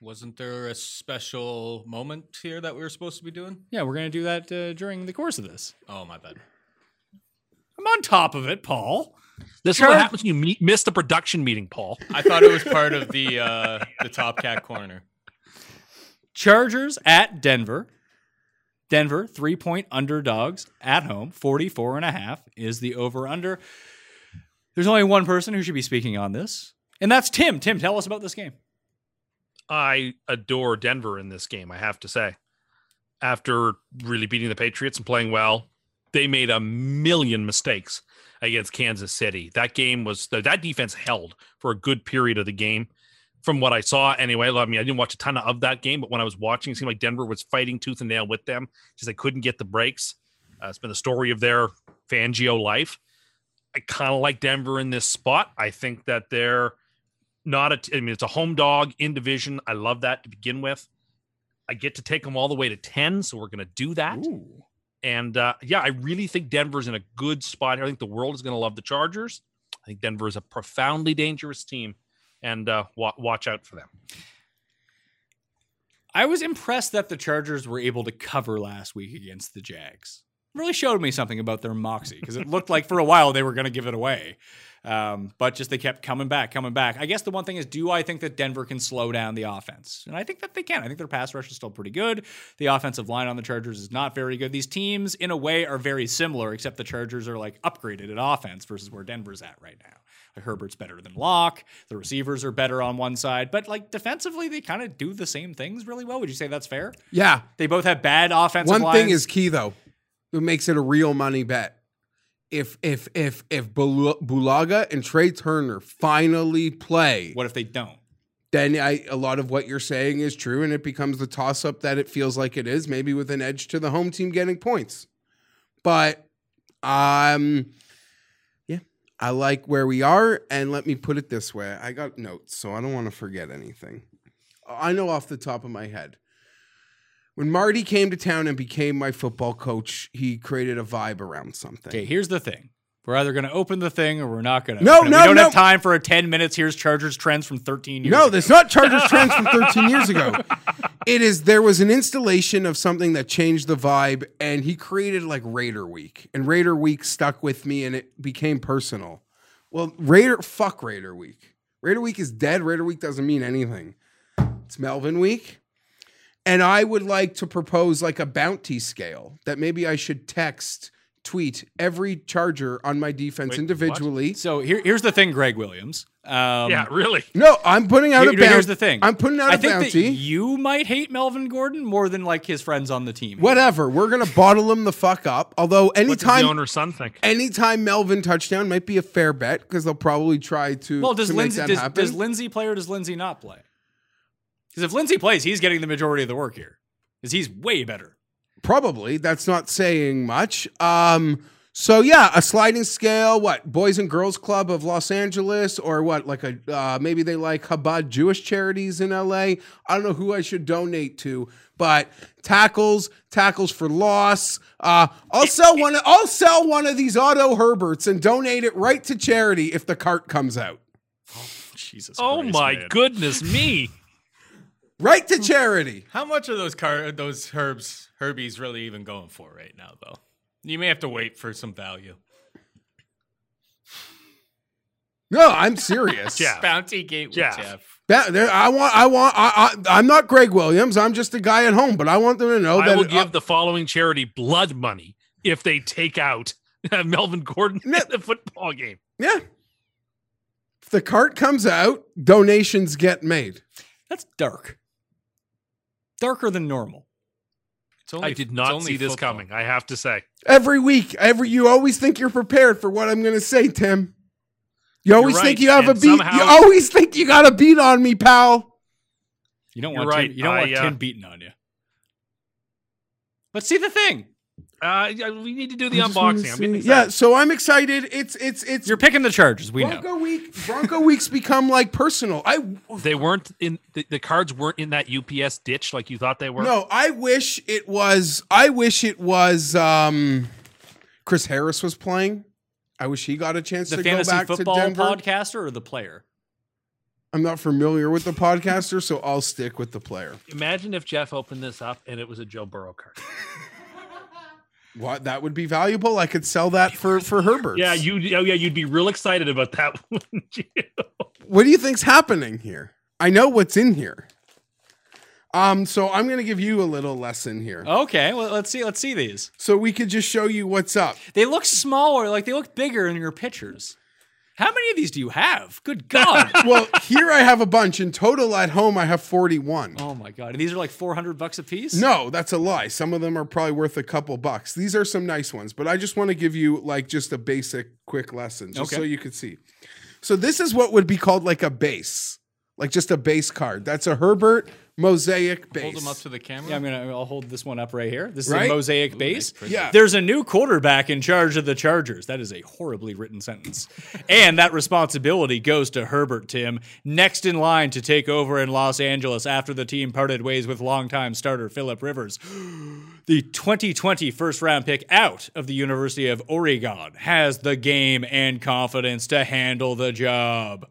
Wasn't there a special moment here that we were supposed to be doing Yeah, we're gonna do that uh, during the course of this. oh my bad I'm on top of it, Paul. This Char- is what happens when you meet, miss the production meeting, Paul. I thought it was part of the uh the top cat corner Chargers at Denver. Denver, three point underdogs at home, 44 and a half is the over under. There's only one person who should be speaking on this, and that's Tim. Tim, tell us about this game. I adore Denver in this game, I have to say. After really beating the Patriots and playing well, they made a million mistakes against Kansas City. That game was that defense held for a good period of the game. From what I saw, anyway, I mean, I didn't watch a ton of that game, but when I was watching, it seemed like Denver was fighting tooth and nail with them. because they couldn't get the breaks. Uh, it's been the story of their Fangio life. I kind of like Denver in this spot. I think that they're not a. I mean, it's a home dog in division. I love that to begin with. I get to take them all the way to ten, so we're going to do that. And uh, yeah, I really think Denver's in a good spot here. I think the world is going to love the Chargers. I think Denver is a profoundly dangerous team, and uh, wa- watch out for them. I was impressed that the Chargers were able to cover last week against the Jags. Really showed me something about their moxie because it looked like for a while they were going to give it away. Um, but just they kept coming back, coming back. I guess the one thing is, do I think that Denver can slow down the offense? And I think that they can. I think their pass rush is still pretty good. The offensive line on the Chargers is not very good. These teams, in a way, are very similar, except the Chargers are like upgraded at offense versus where Denver's at right now. Like Herbert's better than Lock. The receivers are better on one side, but like defensively, they kind of do the same things really well. Would you say that's fair? Yeah. They both have bad offensive One lines. thing is key though. It makes it a real money bet. If if if if Bulaga and Trai Turner finally play, what if they don't? then I, a lot of what you're saying is true, and it becomes the toss up that it feels like it is, maybe with an edge to the home team getting points. But um, yeah, I like where we are, and let me put it this way: I got notes, so I don't want to forget anything. I know off the top of my head. When Marty came to town and became my football coach, he created a vibe around something. Okay, here's the thing. We're either going to open the thing or we're not going to. No, no, We don't no. have time for a 10 minutes. Here's Chargers trends from 13 years No, ago. that's not Chargers trends from 13 years ago. It is there was an installation of something that changed the vibe, and he created like Raider Week, and Raider Week stuck with me, and it became personal. Well, Raider, fuck Raider Week. Raider Week is dead. Raider Week doesn't mean anything. It's Melvin Week. And I would like to propose like a bounty scale that maybe I should text, tweet every Charger on my defense Wait, individually. So here, here's the thing, Gregg Williams. Um, yeah, really. No, I'm putting out here- a bounty. here's the thing. I'm putting out I a think bounty. that you might hate Melvin Gordon more than like his friends on the team. Whatever. We're gonna bottle him the fuck up. Although What does the anytime owner's son think? anytime Melvin touchdown might be a fair bet because they'll probably try to, Well, does to make Lindsay that does, does Lindsay play or does Lindsay not play? Because if Lindsay plays, he's getting the majority of the work here. Because he's way better. probably. That's not saying much. Um so yeah, a sliding scale, what, Boys and Girls Club of Los Angeles, or what, like a uh, maybe they like Chabad Jewish charities in LA. I don't know who I should donate to, but tackles, tackles for loss. Uh, I'll sell one. I'll sell one of these Auto Herberts and donate it right to charity if the cart comes out. Jesus. Oh Christ, my man. goodness me! Right to hmm. charity. How much are those car those herbs Herbies really even going for right now though? You may have to wait for some value. No, I'm serious. Geoff. Bounty gate with Geoff. Geoff. That, there, I want. I want. I, I, I'm not Gregg Williams. I'm just a guy at home, but I want them to know I that will it- give the following charity blood money if they take out uh, Melvin Gordon in No. the football game. Yeah. If the cart comes out, donations get made. That's dark. Darker than normal. It's only, I did it's not only see this football. coming. I have to say. Every week, every you always think you're prepared for what I'm going to say, Tim. You always right, think you have a beat. somehow- You always think you got a beat on me, pal. You don't want right. Tim, you don't I, want uh, Tim beating on you. But see the thing. Uh, we need to do the I just wanna unboxing. I'm yeah, so I'm excited. It's it's it's You're picking the Chargers. We know. Bronco week. Bronco weeks become like personal. I They weren't in the, the cards weren't in that UPS ditch like you thought they were. No, I wish it was. I wish it was. um Chris Harris was playing. I wish he got a chance The to go fantasy back to football Denver. podcaster or the player? I'm not familiar with the podcaster, so I'll stick with the player. Imagine if Geoff opened this up and it was a Joe Burrow card. What that would be valuable. I could sell that for for Herbert. yeah, you. Oh, yeah, you'd be real excited about that, wouldn't you? What do you think's happening here? I know what's in here. Um, so I'm gonna give you a little lesson here, Okay, well, let's see. Let's see these. so we could just show you what's up. They look smaller, like they look bigger in your pictures. How many of these do you have? Good God! Well, here I have a bunch. In total, at home, I have 41. oh my God! And these are like four hundred bucks a piece. No, that's a lie. Some of them are probably worth a couple bucks. These are some nice ones, but I just want to give you like just a basic quick lesson just Okay. so you could see. So this is what would be called like a base. Like just a base card. That's a Herbert, mosaic base. Hold them up to the camera. Yeah, I'm gonna. I'll hold this one up right here. This is Right? a mosaic base. Yeah. There's a new quarterback in charge of the Chargers. That is a horribly written sentence, and that responsibility goes to Herbert. Tim, next in line to take over in Los Angeles after the team parted ways with longtime starter Philip Rivers. The 2020 first round pick out of the University of Oregon has the game and confidence to handle the job.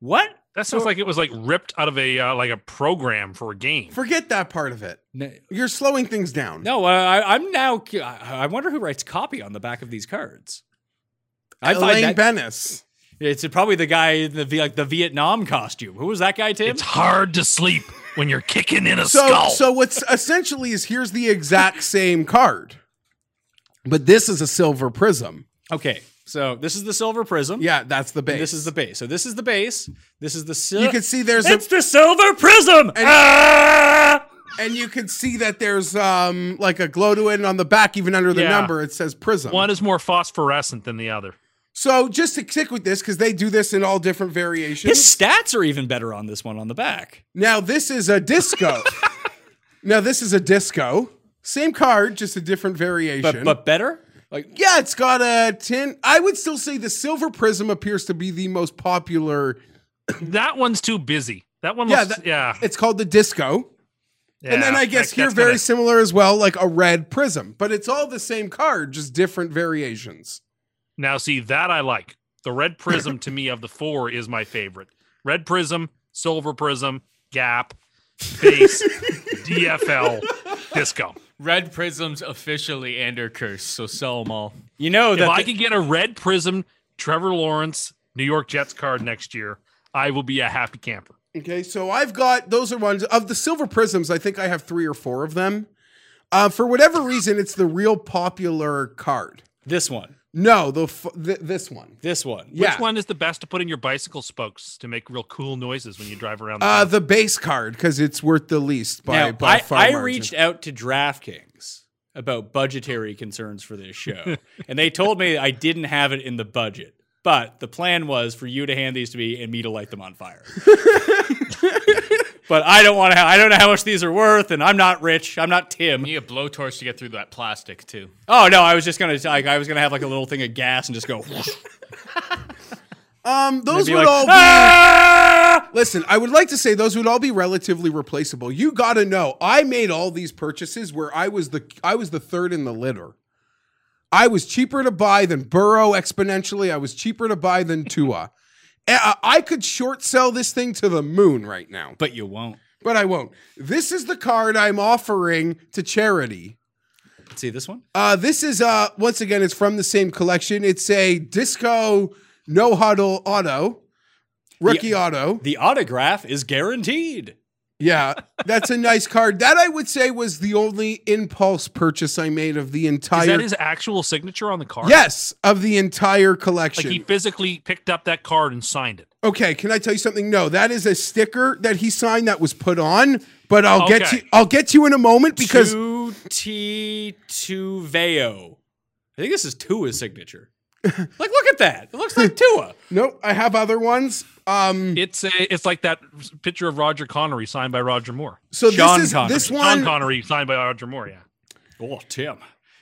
What? That sounds like it was like ripped out of a uh, like a program for a game. Forget that part of it. No, You're slowing things down. no uh, I, I'm now. I I wonder who writes copy on the back of these cards. I find Elaine that Benes. it's probably the guy in the like the Vietnam costume. Who was that guy, Tim? It's hard to sleep when you're kicking in a So, skull. so what's essentially is here's the exact same card, but this is a silver prism. okay, so this is the silver prism. Yeah, that's the base. This is the base. So this is the base. This is the sil- You can see there's It's a, the silver prism. Ah! and you can see that there's um like a glow to it, and on the back, even under the Yeah. number, it says prism. One is more phosphorescent than the other. So just to stick with this, because they do this in all different variations. His stats are even better on this one on the back. Now this is a disco. now this is a disco. Same card, just a different variation. But but better? Like yeah, it's got a tin. I would still say the silver prism appears to be the most popular. That one's too busy. That one Yeah, looks that- yeah. It's called the disco. and then I guess that- here very kinda- similar as well, like a red prism. But it's all the same card, just different variations. Now, see that I like. The red prism to me of the four is my favorite. Red prism, silver prism, gap, base, DFL, disco. Red Prisms officially and or curse, so sell them all. you know If that I the- could get a red prism, Trevor Lawrence, New York Jets card next year, I will be a happy camper. Okay, so I've got those are ones of the silver prisms. I think I have three or four of them. Uh, for whatever reason, it's the real popular card. this one, No, the f- th- this one. this one. Yeah, Which one is the best to put in your bicycle spokes to make real cool noises when you drive around? The uh, town? the base card because it's worth the least by, Now, by I, a far I margin. reached out to DraftKings about budgetary concerns for this show, and they told me I didn't have it in the budget. But the plan was for you to hand these to me and me to light them on fire. but I don't want to. Ha- I don't know how much these are worth, and I'm not rich. I'm not Tim. You need a blowtorch to get through that plastic too. Oh no, I was just gonna like I was gonna have like a little thing of gas and just go. Um, those would like, all be. "Ah!" Listen, I would like to say those would all be relatively replaceable. You got to know, I made all these purchases where I was the I was the third in the litter. I was cheaper to buy than Burrow exponentially. I was cheaper to buy than Tua. I could short sell this thing to the moon right now, But you won't. but I won't. This is the card I'm offering to charity. Let's See this one? Uh, this is uh once again it's from the same collection. It's a disco no huddle auto, rookie The- auto. The autograph is guaranteed. Yeah, that's a nice card. That I would say was the only impulse purchase I made of the entire. is entire. that his actual signature on the card? yes, of the entire Like collection. he physically picked up that card and signed it. okay, can I tell you something? No, that is a sticker that he signed that was put on. But I'll get Okay. you. I'll get to you in a moment because two T two Veo. I think this is Tua's signature. Like, look at that. It looks like Tua. nope, I have other ones. Um, It's a, it's like that picture of Roger Connery signed by Roger Moore. so Sean this is Connery. this Sean one. Connery signed by Roger Moore. Yeah. Oh, Tim,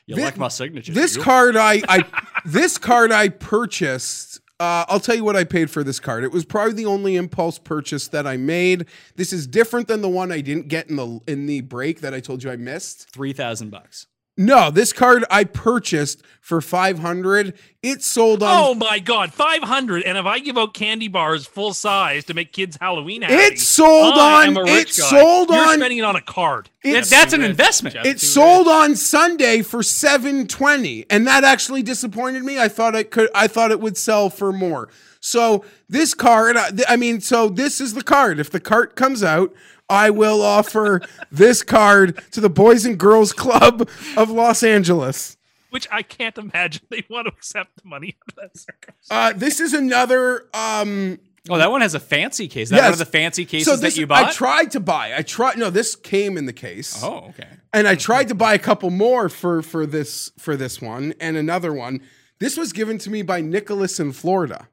you Thi- like my signature? This you? card I I this card I purchased. Uh, I'll tell you what I paid for this card. It was probably the only impulse purchase that I made. This is different than the one I didn't get in the in the break that I told you I missed. three thousand bucks. No, this card I purchased for five hundred. It sold on. Oh my God, five hundred! And if I give out candy bars full size to make kids Halloween happy, It sold I on- am a rich it guy. sold You're on- spending it on a card. It, That's an rich. investment. Geoff. it too sold on Sunday for seven twenty, and that actually disappointed me. I thought it could. I thought it would sell for more. So this card, I I mean, so this is the card. If the cart comes out, I will offer this card to the Boys and Girls Club of Los Angeles. Which I can't imagine they want to accept the money of that circumstance. Uh, this is another. Um, Oh, that one has a fancy case. Is that one Yes. of the fancy cases so this that you bought? I tried to buy. I tried. No, this came in the case. oh, okay. and I tried to buy a couple more for for this for this one and another one. This was given to me by Nicholas in Florida.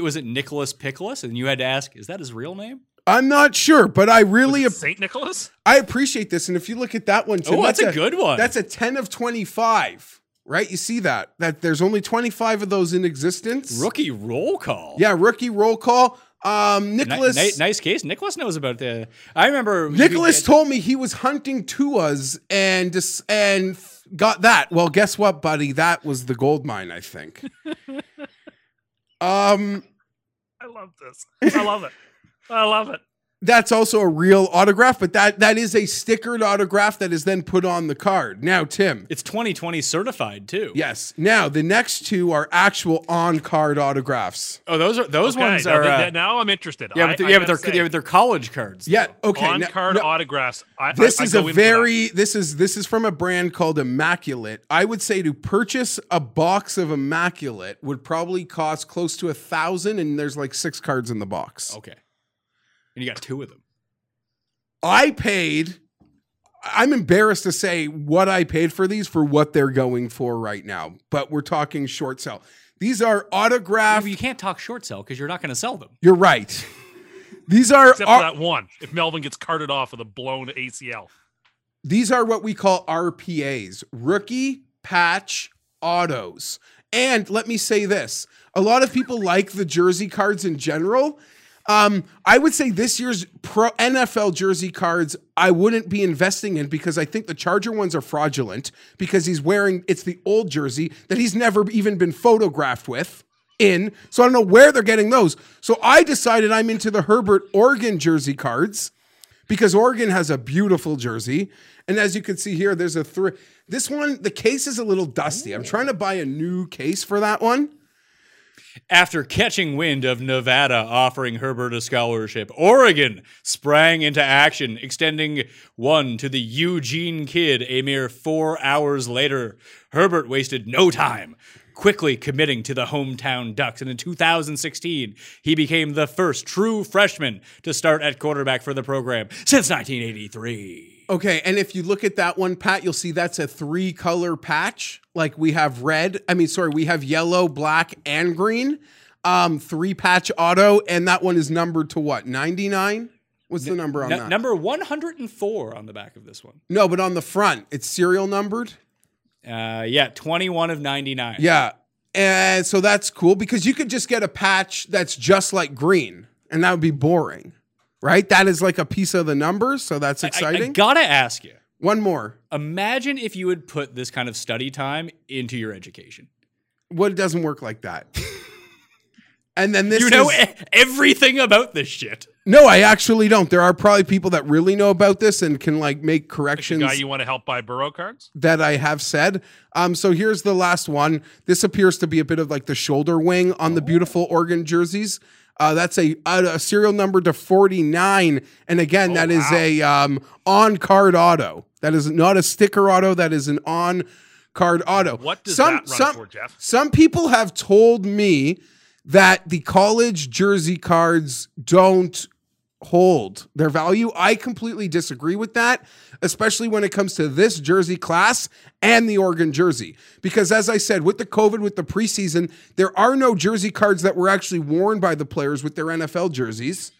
Was it Nicholas Pickles? And you had to ask, is that his real name? I'm not sure, but I really ap- Saint Nicholas. I appreciate this. And if you look at that one, Tim, Oh, that's a good one. That's a 10 of 25, right? You see that? That there's only 25 of those in existence. Rookie roll call. Yeah, rookie roll call. Um, Ni- Nicholas. ni- nice case. Nicholas knows about the. I remember Nicholas told me he was hunting Tuas and dis- and got that. Well, guess what, buddy? That was the gold mine, I think. um, I love this. I love it. I love it. that's also a real autograph, but that that is a stickered autograph that is then put on the card. Now, Tim. It's 2020 certified too. Yes. Now the next two are actual on-card autographs. Oh, those are those Okay, ones now, are. th- uh, th- now I'm interested. yeah, but they're, I yeah, but gotta they're, say, yeah, but they're college cards. Yeah. Okay. on now- card no, autographs. I, this I- I is go a for that. very this is this is from a brand called Immaculate. I would say to purchase a box of Immaculate would probably cost close to a thousand, and there's like six cards in the box. Okay. And you got two of them. I paid. I'm embarrassed to say what I paid for these for what they're going for right now, but we're talking short sell. These are Yeah, autographed. you can't talk short sell because you're not going to sell them. You're right. These are Except au- for that one. If Melvin gets carted off with a blown ACL. these are what we call RPAs, rookie patch autos. And let me say this: a lot of people like the jersey cards in general. Um, I would say this year's pro NFL jersey cards I wouldn't be investing in because I think the Charger ones are fraudulent because he's wearing it's the old jersey that he's never even been photographed with in. So I don't know where they're getting those. So I decided I'm into the Herbert Oregon jersey cards because Oregon has a beautiful jersey. And as you can see here, there's a three. This one, the case is a little dusty. I'm trying to buy a new case for that one. After catching wind of Nevada offering Herbert a scholarship, Oregon sprang into action, extending one to the Eugene kid a mere four hours later. Herbert wasted no time, quickly committing to the hometown Ducks. And in 2016, he became the first true freshman to start at quarterback for the program since 1983. Okay, and if you look at that one, Pat, you'll see that's a three color patch. Like we have red, I mean, sorry, we have yellow, black, and green. Um, three patch auto, and that one is numbered to what? 99? What's the number on Nu- that? number 104 on the back of this one. no, but on the front, it's serial numbered. Uh, yeah, 21 of 99. Yeah. And so that's cool because you could just get a patch that's just like green, and that would be boring, right? That is like a piece of the numbers, so that's I- I, exciting. gotta ask you. One more. Imagine if you would put this kind of study time into your education. What it doesn't work like that. and then this you know is- everything about this shit. No, I actually don't. There are probably people that really know about this and can like make The corrections guy you want to help buy Burrow cards? that I have said. Um, so here's the last one. This appears to be a bit of like the shoulder wing on the beautiful Oregon jerseys. Uh, that's a, a, a serial number to 49. And again, that is a um, on card auto. That is not a sticker auto. That is an on card auto. What does some, that run some, for, Geoff? Some people have told me that the college jersey cards don't hold their value. I completely disagree with that, especially when it comes to this jersey class and the Oregon jersey. Because as I said, with the COVID, with the preseason, there are no jersey cards that were actually worn by the players with their NFL jerseys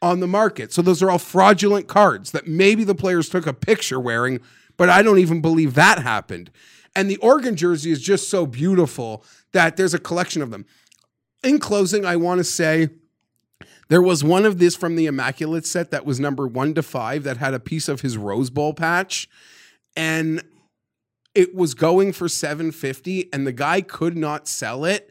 on the market. So those are all fraudulent cards that maybe the players took a picture wearing, but I don't even believe that happened. And the Oregon jersey is just so beautiful that there's a collection of them. In closing, I want to say there was one of this from the Immaculate set that was number one to five that had a piece of his Rose Bowl patch. And it was going for 750 and the guy could not sell it.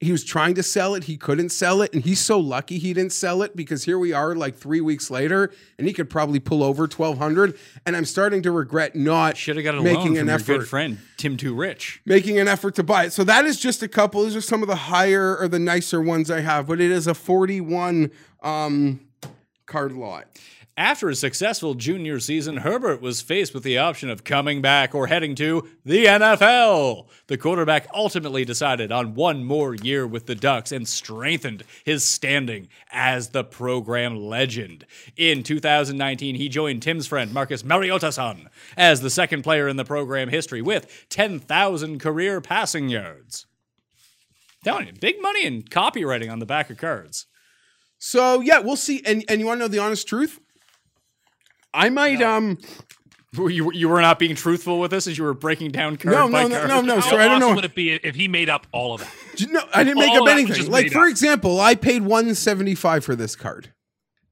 He was trying to sell it, he couldn't sell it, and he's so lucky he didn't sell it because here we are like 3 weeks later and he could probably pull over 1200 and I'm starting to regret not Should have got a making loan from an effort good friend Tim Too Rich. making an effort to buy it. So that is just a couple. These are some of the higher or the nicer ones I have, but it is a 41 um, card lot. After a successful junior season, Herbert was faced with the option of coming back or heading to the NFL. The quarterback ultimately decided on one more year with the Ducks and strengthened his standing as the program legend. In 2019, he joined Tim's friend Marcus Mariotason as the second player in the program history with 10,000 career passing yards. Telling you, big money in copywriting on the back of cards. So yeah, we'll see. And and you want to know the honest truth? I might um You, you were not being truthful with us as you were breaking down card no by no no card. no no. How Sorry, I don't awesome know. would it be if he made up all of that? No, I didn't make All up anything. Like for up. example, I paid one seventy five for this card.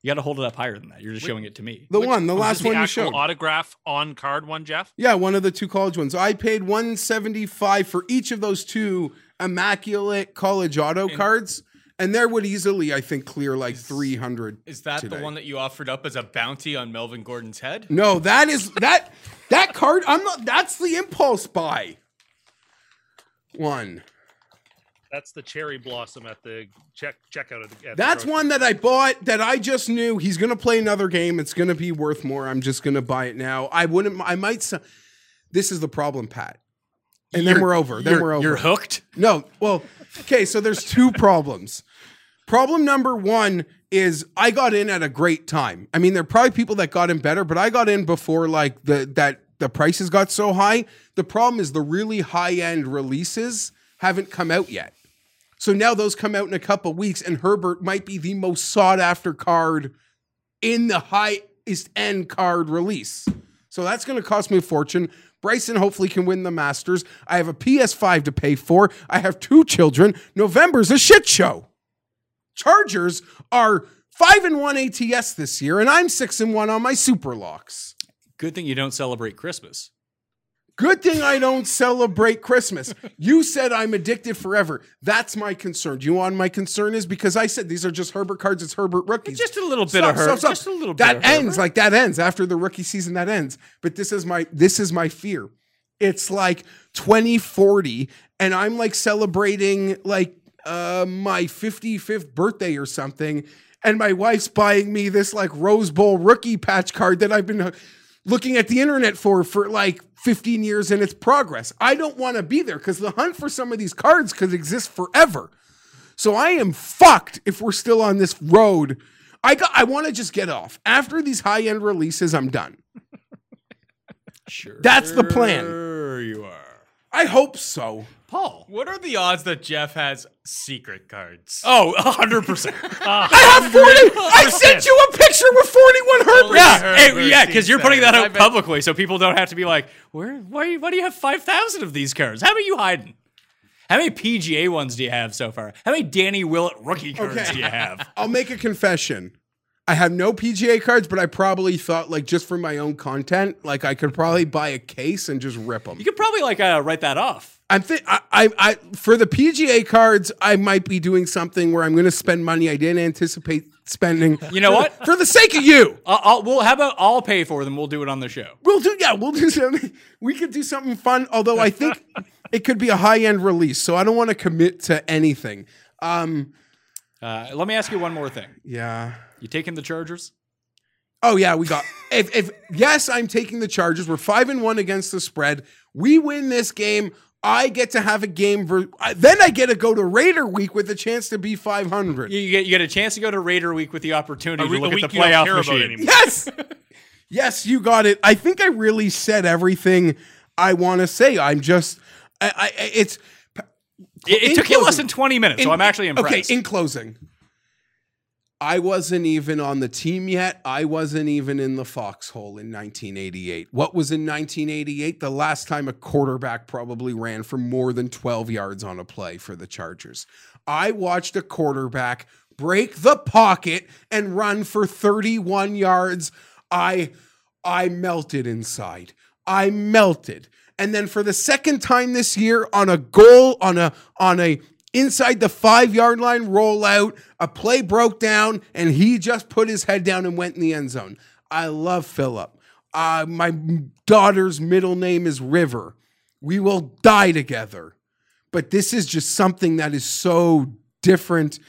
You got to hold it up higher than that. You're just showing it to me. The one, the last the one you showed. autograph on card one, Geoff. Yeah, one of the two college ones. I paid 175 for each of those two immaculate college auto cards. And there would easily, I think, clear like 300. Is that today. the one that you offered up as a bounty on Melvin Gordon's head? No, that is that that card. I'm not that's the impulse buy. One. That's the cherry blossom at the check checkout of the. At the That's grocery one that I bought that I just knew he's going to play another game. It's going to be worth more. I'm just going to buy it now. I wouldn't I might This is the problem, Pat. And then You're- we're over. Then we're over. You're hooked. No, well, okay, so there's two problems. Problem number one is I got in at a great time. I mean, there are probably people that got in better, but I got in before like the that the prices got so high. The problem is the really high end releases haven't come out yet. So now those come out in a couple weeks, and Herbert might be the most sought after card in the highest end card release. So that's going to cost me a fortune. Bryson hopefully can win the Masters. I have a PS5 to pay for. I have two children. November's a shit show. Chargers are 5 and 1 ATS this year, and I'm 6 and 1 on my super locks. Good thing you don't celebrate Christmas. Good thing I don't celebrate Christmas. You said I'm addicted forever. That's my concern. Do you know what my concern is? Because I said these are just Herbert cards, it's Herbert rookies. Just a little bit Stop, of her. stop, stop. Just a little bit. that of ends Herbert. like that ends after the rookie season that ends but this is my this is my fear it's like 2040 and i'm like celebrating like uh my 55th birthday or something and my wife's buying me this like rose bowl rookie patch card that i've been uh, looking at the internet for for like 15 years and its progress i don't want to be there because the hunt for some of these cards could exist forever so I am fucked if we're still on this road. I got I want to just get off. After these high-end releases, I'm done. Sure. That's the plan. Sure you are. I hope so. Paul. What are the odds that Geoff has secret cards? Oh, 100%. I have 40. I sent you a picture with 41 Herbert. Yeah, Herbert hey, yeah, because you're putting that out publicly, so people don't have to be like, "Where? Why? Why do you have five thousand of these cards? How are you hiding? How many PGA ones do you have so far? How many Danny Willett rookie cards Okay. do you have? I'll make a confession. I have no PGA cards, but I probably thought like just for my own content, like I could probably buy a case and just rip them. You could probably like uh, write that off. I'm think I, I I for the PGA cards, I might be doing something where I'm going to spend money I didn't anticipate spending. You know what? For the sake of you. I'll, I'll, well, how about I'll pay for them? We'll do it on the show. We'll do yeah, we'll do something. We could do something fun. Although I think it could be a high end release, so I don't want to commit to anything. Um, Uh, let me ask you one more thing. yeah. You taking the Chargers? Oh yeah, we got. If if yes, I'm taking the Chargers. We're five and one against the spread. We win this game. I get to have a game. Ver- I- then I get to go to Raider week with a chance to be 500. You, you get you get a chance to go to Raider Week with the opportunity A, to look at the playoff care about machine. Yes, yes, you got it. I think I really said everything I want to say. I'm just. I, I it's. It, it In took you less than twenty minutes, so I'm actually impressed. Okay, in closing, I wasn't even on the team yet. I wasn't even in the foxhole in 1988. What was in 1988? The last time a quarterback probably ran for more than 12 yards on a play for the Chargers. I watched a quarterback break the pocket and run for 31 yards. I I melted inside. I melted. And then for the second time this year on a goal on a on a inside the 5-yard line rollout, a play broke down and he just put his head down and went in the end zone. I love Philip. Uh, my daughter's middle name is River. We will die together. But this is just something that is so different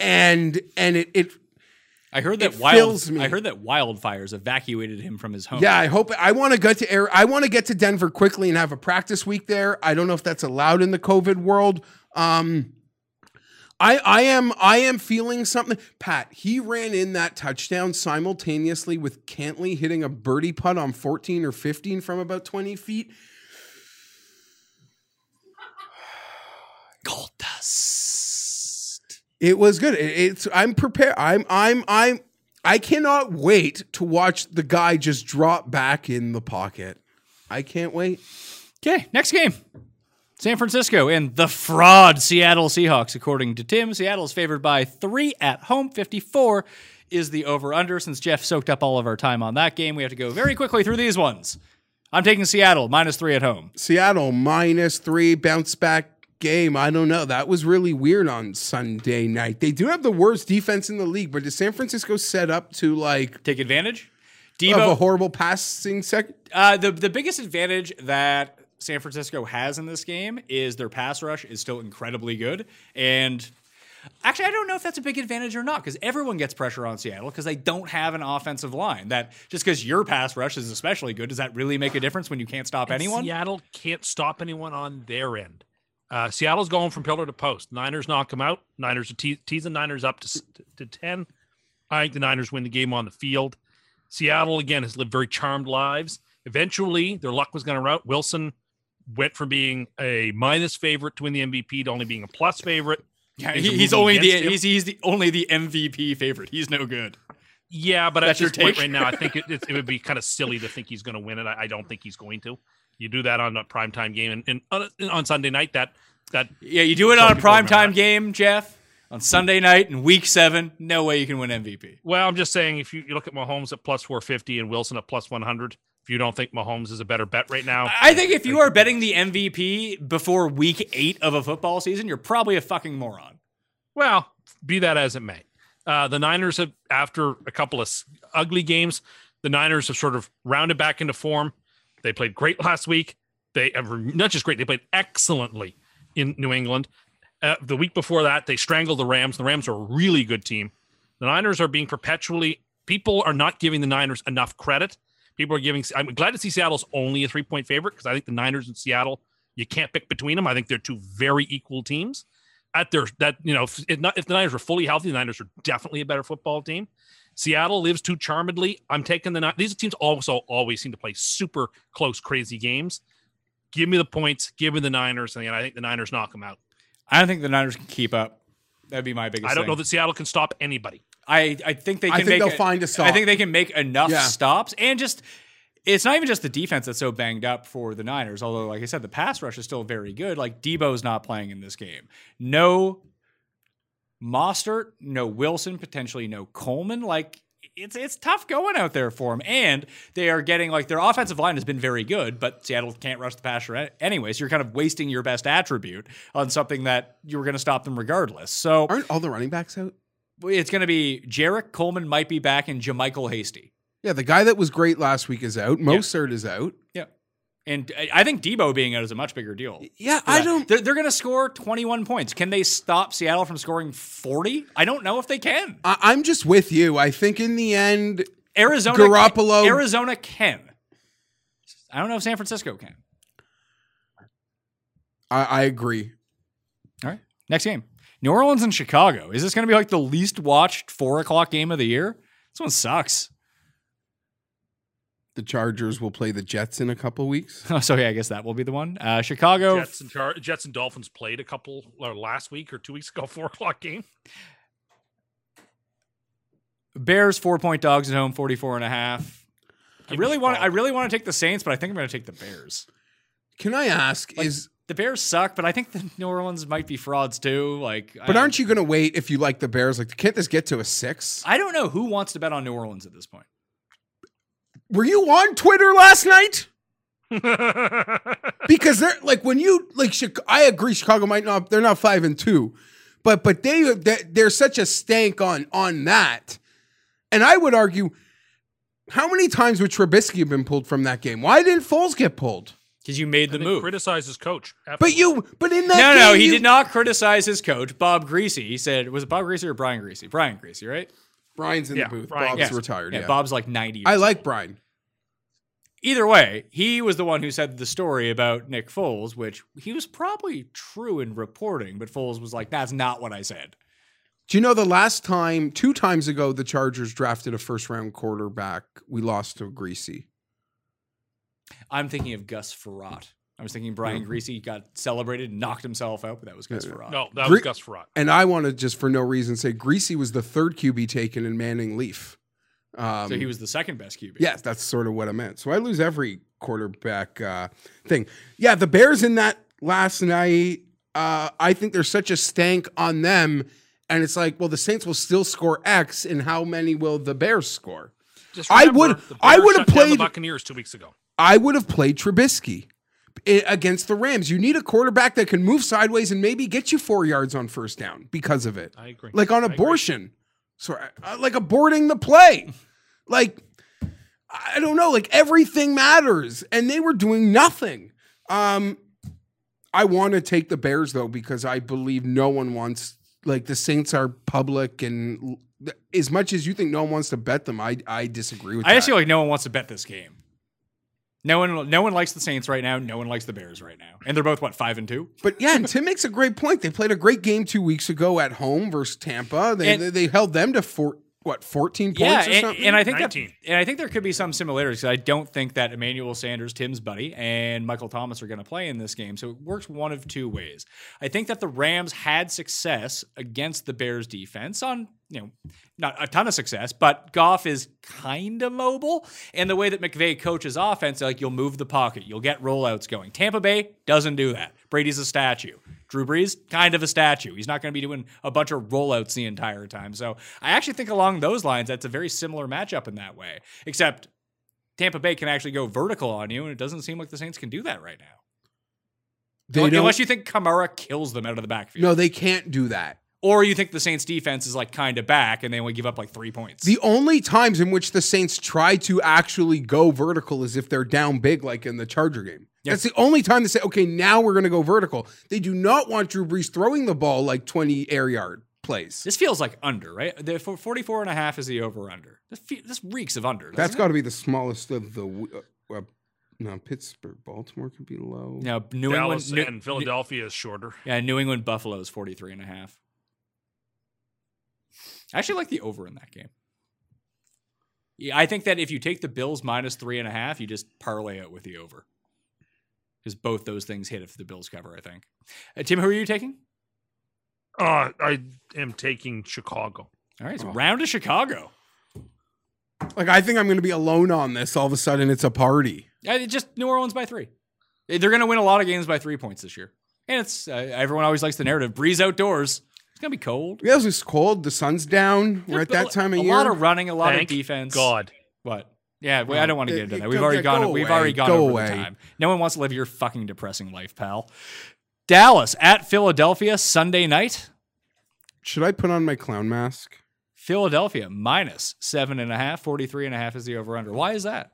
and and it it I heard that it wild, me. I heard that wildfires evacuated him from his home. Yeah, I hope I want to get to air. I want to get to Denver quickly and have a practice week there. I don't know if that's allowed in the COVID world. Um, I I am I am feeling something. Pat, he ran in that touchdown simultaneously with Cantlay hitting a birdie putt on 14 or 15 from about 20 feet. Gold dust. It was good. It- it's I'm prepared. I'm I'm I'm I cannot wait to watch the guy just drop back in the pocket. I can't wait. Okay, next game. San Francisco and the fraud Seattle Seahawks. According to Tim, Seattle is favored by three at home. 54 is the over under. Since Geoff soaked up all of our time on that game, we have to go very quickly through these ones. I'm taking Seattle minus three at home. Seattle minus three bounce back game. I don't know. That was really weird on Sunday night. They do have the worst defense in the league, but is San Francisco set up to like Take advantage. have a horrible passing second? uh, the the biggest advantage that San Francisco has in this game is their pass rush is still incredibly good. And actually, I don't know if that's a big advantage or not because everyone gets pressure on Seattle because they don't have an offensive line. That just because your pass rush is especially good, does that really make a difference when you can't stop And anyone? Seattle can't stop anyone on their end. Uh, Seattle's going from pillar to post. Niners knock them out. Niners are te- teasing Niners up to, to 10. I think the Niners win the game on the field. Seattle, again, has lived very charmed lives. Eventually, their luck was going to run out. Wilson went from being a minus favorite to win the MVP to only being a plus favorite. Yeah, he- he's only the him. he's, he's the only the MVP favorite. He's no good. Yeah, but That's at this your point take? right now, I think it, it, it would be kind of silly to think he's going to win it. I, I don't think he's going to. You do that on a primetime game, and, and on, on Sunday night, that that Yeah, you do it on a primetime game, Geoff, on Sunday night in Week Seven. No way you can win MVP. Well, I'm just saying, if you, you look at Mahomes at plus 450 and Wilson at plus 100, if you don't think Mahomes is a better bet right now, I think if you are betting the MVP before Week Eight of a football season, you're probably a fucking moron. well, be that as it may. Uh, the Niners have, after a couple of ugly games, the Niners have sort of rounded back into form. They played great last week. They not just great, they played excellently in New England. Uh, the week before that, they strangled the Rams. The Rams are a really good team. The Niners are being perpetually, people are not giving the Niners enough credit. People are giving, I'm glad to see Seattle's only a three point favorite because I think the Niners and Seattle, you can't pick between them. I think they're two very equal teams. At their, that, you know, if, if, not, if the Niners were fully healthy, the Niners are definitely a better football team. Seattle lives too charmedly. I'm taking the, these teams also always seem to play super close, crazy games. Give me the points, give me the Niners, and I think the Niners knock them out. I don't think the Niners can keep up. That'd be my biggest. I don't thing. know that Seattle can stop anybody. I, I think they can I think make they'll find a stop. I think they can make enough Yeah. stops and just it's not even just the defense that's so banged up for the Niners, although like I said, the pass rush is still very good. Like Deebo's not playing in this game. No Mostert, no Wilson, potentially no Coleman. Like it's it's tough going out there for them. And they are getting like their offensive line has been very good, but Seattle can't rush the passer anyway. So you're kind of wasting your best attribute on something that you were going to stop them regardless. So Aren't all the running backs out? It's going to be Jarek Coleman might be back and JaMycal Hasty. Yeah, the guy that was great last week is out. Mostert is out. Yeah. And I- think Deebo being out is a much bigger deal. Yeah, I don't. They're, they're going to score 21 points. Can they stop Seattle from scoring 40? I don't know if they can. I, I'm just with you. I think in the end, Arizona, Garoppolo- Arizona can. I don't know if San Francisco can. I, I agree. All right. Next game. New Orleans and Chicago. Is this going to be like the least watched four o'clock game of the year? This one sucks. The Chargers will play the Jets in a couple weeks. so yeah, I guess that will be the one. Uh, Chicago. Jets and Char- Jets and Dolphins played a couple or last week or two weeks ago, four o'clock game. Bears four point dogs at home, 44 and a half. I Give me really want I really want to take the Saints, but I think I'm going to take the Bears. Can I ask? is The Bears suck, but I think the New Orleans might be frauds too. Like, but I, aren't you going to wait if you like the Bears? Like, can't this get to a six? I don't know who wants to bet on New Orleans at this point. Were you on Twitter last night? Because they're like when you like. I agree. Chicago might not. They're not five and two, but but they they- they're such a stank on on that. And I would argue, how many times would Trubisky have been pulled from that game? Why didn't Foles get pulled? Because you made the They move. Criticize his coach. But you, but in that no, game, no, he you- did not criticize his coach, Bob Griese. He said, was it Bob Griese or Brian Griese? Brian Griese, right? Brian's in Yeah, the booth. Brian- Bob's Yes. retired. Yeah, Yeah, Bob's like 90. Years I old. like Brian. Either way, he was the one who said the story about Nick Foles, which he was probably true in reporting, but Foles was like, that's not what I said. Do you know the last time, two times ago, the Chargers drafted a first round quarterback? We lost to Griese. I'm thinking of Gus Frerotte. I was thinking Brian Griese got celebrated, knocked himself out, but that was Gus Frerotte. No, that Gre- was Gus Frerotte. And I want to just for no reason say Griese was the third QB taken in Manning Leaf. Um, So he was the second best QB. Yes, that's sort of what I meant. So I lose every quarterback uh, thing. Yeah, the Bears in that last night, uh, I think there's such a stank on them. And it's like, well, the Saints will still score X, and how many will the Bears score? Just I would- the I would have played- the Buccaneers two weeks ago. I would have played Trubisky against the Rams. You need a quarterback that can move sideways and maybe get you four yards on first down because of it. I agree. like on abortion. Sorry, like aborting the play. like I don't know, like everything matters, and they were doing nothing. Um, I want to take the Bears though because I believe no one wants like the Saints are public and l- as much as you think no one wants to bet them, I I disagree with I that. just feel like no one wants to bet this game. No one, no one likes the Saints right now. No one likes the Bears right now, and they're both what five and two. But yeah, and Tim makes a great point. They played a great game two weeks ago at home versus Tampa. They And- they, they held them to four what fourteen points Yeah, or and, something. and I think that, and I think there could be some similarities. 'cause I don't think that Emmanuel Sanders, Tim's buddy, and Michael Thomas are going to play in this game. So it works one of two ways. I think that the Rams had success against the Bears defense on, you know, not a ton of success, but Goff is kind of mobile. And the way that McVay coaches offense, like you'll move the pocket, you'll get rollouts going. Tampa Bay doesn't do that. Brady's a statue. Drew Brees, kind of a statue. He's not going to be doing a bunch of rollouts the entire time. So I actually think along those lines, that's a very similar matchup in that way. Except Tampa Bay can actually go vertical on you, and it doesn't seem like the Saints can do that right now. They Unless- Unless you think Kamara kills them out of the backfield. no, they can't do that. Or you think the Saints defense is like kind of back and they only give up like three points. The only times in which the Saints try to actually go vertical is if they're down big, like in the Charger game. Yeah. That's the only time they say, okay, now we're going to go vertical. They do not want Drew Brees throwing the ball like 20 air yard plays. this feels like under, right? The 44 and a half is the over under. This, fe- this reeks of under. That's doesn't got to be the smallest of the. w- Uh, uh, no, Pittsburgh, Baltimore could be low. it? No, New Dallas England New- and Philadelphia is shorter. Yeah, New England Buffalo is 43 and a half. I actually like the over in that game. Yeah, I think that if you take the Bills minus three and a half, you just parlay it with the over. Because both those things hit if the Bills cover, I think. Uh, Tim, who are you taking? Uh, I am taking Chicago. All right, so Oh. round to Chicago. Like, I think I'm going to be alone on this. All of a sudden, it's a party. Uh, just New Orleans by three. They're going to win a lot of games by three points this year. And it's uh, everyone always likes the narrative. Brees outdoors. It's going to be cold. Yeah, it's cold. The sun's down. We're at that time of a year. A lot of running, a lot Thank of defense. God. What? Yeah, well, I don't want to get into that. We've already gone. go we've away. already gone Go over away. the time. No one wants to live your fucking depressing life, pal. Dallas at Philadelphia Sunday night. Should I put on my clown mask? Philadelphia minus seven and a half. 43 and a half is the over under. Why is that?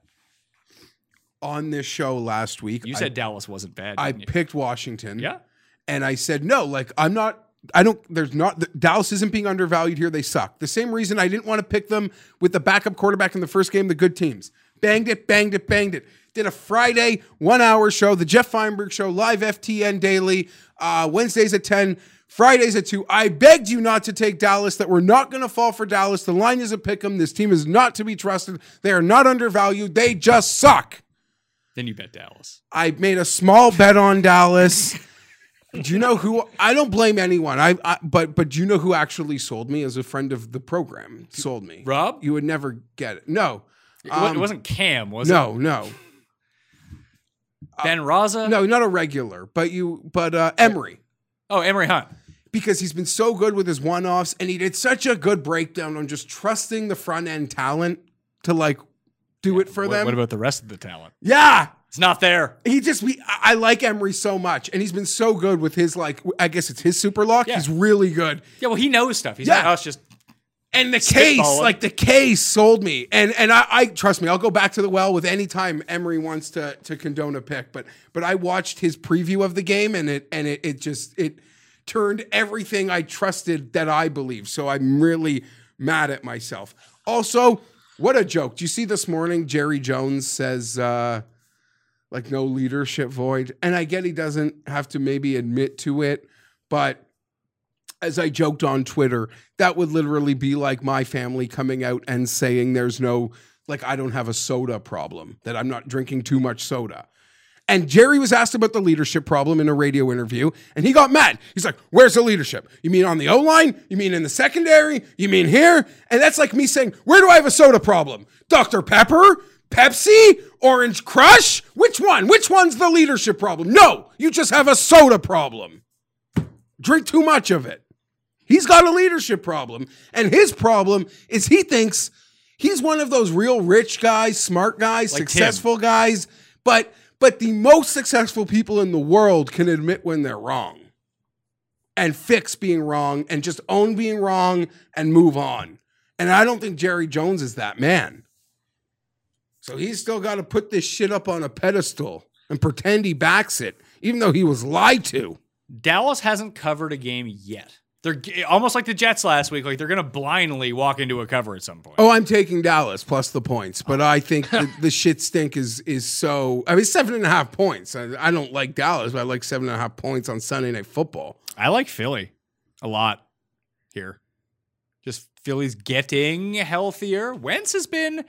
On this show last week, You I- said Dallas wasn't bad. I you? picked Washington. yeah. And I said, no, like, I'm not, I don't, there's not, Dallas isn't being undervalued here. They suck. The same reason I didn't want to pick them with the backup quarterback in the first game, the good teams. Banged it, banged it, banged it. Did a Friday one hour show, the Geoff Fienberg show, live FTN daily, uh, Wednesdays at 10, Fridays at 2. I begged you not to take Dallas, that we're not going to fall for Dallas. The line is a pick 'em. This team is not to be trusted. They are not undervalued. They just suck. Then you bet Dallas. I made a small bet on Dallas. do you know who? I don't blame anyone. I, I but but do you know who actually sold me as a friend of the program? Sold me. Rob? You would never get it. No. It Um, wasn't Cam, was it? No, no, Ben Raza? no, not a regular, but you, but uh, Emery, Oh, Emery Hunt. because he's been so good with his one-offs, and he did such a good breakdown on just trusting the front end talent to like do it for What, them. what about the rest of the talent? yeah, It's not there. He just we I like Emery so much, and he's been so good with his like I guess it's his super lock. Yeah. He's really good, Yeah, well, he knows stuff. He's Yeah. not us just and the case like the case sold me, and and I, I trust me, I'll go back to the well with any time Emery wants to to condone a pick, but but I watched his preview of the game, and it and it it just it turned everything I trusted that I believe. So I'm really mad at myself. Also, what a joke! Do you see this morning? Jerry Jones says. uh like no leadership void. And I get he doesn't have to maybe admit to it, but as I joked on Twitter, that would literally be like my family coming out and saying there's no like I don't have a soda problem, that I'm not drinking too much soda. And Jerry was asked about the leadership problem in a radio interview, and he got mad. He's like, Where's the leadership? You mean on the O line? You mean in the secondary? You mean here? And that's like me saying, Where do I have a soda problem? Dr. Pepper? Pepsi? Orange Crush? Which one? Which one's the leadership problem? No, you just have a soda problem. Drink too much of it. He's got a leadership problem. And his problem is he thinks he's one of those real rich guys, smart guys, Like Tim. successful guys, but but the most successful people in the world can admit when they're wrong and fix being wrong and just own being wrong and move on. And I don't think Jerry Jones is that man. So he's still got to put this shit up on a pedestal and pretend he backs it, even though he was lied to. Dallas hasn't covered a game yet. They're almost like the Jets last week. Like they're going to blindly walk into a cover at some point. Oh, I'm taking Dallas plus the points, but I think the, the shit stink is is so. I mean, seven and a half points. I, I don't like Dallas, but I like seven and a half points on Sunday Night Football. I like Philly a lot here. Just Philly's getting healthier. Wentz has been,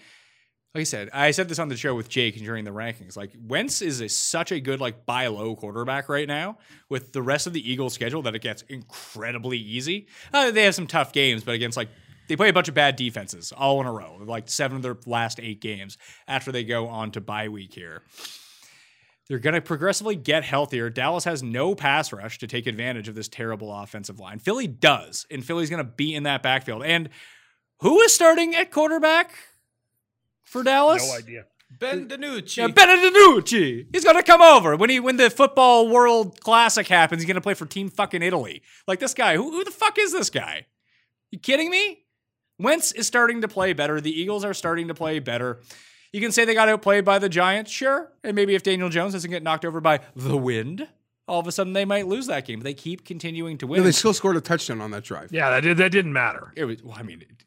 like I said, I said this on the show with Jake during the rankings. Like Wentz is a, such a good like buy low quarterback right now with the rest of the Eagles schedule that it gets incredibly easy. Uh, they have some tough games, but against like they play a bunch of bad defenses all in a row, like seven of their last eight games after they go on to bye week here. They're going to progressively get healthier. Dallas has no pass rush to take advantage of this terrible offensive line. Philly does, and Philly's going to be in that backfield. And who is starting at quarterback for Dallas? No idea. Ben DiNucci. Yeah, Ben DiNucci. He's going to come over when he when the football world classic happens. He's going to play for Team fucking Italy. Like this guy. Who, who the fuck is this guy? You kidding me? Wentz is starting to play better. The Eagles are starting to play better. You can say they got outplayed by the Giants, sure. And maybe if Daniel Jones doesn't get knocked over by the wind, all of a sudden they might lose that game. But they keep continuing to win. No, they still scored a touchdown on that drive. Yeah, that did, that didn't matter. It was, well, I mean, it-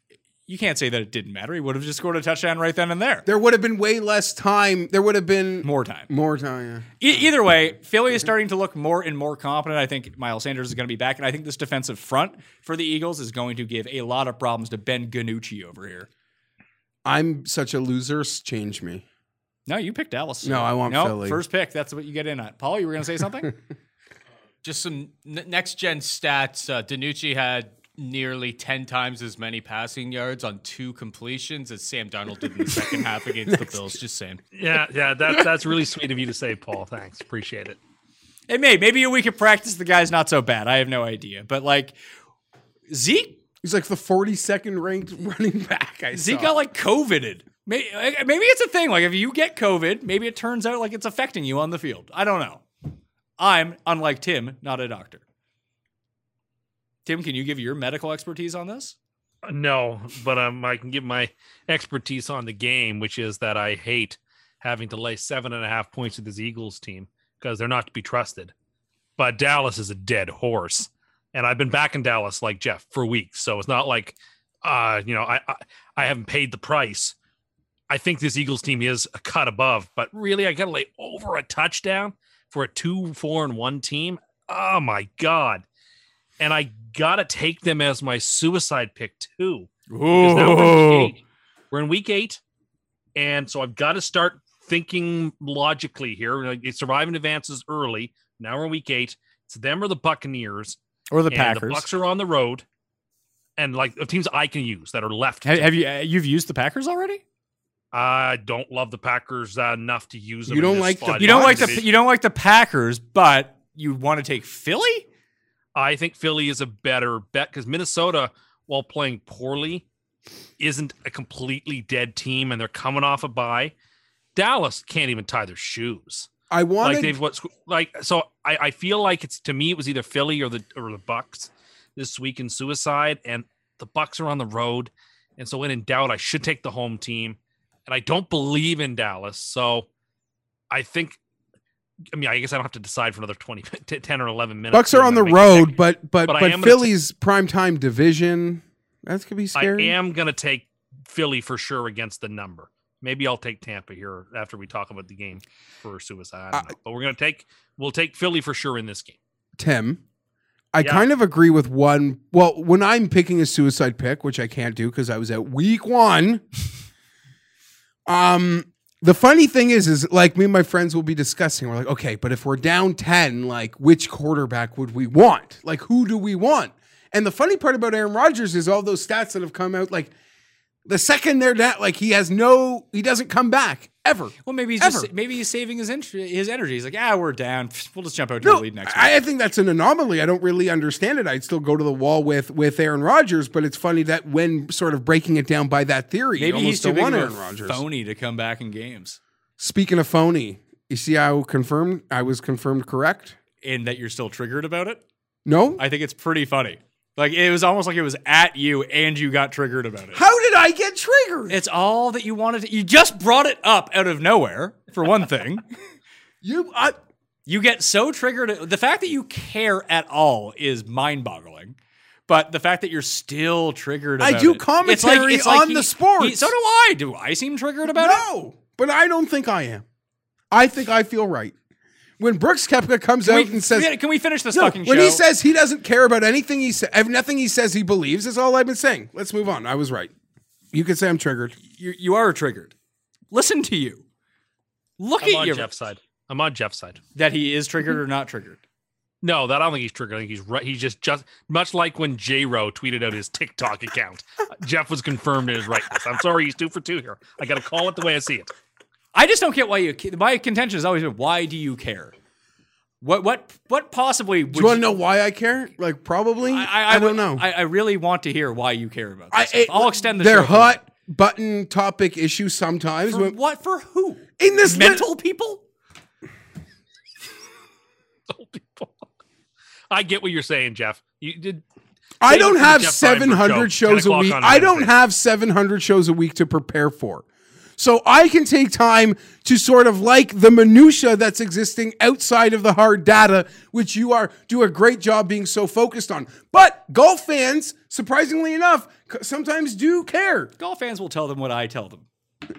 you can't say that it didn't matter. He would have just scored a touchdown right then and there. There would have been way less time. There would have been More time. more time. Yeah. E- either way, Philly is starting to look more and more confident. I think Miles Sanders is going to be back, and I think this defensive front for the Eagles is going to give a lot of problems to Ben DiNucci over here. I'm such a loser. Change me. No, you picked Dallas. No, I want no, Philly. First pick. That's what you get in at. Paul, you were going to say something? Just some n- next gen stats. Uh, DiNucci had nearly 10 times as many passing yards on two completions as Sam Darnold did in the second half against the Bills. Just saying. Yeah, yeah, that, that's really sweet of you to say, Paul. Thanks. Appreciate it. Hey, may maybe a week of practice, the guy's not so bad. I have no idea, but like Zeke, He's like the 42nd ranked running back. I Zeke saw. got like COVIDed. Maybe, maybe it's a thing. Like if you get COVID, maybe it turns out like it's affecting you on the field. I don't know. I'm unlike Tim, not a doctor. Tim, can you give your medical expertise on this? No, but um, I can give my expertise on the game, which is that I hate having to lay seven and a half points to this Eagles team because they're not to be trusted. But Dallas is a dead horse, and I've been back in Dallas like Geoff for weeks, so it's not like, uh, you know, I I, I haven't paid the price. I think this Eagles team is a cut above, but really, I got to lay over a touchdown for a two, four, and one team. Oh my god! And I gotta take them as my suicide pick too. Because now we're, in week eight. We're in week eight, and so I've got to start thinking logically here. Like, surviving advances early. Now we're in week eight. It's them or the Buccaneers, Or the and Packers? The Bucks are on the road, and like the teams I can use that are left. have, have you uh, you've used the Packers already? I don't love the Packers uh, enough to use them. You don't like the- You don't like the you don't like the Packers, but you want to take Philly? I think Philly is a better bet because Minnesota, while playing poorly, isn't a completely dead team, and they're coming off a bye. Dallas can't even tie their shoes. I wanted. like they've what like so I, I feel like it's to me it was either Philly or the or the Bucks this week in suicide and the Bucks are on the road and so when in doubt I should take the home team and I don't believe in Dallas so I think I mean I guess I don't have to decide for another 20 10 or 11 minutes Bucks are on the I make a road, but but But but, am gonna Philly's primetime division. That could be scary. I am going to take Philly for sure against the number. Maybe I'll take Tampa here after we talk about the game for suicide. I don't Uh, know. But we're going to take we'll take Philly for sure in this game. Tim. I Yeah. kind of agree with one. Well, when I'm picking a suicide pick, which I can't do because I was at week one, um, The funny thing is, is like me and my friends will be discussing. We're like, okay, but if we're down 10, like which quarterback would we want? Like, who do we want? And the funny part about Aaron Rodgers is all those stats that have come out, like the second they're down, like he has no, he doesn't come back ever. Well, maybe he's Ever. just maybe he's saving his int- his energy. He's like, ah, we're down. We'll just jump out to the lead next week. I, I think that's an anomaly. I don't really understand it. I'd still go to the wall with with Aaron Rodgers, but it's funny that when sort of breaking it down by that theory, maybe almost he's too big want Aaron Rodgers. phony to come back in games, Speaking of phony, you see how confirmed I was confirmed correct? and that you're still triggered about it. No? I think it's pretty funny. Like it was almost like it was at you, and you got triggered about it. How did I get triggered? It's all that you wanted. to You just brought it up out of nowhere. For one thing, You I, you get so triggered. The fact that you care at all is mind-boggling. But the fact that you're still triggered, I do it, commentary on the sports. he- so do I. Do I seem triggered about it? no, but I don't think I am. I think I feel right. When Brooks Koepka comes Can out we, and says, can we- finish this No, fucking when show? he says he doesn't care about anything he says, nothing he says he believes is all I've been saying. Let's move on. I was right. You could say I'm triggered. you, you are triggered. Listen to you. Look I'm at on you. Geoff's side. I'm on Geoff's side. That he is triggered or not triggered. No, that I don't think he's triggered. I think he's right. He's just just much like when J Ro tweeted out his TikTok account. Geoff was confirmed in his rightness. I'm sorry, he's two for two here. I got to call it the way I see it. I just don't get why you. My contention has always been, why do you care? What what what possibly? Would Do you want to know why I care? Like probably. I, I, I, I don't would- know. I, I really want to hear why you care about I, this. I, will extend the They're hot button topic issues sometimes. For when- what? For who? in this lit- Mental people? Old people. I get what you're saying, Geoff. You did. I don't have 700 shows a week. I don't have 700 shows a week to prepare for. So I can take time to sort of like the minutia that's existing outside of the hard data, which you are do a great job being so focused on. But golf fans, surprisingly enough, sometimes do care. Golf fans will tell them what I tell them.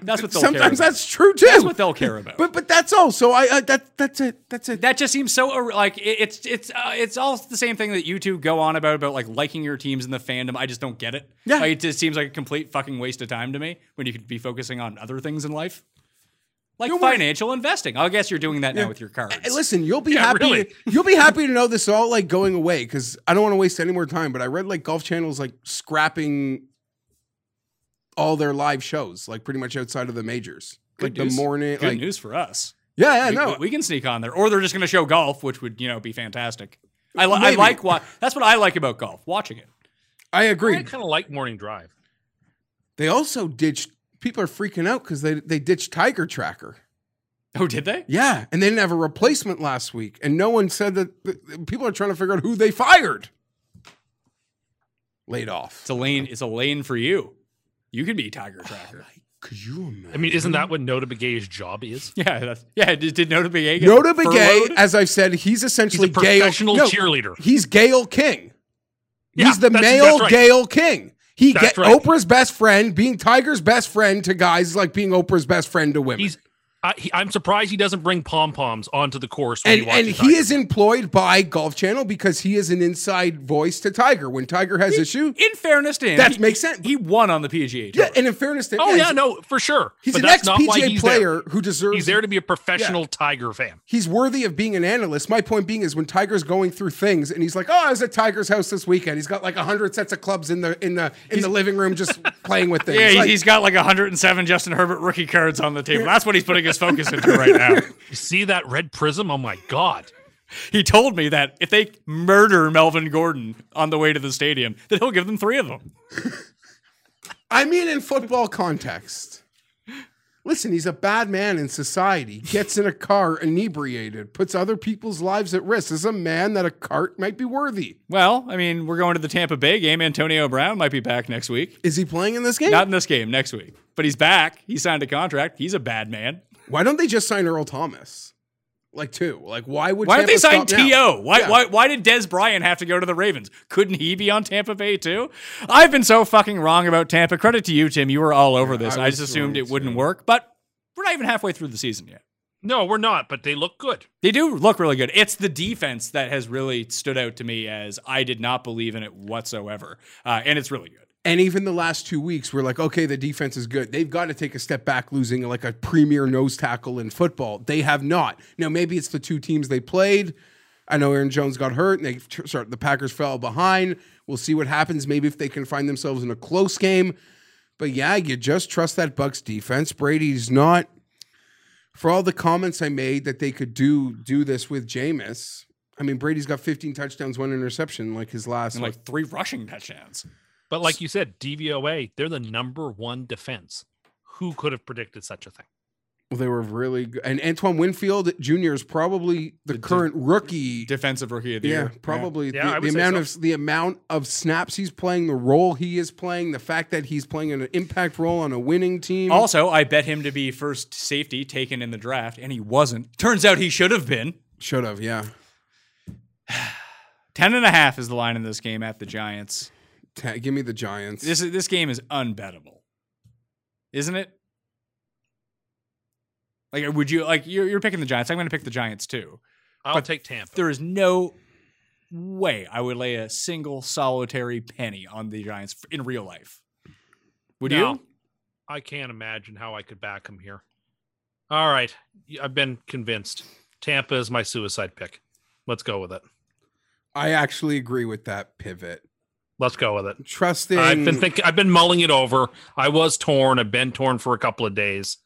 That's what they'll Sometimes care about. that's true too. That's what they'll care about. But but that's all. So I, I that that's it. That's it. that just seems so like it- it's it's uh, it's all the same thing that you two go on about about like liking your teams in the fandom. I just don't get it. Yeah. like, it just seems like a complete fucking waste of time to me when you could be focusing on other things in life, like worry. financial investing. I guess you're doing that now with your cards. Hey, listen, you'll be Yeah, happy. really. You'll be happy to know this all like going away because I don't want to waste any more time. But I read like Golf Channel's like scrapping all their live shows, like pretty much outside of the majors. Good like news. the morning, Good like news for us. yeah, yeah, we, no, we can sneak on there, or they're just going to show golf, which would you know be fantastic. I, li- I like what that's what I like about golf, watching it. I agree. I kind of like morning drive. They also ditched. People are freaking out because they they ditched Tiger Tracker. Oh, did they? Yeah, and they didn't have a replacement last week, and no one said that. that- People are trying to figure out who they fired. Laid off. It's a lane. It's a lane for you. You can be Tiger oh Tracker. Could you imagine? I mean, isn't that what Notah Begay's job is? Yeah, that's, yeah. Did, did Notah Begay get Notah Begay, as I've said, he's He's essentially a Gail. professional no, cheerleader. He's Gail King. Yeah, he's the that's- male that's right. Gail King. He That's get right. Oprah's best friend, being Tiger's best friend to guys is like being Oprah's best friend to women. He's. I, he, I'm surprised he doesn't bring pom poms onto the course. When and he and he is employed by Golf Channel because he is an inside voice to Tiger. When Tiger has issue, In fairness to him, That he- makes sense. He won on the PGA Tour. yeah. And in fairness to him, Oh him, yeah, no, for sure. he's but an that's ex not why PGA he's player There. who deserves. He's there to be a professional Tiger fan. he's worthy of being an analyst. My point being is when Tiger's going through things and he's like, "Oh, I was at Tiger's house this weekend. He's got like hundred sets of clubs in the in the in the living room, just playing with things." Yeah, he- Like, he's got like 107 Justin Herbert rookie cards on the table. That's what he's putting his focus into right now. You see that red prism? Oh my god! He told me that if they murder Melvin Gordon on the way to the stadium, that he'll give them three of them. I mean, in football context. Listen, he's a bad man in society. Gets in a car inebriated, puts other people's lives at risk. Is a man that a cart might be worthy. Well, I mean, we're going to the Tampa Bay game. Antonio Brown might be back next week. Is he playing in this game? Not in this game, next week. But he's back. He signed a contract. He's a bad man. Why don't they just sign Earl Thomas? Like two. Like why would Why don't they sign stop now? T.O.? Why, Yeah. why, why did Dez Bryant have to go to the Ravens? Couldn't he be on Tampa Bay too? I've been so fucking wrong about Tampa. Credit to you, Tim. You were all over this. I I, just assumed wrong, it wouldn't work, but we're not even halfway through the season yet. No, we're not, but they look good. They do look really good. It's the defense that has really stood out to me as I did not believe in it whatsoever. Uh, and it's really good. And even the last two weeks, we're like, okay, the defense is good. They've got to take a step back, losing like a premier nose tackle in football. They have not. Now, maybe it's the two teams they played. I know Aaron Jones got hurt, and they start the Packers fell behind. We'll see what happens. Maybe if they can find themselves in a close game. But yeah, you just trust that Bucks defense. Brady's not. For all the comments I made that they could do do this with Jameis, I mean Brady's got 15 touchdowns, one interception, like his last. And like three rushing touchdowns. But like you said, DVOA, they're the number one defense. Who could have predicted such a thing? they were really good. And Antoine Winfield Jr. is probably the, current rookie. Defensive rookie of the yeah, year. probably Yeah, the, would the amount so. of the amount of snaps he's playing, the role he is playing, the fact that he's playing an impact role on a winning team. Also, I bet him to be first safety taken in the draft, and he wasn't. Turns out he should have been. Should have, yeah. Ten and a half is the line in this game at the Giants. Ta- give me the Giants. This is, this game is unbettable, isn't it? Like, would you like you're, you're picking the Giants? I'm going to pick the Giants too. I'll But take Tampa. There is no way I would lay a single solitary penny on the Giants in real life. Would No, you? I can't imagine how I could back them here. All right, I've been convinced. Tampa is my suicide pick. Let's go with it. I actually agree with that pivot. Let's go with it. Trusting. I've been thinking. I've been mulling it over. I was torn. I've been torn for a couple of days.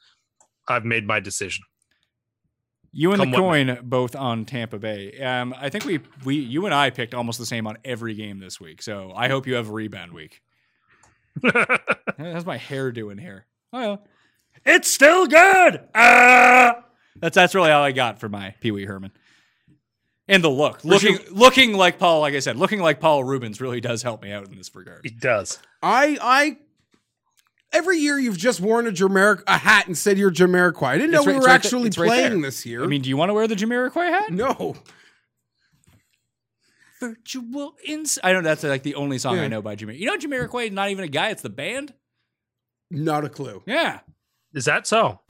I've made my decision. You and Come the what may. coin both on Tampa Bay. Um, I think we we you and I picked almost the same on every game this week. So I hope you have a rebound week. How's my hair doing here? Well, it's still good. Ah! That's that's really all I got for my Pee Wee Herman. And the look, looking looking like Paul, like I said, looking like Paul Reubens really does help me out in this regard. It does. I I every year you've just worn a Jamaica a hat and said you're Jamiroquai. I didn't know It's we were right actually there- it's right playing this year. I mean, do you want to wear the Jamiroquai hat? no. Virtual ins. I know that's like the only song I know by Jamiroquai. You know, Jamiroquai is not even a guy; it's the band. Not a clue. Yeah. Is that so?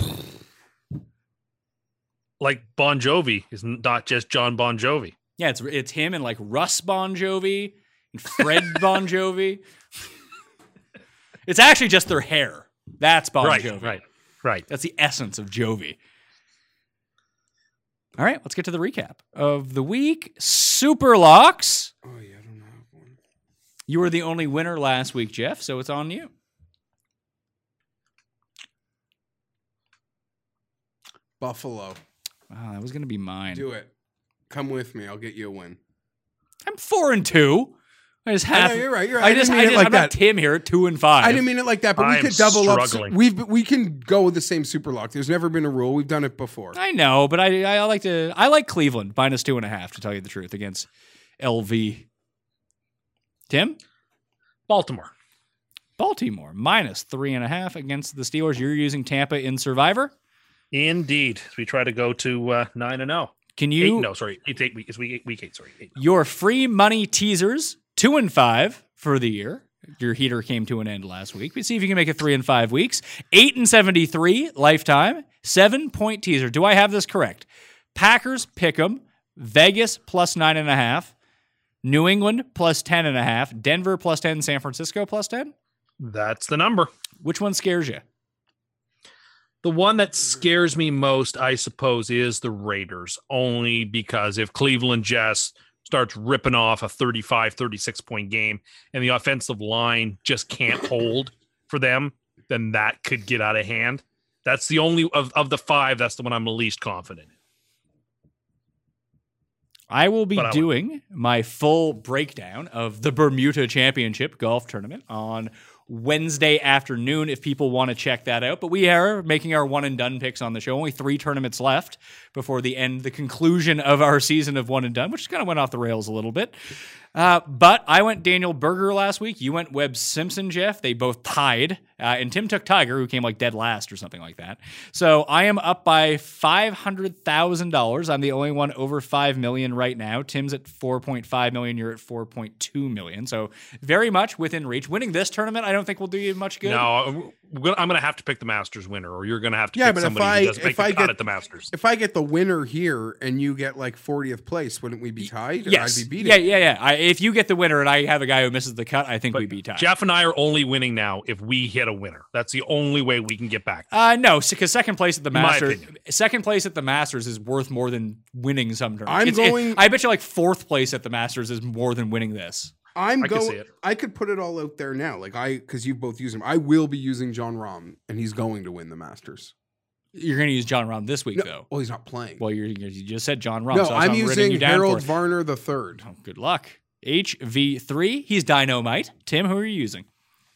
Like Bon Jovi is not just John Bon Jovi. Yeah, it's it's him and like Russ Bon Jovi and Fred Bon Jovi. It's actually just their hair. That's Bon right, Jovi. right, right. That's the essence of Jovi. All right, let's get to the recap of the week. Super locks. Oh yeah, I don't know. one. You were the only winner last week, Geoff, so it's on you. Buffalo. Wow, that was going to be mine. Do it. Come with me. I'll get you a win. I'm four and two. I just I have. know, you're right. You're right. I I just, didn't I mean it just, like I'm not that. Tim here at two and five. I didn't mean it like that, but we I'm could double up. We've we can go with the same super lock. There's never been a rule. We've done it before. I know, but I I like to I like Cleveland minus two and a half to tell you the truth against LV. Tim, Baltimore. Baltimore minus three and a half against the Steelers. You're using Tampa in Survivor. Indeed. We try to go to uh, nine and zero. Can Eight, you no, sorry, it's eight week. It's week eight. Week eight. Sorry, eight. your free money teasers two and five for the year? Your heater came to an end last week. But see if you can make it three and five weeks. Eight and seventy three lifetime. Seven point teaser. Do I have this correct? Packers pick 'em. Vegas plus nine and a half. New England plus ten and a half. Denver plus ten. San Francisco plus ten. That's the number. Which one scares you? The one that scares me most, I suppose, is the Raiders, only because if Cleveland just starts ripping off a 35, 36 point game and the offensive line just can't hold for them, then that could get out of hand. That's the only of, of the five, that's the one I'm the least confident in. I will be I doing my full breakdown of the Bermuda Championship golf tournament on Wednesday afternoon if people want to check that out. But we are making our one and done picks on the show. Only three tournaments left before the end, the conclusion of our season of one and done, which kind of went off the rails a little bit. Uh, but I went Daniel Berger last week. You went Webb Simpson, Geoff. They both tied. Uh, and Tim took Tiger, who came like dead last or something like that. So I am up by $500,000. I'm the only one over 5 million right now. Tim's at 4.5 million. You're at 4.2 million. So very much within reach. Winning this tournament, I don't think will do you much good. No, I'm going to have to pick the Masters winner, or you're going to have to Yeah, pick but if somebody I- who doesn't make if the I cut get- at the Masters. If I get the winner here and you get like 40th place, wouldn't we be tied? Or Yes. I'd be beating. yeah, yeah, yeah. I, if you get the winner and I have a guy who misses the cut, I think But we beat tied. Geoff and I are only winning now if we hit a winner. That's the only way we can get back. Uh, no, because second place at the Masters, second place at the Masters is worth more than winning some tournaments. I'm It's- it- going- I bet you like fourth place at the Masters is more than winning this. I'm going. I could put it all out there now, like I because you both use him. I will be using Jon Rahm, and he's going to win the Masters. You're going to use Jon Rahm this week, No, though. well, he's not playing. Well, you're, you just said John Rahm. no, so I'm ridding using you down Harold for. Varner the third. Oh, good luck. HV3. He's Dynamite. Tim, who are you using?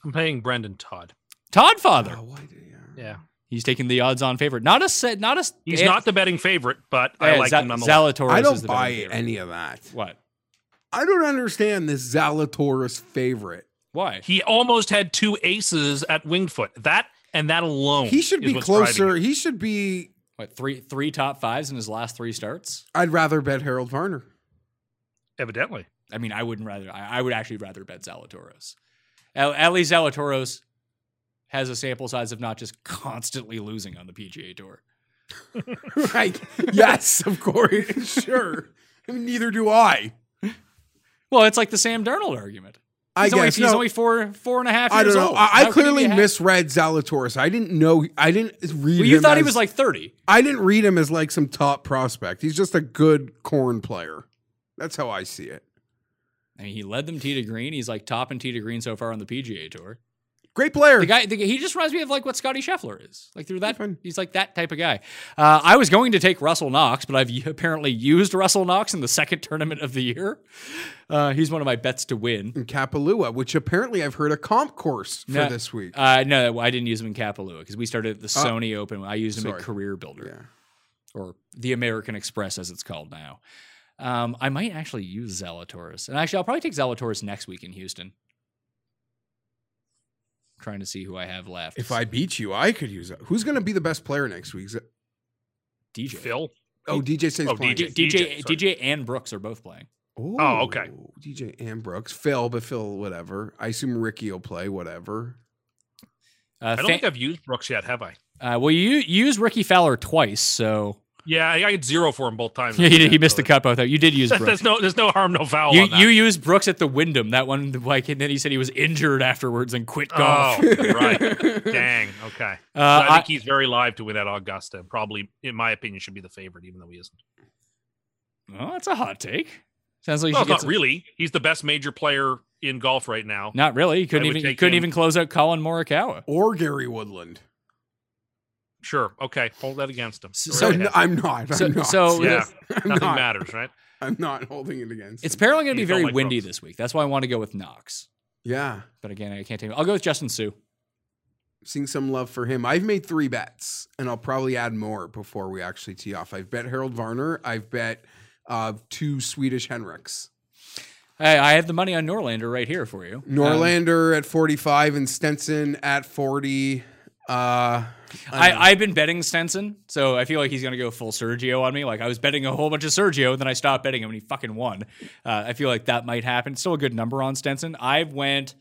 I'm paying Brendan Todd. Todd Father. Oh, why yeah. Yeah. He's taking the odds on favorite. Not a set. Not a. He's eh, not the betting favorite, but I eh, like Za- him nonetheless. Zalatoris I is don't the buy favorite. any of that. What? I don't understand this Zalatoris favorite. Why? He almost had two aces at Wingfoot. That and that alone. He should is be what's closer. He should be. What three three top fives in his last three starts? I'd rather bet Harold Varner. Evidently. I mean, I wouldn't rather. I, I would actually rather bet Zalatoris. At, at least Zalatoris has a sample size of not just constantly losing on the PGA Tour. right? yes, of course. sure. I mean, neither do I. Well, it's like the Sam Darnold argument. I He's, only, guess he's no, only four four and a half I years don't know. old. I, I How could he clearly misread Zalatoris. I didn't know. I didn't read. Well, you thought he was like thirty. I didn't read him as like some top prospect. He's just a good corn player. That's how I see it. I mean, he led them tee to green. He's like top and tee to green so far on the PGA Tour. Great player. The guy, the, he just reminds me of like what Scotty Scheffler is. Like through that, he's like that type of guy. Uh, I was going to take Russell Knox, but I've apparently used Russell Knox in the second tournament of the year. Uh, he's one of my bets to win. in Kapalua, which apparently I've heard a comp course for No, this week. Uh, no, I didn't use him in Kapalua because we started at the Sony Open. I used him sorry. at Career Builder yeah. or the American Express as it's called now. Um, I might actually use Zalatoris, and actually, I'll probably take Zalatoris next week in Houston. Trying to see who I have left. If I beat you, I could use it. Who's going to be the best player next week? Is it- DJ, Phil. Oh, DJ says Oh, playing. DJ. DJ, DJ. DJ, and Brooks are both playing. Oh, okay. DJ and Brooks. Phil, but Phil, whatever. I assume Rickie will play, whatever. Uh, I don't fa- think I've used Brooks yet, have I? uh, well, you, you used Rickie Fowler twice, so Yeah, I got zero for him both times. yeah, he, did- he missed So the cut both. times. You did use Brooks. There's no, there's no harm, no foul. You on that. you used Brooks at the Wyndham that one like and then he said he was injured afterwards and quit golf. Oh, right. Dang. Okay. So Uh, I think I- he's very live to win at Augusta. Probably, in my opinion, should be the favorite, even though he isn't. Well, that's a hot take. Sounds like Well, not gets really. He's the best major player in golf right now. Not really. He couldn't I even he couldn't him. even close out Collin Morikawa. Or Gary Woodland. Sure. Okay. Hold that against him. So- So ahead. n- I'm not. I'm not. so- yeah, I'm nothing not. matters, right? I'm not holding it against. It's him. apparently going to be very like windy Brooks. this week. That's why I want to go with Knox. yeah. But again, I can't take. I'll go with Justin Suh. Seeing some love for him. I've made three bets, and I'll probably add more before we actually tee off. I've bet Harold Varner. I've bet uh, two Swedish Henriks. Hey, I have the money on Norlander right here for you. Um, Norlander at 45 and Stenson at 40. Uh, I, I've been betting Stenson, so I feel like he's going to go full Sergio on me. Like I was betting a whole bunch of Sergio, and then I stopped betting him, and he fucking won. Uh, I feel like that might happen. Still a good number on Stenson. I went.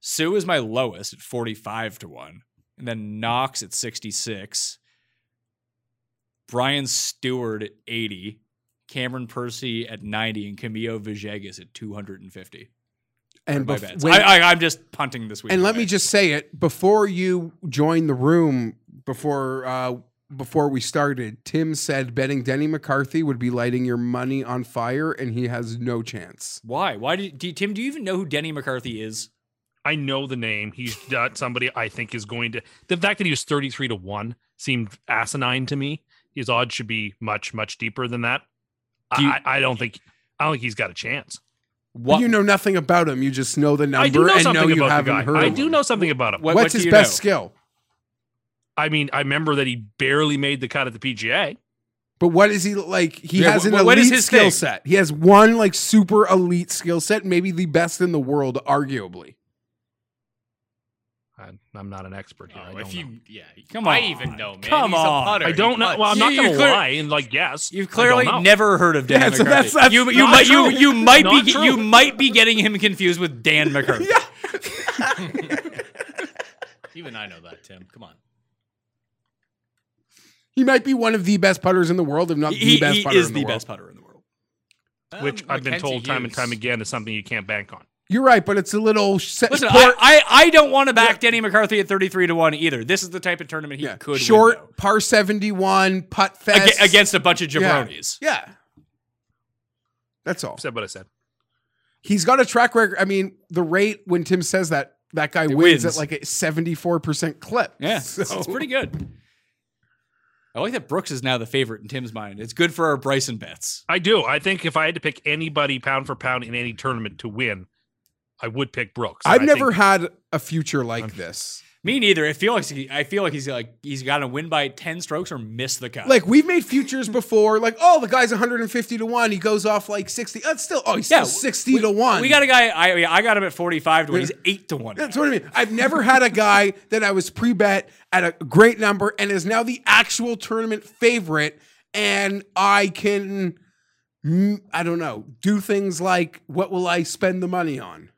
Suh is my lowest at forty-five to one, and then Knox at sixty-six. Brian Stuard at eighty, Cameron Percy at ninety, and Camilo Villegas at two hundred and fifty. And, My bef- bets. when- I, I, I'm just punting this week. and let away. me just say it before you joined the room before uh, before we started. Tim said betting Denny McCarthy would be lighting your money on fire, and he has no chance. Why? Why did do, Tim? Do you even know who Denny McCarthy is? I know the name. He's not somebody I think is going to. The fact that he was 33 to 1 seemed asinine to me. His odds should be much, much deeper than that. Do you- I, I don't think. I don't think he's got a chance. What You know nothing about him. You just know the number I do know and something know you about the haven't guy. heard. I do him. know something about him. What- What's do his best know? skill? I mean, I remember that he barely made the cut at the PGA. But what is he like? He Yeah, has an what elite is his skill thing? set. He has one like super elite skill set, maybe the best in the world, arguably. I, I'm not an expert here. I Oh, don't if know. you, yeah, Come on. I even know, man. Come He's on. a putter. I don't know. Well, I'm not going to lie and like guess. You've clearly never heard of Dan Yeah, so McCarthy. that's- that's you you not might true. you might Not be true. you might be getting him confused with Dan McCarthy. Even I know that, Tim. Come on. He might be one of the best putters in the world, if not He, the best he putter is in the, the, world. best putter in the world. which Um, I've been Mackenzie told time and time again is something you can't bank on. You're right, but it's a little set Listen, court- I, I, I don't want to back Denny McCarthy at 33 to 1 either. This is the type of tournament he yeah, could short win, par 71 putt fest Aga- against a bunch of Yeah. jabronis. Yeah. That's all. Said what I said. He's got a track record. I mean, the rate when Tim says that that guy wins, wins. at like a 74% clip. Yeah, So- it's, it's pretty good. I like that Brooks is now the favorite in Tim's mind. It's good for our Bryson bets. I do. I think if I had to pick anybody pound for pound in any tournament to win, I would pick Brooks. I've I never think- had a future like this. Me neither. I feel like he, I feel like he's like he's got to win by 10 strokes or miss the cut. Like we've made futures before, like oh the guy's 150 to one, he goes off like 60. That's still oh he's Yeah, still 60 to one. we got a guy. I I got him at 45 to 1. He's 8 to 1. That's what I mean. I've never had a guy that I was pre-bet at a great number and is now the actual tournament favorite, and I can, mm, I don't know, do things like what will I spend the money on?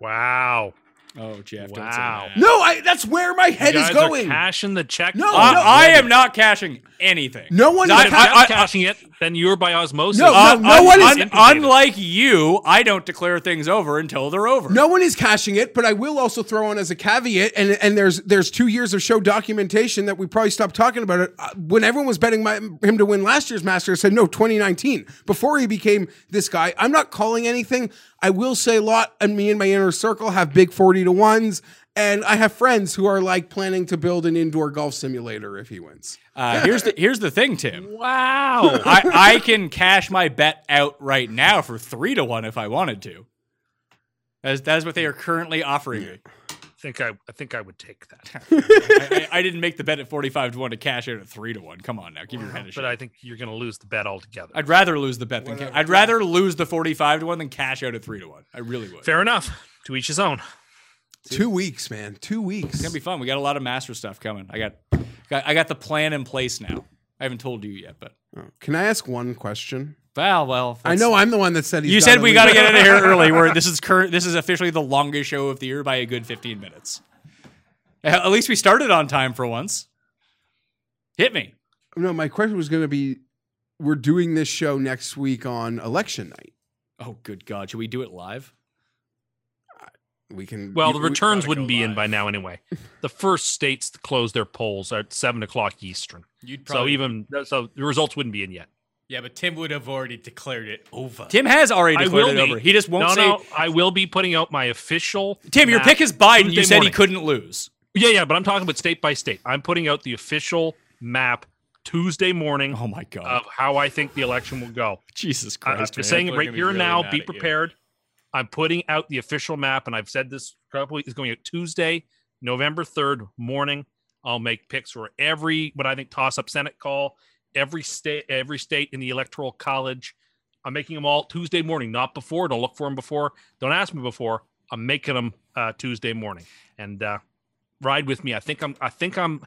Wow. Oh, Geoff. Don't say Wow. No, I. That's where my head You is guys are going. cashing the check. No, I, no. I am not cashing anything. No one is If ca- Geoff's I- cashing it, then you're by osmosis. No, Uh, no un- one is- un- unlike you, I don't declare things over until they're over. No one is cashing it, but I will also throw on as a caveat, and and there's there's two years of show documentation that we probably stopped talking about it. Uh, When everyone was betting my, him to win last year's Masters, I said no, 2019 before he became this guy. I'm not calling anything. I will say a lot, and me and my inner circle have big 40 to ones, and I have friends who are like planning to build an indoor golf simulator if he wins. Uh, here's the here's the thing, Tim. Wow. I, I can cash my bet out right now for three to one if I wanted to. That's, that's what they are currently offering me. I think I, I think I would take that. I, I, I didn't make the bet at forty five to one to cash out at three to one. Come on now, give your head a But. I think you're going to lose the bet altogether. I'd rather lose the bet than ca- I'd rather lose the forty five to one than cash out at three to one. I really would. Fair enough. To each his own. Two weeks, man. Two weeks. It's gonna be fun. We got a lot of master stuff coming. I got, got I got the plan in place now. I haven't told you yet, but oh, Can I ask one question? Well, well. I know I'm the one that said he's You said we got to get out of here early. Where this is current. This is officially the longest show of the year by a good fifteen minutes. At least we started on time for once. Hit me. No, my question was going to be we're doing this show next week on election night. Oh, good God! Should we do it live? We can. Well, the we- returns gotta wouldn't go be in by now anyway. The first states to close their polls are at seven o'clock Eastern. You'd So even so, the results wouldn't be in yet. Yeah, but Tim would have already declared it over. Tim has already I declared will it be. over. He just won't no, say. no. I will be putting out my official. Tim, your pick is Biden. you said morning. he couldn't lose. Yeah, yeah, but I'm talking about state by state. I'm putting out the official map Tuesday morning Oh my God! of how I think the election will go. Jesus Christ! I'm just man. saying it right here and really now. Be prepared. I'm putting out the official map, and I've said this probably is going out Tuesday, November 3rd morning. I'll make picks for every what I think toss up Senate call, every state, every state in the electoral college. I'm making them all Tuesday morning, not before. Don't look for them before. Don't ask me before. I'm making them uh, Tuesday morning, and uh, ride with me. I think I'm. I think I'm.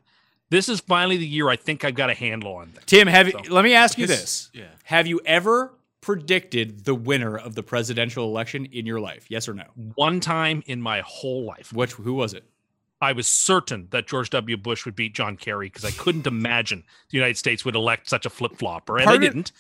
This is finally the year I think I've got a handle on things. Tim, have you, let me ask you this: yeah. Have you ever predicted the winner of the presidential election in your life? Yes or no? One time in my whole life, Which who was it? I was certain that George W. Bush would beat John Kerry because I couldn't imagine the United States would elect such a flip flopper, and Pardon? they didn't.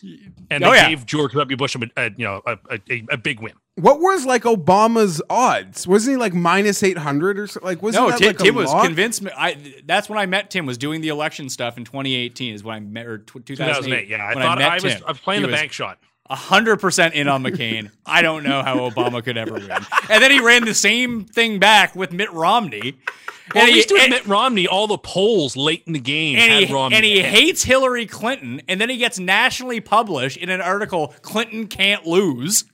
And Oh, they yeah. gave George W. Bush a, a you know a, a, a big win. What was like Obama's odds? Wasn't he like minus 800 or something? Like, wasn't No, that Tim, like a Tim was lock? convinced. Me, I that's when I met Tim. Was doing the election stuff in 2018. Is when I met or tw- 2008. 2008. Yeah, I when thought met I, was Tim. I was playing He the was bank shot. Hundred percent in on McCain. I don't know how Obama could ever win. And then he ran the same thing back with Mitt Romney. Well, and at he, least with and- Mitt Romney, all the polls late in the game and had he, Romney. and he ahead. hates Hillary Clinton, and then he gets nationally published in an article, Clinton can't lose.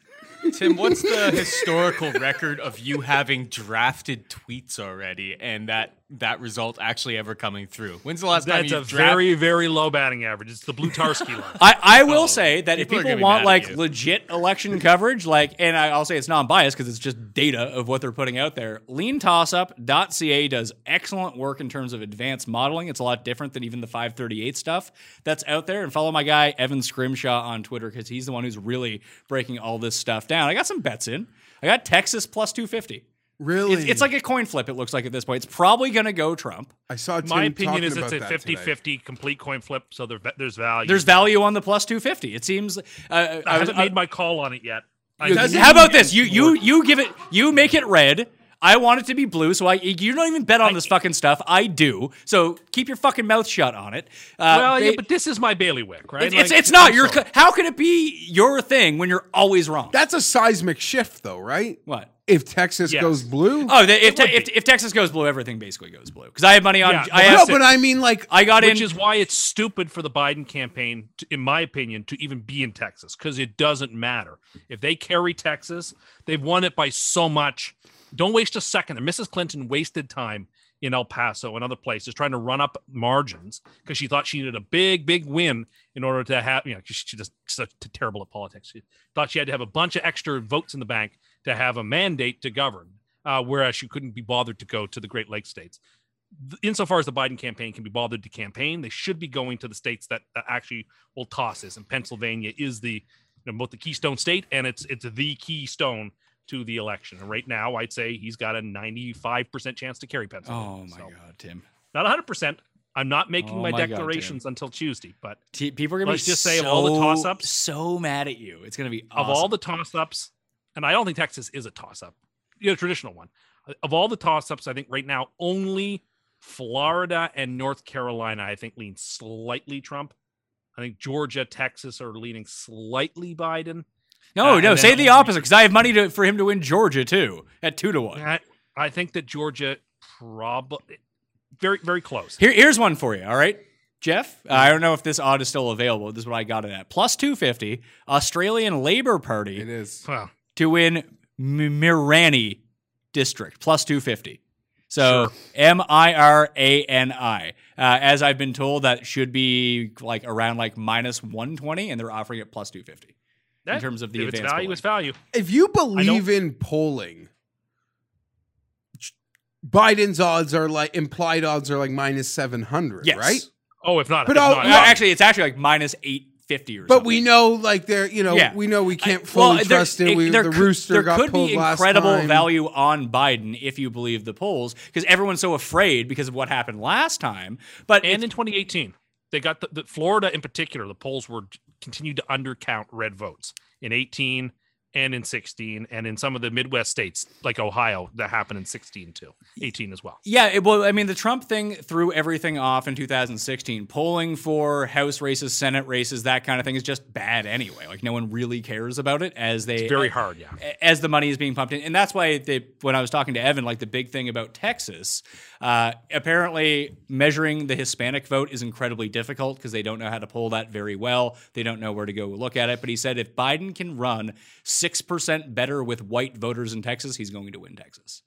Tim, what's the historical record of you having drafted tweets already and that that result actually ever coming through? When's the last time That's you a draft- very, very low batting average. It's the Blutarsky line. I, I will Oh, say that if people are people want like legit election coverage, like, and I, I'll say it's non-biased because it's just data of what they're putting out there. LeanTossUp.ca does excellent work in terms of advanced modeling. It's a lot different than even the 538 stuff that's out there. And follow my guy Evan Scrimshaw on Twitter because he's the one who's really breaking all this stuff down. I got some bets in. I got Texas plus 250. Really? It's, it's like a coin flip. It looks like at this point. It's probably going to go Trump. I saw. Tim My opinion talking is it's a that 50 today. 50 complete coin flip, so there, there's value. There's value on the plus two fifty. It seems. Uh, I I haven't made my call on it yet. I How about this? You you you give it. You make it red. I want it to be blue, so I you don't even bet on this fucking stuff. I do. So keep your fucking mouth shut on it. Uh, well, yeah, ba- but this is my bailiwick, right? it's, it's Like, it's not I'm your. How can it be your thing when you're always wrong? That's a seismic shift, though, right? what? If Texas Yes. goes blue. Oh, the, if, te- if if Texas goes blue, everything basically goes blue. Because I have money on. Yeah, I but no, but I mean, like, I got Which in. Which is why it's stupid for the Biden campaign, to, in my opinion, to even be in Texas because it doesn't matter. If they carry Texas, they've won it by so much. Don't waste a second. And Mrs. Clinton wasted time in El Paso and other places trying to run up margins because she thought she needed a big, big win in order to have, you know, 'cause she just such terrible at politics. She thought she had to have a bunch of extra votes in the bank to have a mandate to govern, uh, whereas she couldn't be bothered to go to the Great Lakes states insofar as the Biden campaign can be bothered to campaign, they should be going to the states that, that actually will toss this. And Pennsylvania is the you know, both the keystone state and it's it's the keystone to the election. And right now, I'd say he's got a 95% chance to carry Pennsylvania. oh my So, god, Tim. Not 100%. I'm not making Oh my, my God, declarations until Tuesday, but T- people are Let's be just say of all the toss-ups- so mad at you. It's gonna be of all the toss-ups, and I don't think Texas is a toss-up, you know, traditional one. Of all the toss-ups, I think right now only Florida and North Carolina, I think, lean slightly Trump. I think Georgia, Texas are leaning slightly Biden. no, uh, no, say the opposite because I have money to, for him to win Georgia too at two to one. I, I think that Georgia probably very, very close. Here, here's one for you. All right, Geoff. I don't know if this odd is still available. This is what I got it at plus two fifty. Australian Labor Party it is. Well, to win M- Mirani district plus 250. So M I R A N I. Uh, as I've been told, that should be like around like minus 120, and they're offering it plus 250 in terms of the if it's advanced value, polling. it's value. If you believe in polling, Biden's odds are like implied odds are like minus seven hundred, Yes. right? Oh, if not, But if not, Yeah. actually, it's actually like minus 850 or But something. we know, like they're, you know, Yeah. we know we can't I- fully well, there- trust it. We, there the could- rooster there got could pulled be last incredible time. value on Biden if you believe the polls because everyone's so afraid because of what happened last time. But and in 2018 they got the, the florida in particular the polls were continued to undercount red votes in 18 and in 16 and in some of the midwest states like ohio that happened in 16 too 18 as well Yeah, it, well, I mean, the Trump thing threw everything off in 2016. Polling for House races, Senate races, that kind of thing is just bad anyway. Like no one really cares about it as they it's very hard yeah as the money is being pumped in, and that's why they. When I was talking to Evan, like the big thing about Texas, uh, apparently measuring the Hispanic vote is incredibly difficult because they don't know how to poll that very well. They don't know where to go look at it. But he said if Biden can run six percent better with white voters in Texas, he's going to win Texas.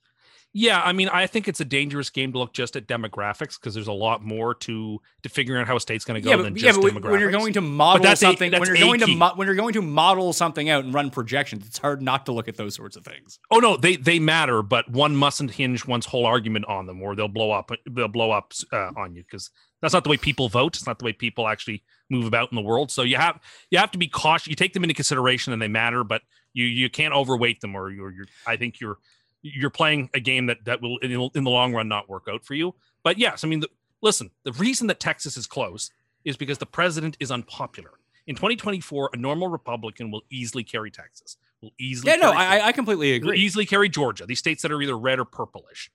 yeah i mean i think it's a dangerous game to look just at demographics because there's a lot more to to figuring out how a state's going to go yeah, than but, just yeah, but demographics when you're going to model a- something, that's when you're a going to mo- when you're going to model something out and run projections, it's hard not to look at those sorts of things. Oh no, they they matter, but one mustn't hinge one's whole argument on them, or they'll blow up. They'll blow up uh, on you because that's not the way people vote. It's not the way people actually move about in the world. So you have you have to be cautious. You take them into consideration, and they matter, but you you can't overweight them, or you're, you're I think you're you're playing a game that that will in, in the long run not work out for you. But yes, I mean, the, listen, the reason that Texas is close is because the president is unpopular. In 2024, a normal Republican will easily carry Texas. Will easily Yeah, no, carry I, I completely Will agree. easily carry Georgia. These states that are either red or purplish.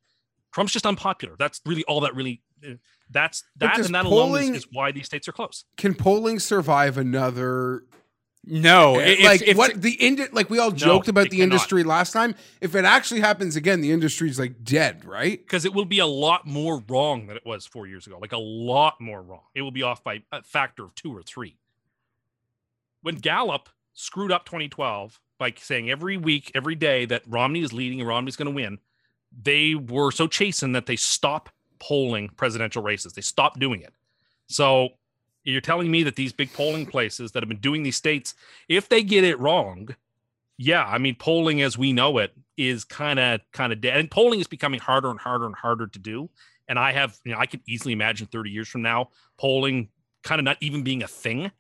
Trump's just unpopular. That's really all that really. uh, That's that and that alone is, is why these states are close. Can polling survive another No, eh, if- like if- what the ind- like we all joked about the cannot. industry last time. If it actually happens again, the industry's like dead, right? Because it will be a lot more wrong than it was four years ago. Like a lot more wrong. It will be off by a factor of two or three. When Gallup screwed up 2012 by saying every week, every day that Romney is leading and Romney's going to win, they were so chastened that they stopped polling presidential races. They stopped doing it. So you're telling me that these big polling places that have been doing these states, if they get it wrong, yeah, I mean polling as we know it is kind of kind of dead. And polling is becoming harder and harder and harder to do. And I have, you know, I could easily imagine 30 years from now polling kind of not even being a thing,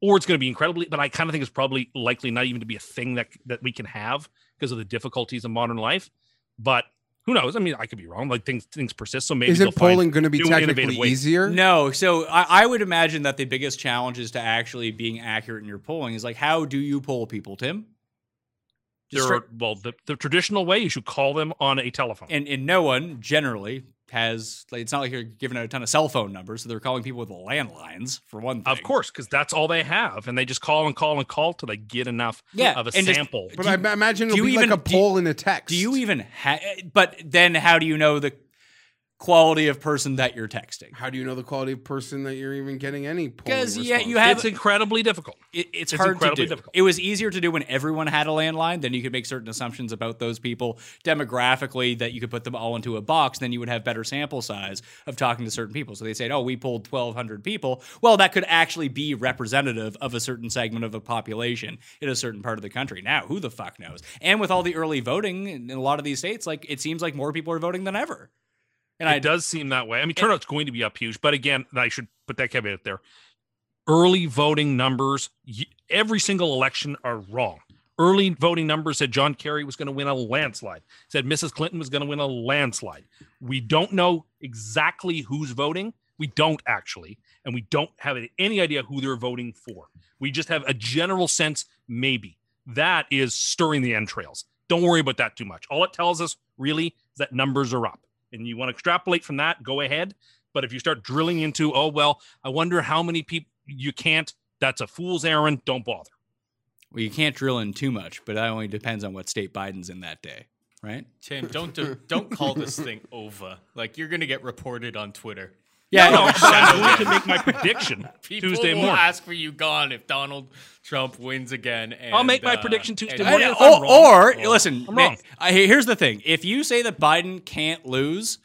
or it's going to be incredibly. But I kind of think it's probably likely not even to be a thing that that we can have because of the difficulties of modern life. But who knows? I mean, I could be wrong. Like things things persist. So maybe Isn't polling going to be new innovative technically ways. easier? No, so I, I would imagine that the biggest challenge is to actually being accurate in your polling. Is like, how do you poll people, Tim? Just There are, well, the, the traditional way you should call them on a telephone. and and no one generally has. Like, it's not like you're giving out a ton of cell phone numbers, so they're calling people with landlines for one thing. Of course, because that's all they have, and they just call and call and call till they get enough Yeah, of a and just- sample. But Do I imagine do it'll you be even- like a do you- poll in a text. Do you even have? But then, how do you know the quality of person that you're texting? How do you know the quality of person that you're even getting any polling? Because yeah, you have it's incredibly difficult. it, it's, It's hard to incredibly do. difficult. It was easier to do when everyone had a landline. Then you could make certain assumptions about those people demographically that you could put them all into a box. Then you would have better sample size of talking to certain people. So they said, "Oh, we pulled 1,200 people." Well, that could actually be representative of a certain segment of a population in a certain part of the country. Now, who the fuck knows? And with all the early voting in a lot of these states, like it seems like more people are voting than ever. And it I does seem that way. I mean, turnout's going to be up huge, but again, I should put that caveat there. Early voting numbers, every single election are wrong. Early voting numbers said John Kerry was going to win a landslide. Said Mrs. Clinton was going to win a landslide. We don't know exactly who's voting. We don't actually, and we don't have any idea who they're voting for. We just have a general sense, maybe. That is stirring the entrails. Don't worry about that too much. All it tells us really is that numbers are up and you want to extrapolate from that, go ahead. But if you start drilling into, oh, well, I wonder how many people you can't, that's a fool's errand. Don't bother. well, you can't drill in too much, but that only depends on what state Biden's in that day, right? Tim, don't do, don't call this thing over. Like you're gonna get reported on Twitter. Yeah, No, but I'm going to make my prediction People Tuesday will morning. ask for you gone if Donald Trump wins again. And, I'll make my uh, prediction Tuesday morning. I- if I'm or, wrong, or listen, I'm ma- wrong. I- here's the thing: if you say that Biden can't lose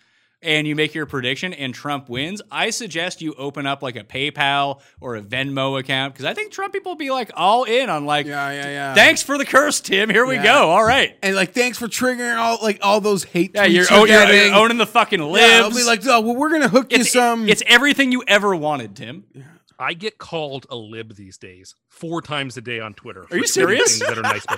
and you make your prediction and Trump wins, I suggest you open up like a PayPal or a Venmo account because I think Trump people will be like all in on like, Yeah, yeah, yeah. thanks for the curse, Tim. Here we Yeah. go. All right. and like, thanks for triggering all like all those hate Yeah, you're, you're, oh, you're, you're owning the fucking libs. yeah, I'll be like, oh, well, we're gonna hook you some. it's everything you ever wanted, Tim. I get called a lib these days four times a day on Twitter. Are you serious? That are nice.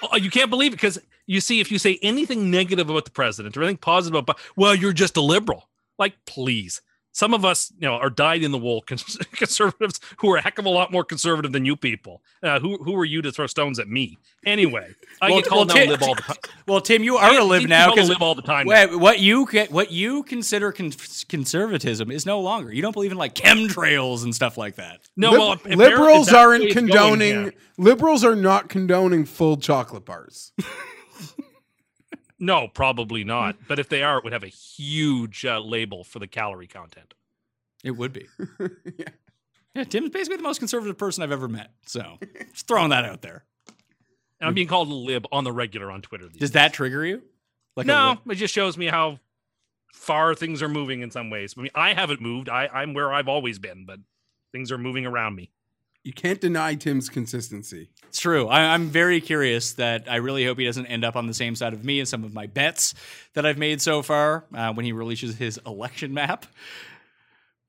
Oh, you can't believe it because you see, if you say anything negative about the president or anything positive about, well, you're just a liberal. Like, please. Some of us, you know, are dyed in the wool cons- conservatives who are a heck of a lot more conservative than you people. Uh, who who are you to throw stones at me? Anyway, I Well, get called well, now Tim- lib all the time. Well, Tim, you are I a lib get now called a because lib all the time. Wait, what you ca- what you consider con- conservatism is no longer. You don't believe in like chemtrails and stuff like that. No, Lib- well, apparently liberals aren't way it's going, condoning. Liberals are not condoning full chocolate bars. No, probably not. But if they are, it would have a huge uh, label for the calorie content. It would be. yeah. yeah. Tim's basically the most conservative person I've ever met. So just throwing that out there. And I'm being called a lib on the regular on Twitter. These Does that trigger you? Like no, lib- it just shows me how far things are moving in some ways. I mean, I haven't moved. I, I'm where I've always been, but things are moving around me. You can't deny Tim's consistency. It's true. I, I'm very curious that I really hope he doesn't end up on the same side of me as some of my bets that I've made so far uh, when he releases his election map.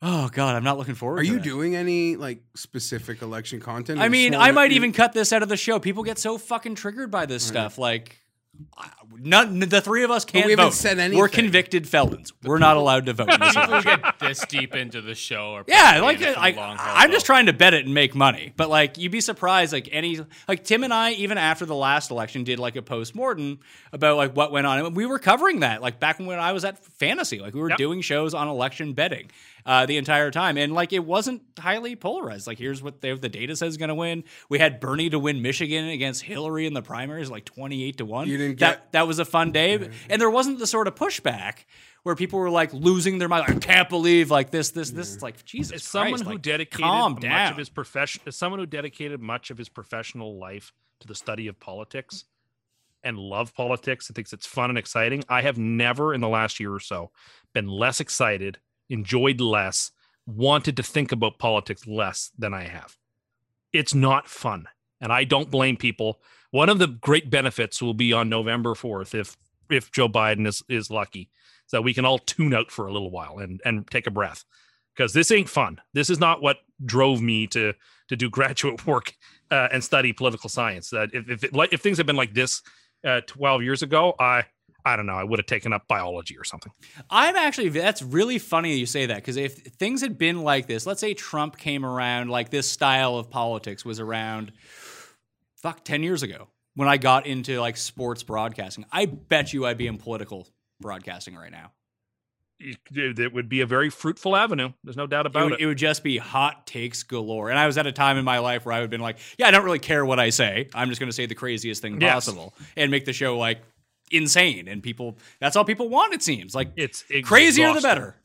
Oh God, I'm not looking forward. To it. Are you that. doing any like specific election content? I mean, I might even cut this out of the show. People get so fucking triggered by this stuff. Like, none, the three of us can't we haven't vote. said We're convicted felons. We're not allowed to vote. In this People get this deep into the show are Yeah, probably like it for like long I'm just trying to bet it and make money. But like you'd be surprised like any like Tim and I even after the last election did like a post mortem about like what went on and we were covering that like back when I was at fantasy like we were Yep. doing shows on election betting uh, the entire time and like it wasn't highly polarized like here's what they, the data says is going to win we had Bernie to win Michigan against Hillary in the primaries like 28 to 1 You didn't that get- that was a fun day and there wasn't the sort of pushback where people were like losing their mind. Like, I can't believe like this, this, this. It's like Jesus. As someone Christ, who like, dedicated much down. of his profession, as someone who dedicated much of his professional life to the study of politics and love politics and thinks it's fun and exciting, I have never in the last year or so been less excited, enjoyed less, wanted to think about politics less than I have. It's not fun, and I don't blame people. One of the great benefits will be on November fourth if if Joe Biden is is lucky, so we can all tune out for a little while and and take a breath because this ain't fun. This is not what drove me to to do graduate work uh, and study political science. That if if, it, if things had been like this uh, 12 years ago, I I don't know. I would have taken up biology or something. I'm actually that's really funny you say that because if things had been like this, let's say Trump came around, like this style of politics was around, fuck, ten years ago when I got into like sports broadcasting. I bet you I'd be in political broadcasting right now. It, it would be a very fruitful avenue. There's no doubt It about would, it. it would just be hot takes galore. And I was at a time in my life where I would have been like, yeah, I don't really care what I say. I'm just going to say the craziest thing Yes. possible and make the show like insane. And people, that's all people want, it seems. Like, It's crazier the better.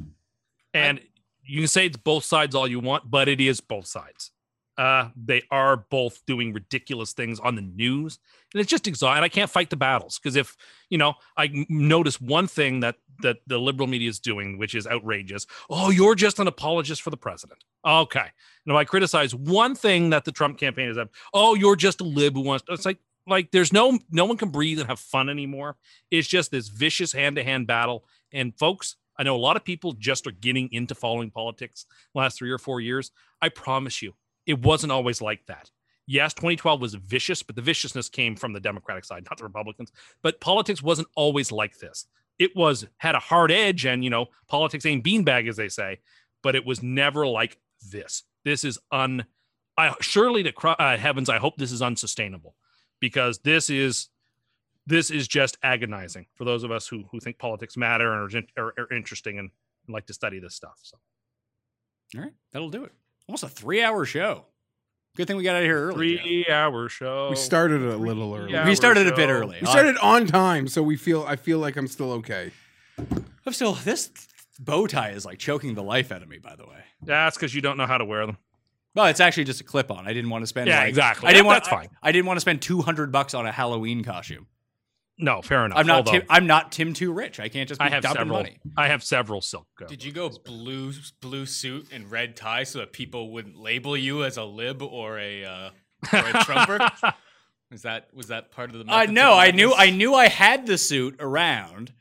And you can say it's both sides all you want, but it is both sides. Uh, they are both doing ridiculous things on the news, and it's just exhausting. I can't fight the battles because if you know, i notice one thing that that the liberal media is doing, which is outrageous. Oh, you're just an apologist for the president. Okay, now I criticize one thing that the Trump campaign is. Up oh, you're just a lib who wants. It's like like there's no no one can breathe and have fun anymore. It's just this vicious hand to hand battle. And folks, I know a lot of people just are getting into following politics last three or four years. I promise you, it wasn't always like that. Yes, 2012 was vicious, but the viciousness came from the Democratic side, not the Republicans. But politics wasn't always like this. It was had a hard edge, and you know, politics ain't beanbag, as they say. But it was never like this. This is un. I surely to cry, uh, heavens, I hope this is unsustainable, because this is this is just agonizing for those of us who who think politics matter and are, are, are interesting and like to study this stuff. So All right, that'll do it. Almost a three hour show. Good thing we got out of here early. Geoff. three hour show. We started a little early. We started a bit early. We started on time, so we feel. I feel like I'm still okay. I'm still this bow tie is like choking the life out of me. By the way, That's because you don't know how to wear them. Well, it's actually just a clip on. I didn't want to spend. Yeah, like- exactly. I didn't That- want. that's fine. I, I didn't want to spend 200 bucks on a Halloween costume. No, fair enough. I'm not. Although, Tim, I'm not Tim too rich. I can't just be I have several. money. I have several silk. Uh, Did you go blue blue suit and red tie so that people wouldn't label you as a lib or a uh, or a trumper? Was that was that part of the? I methods of. I knew. I knew I had the suit around,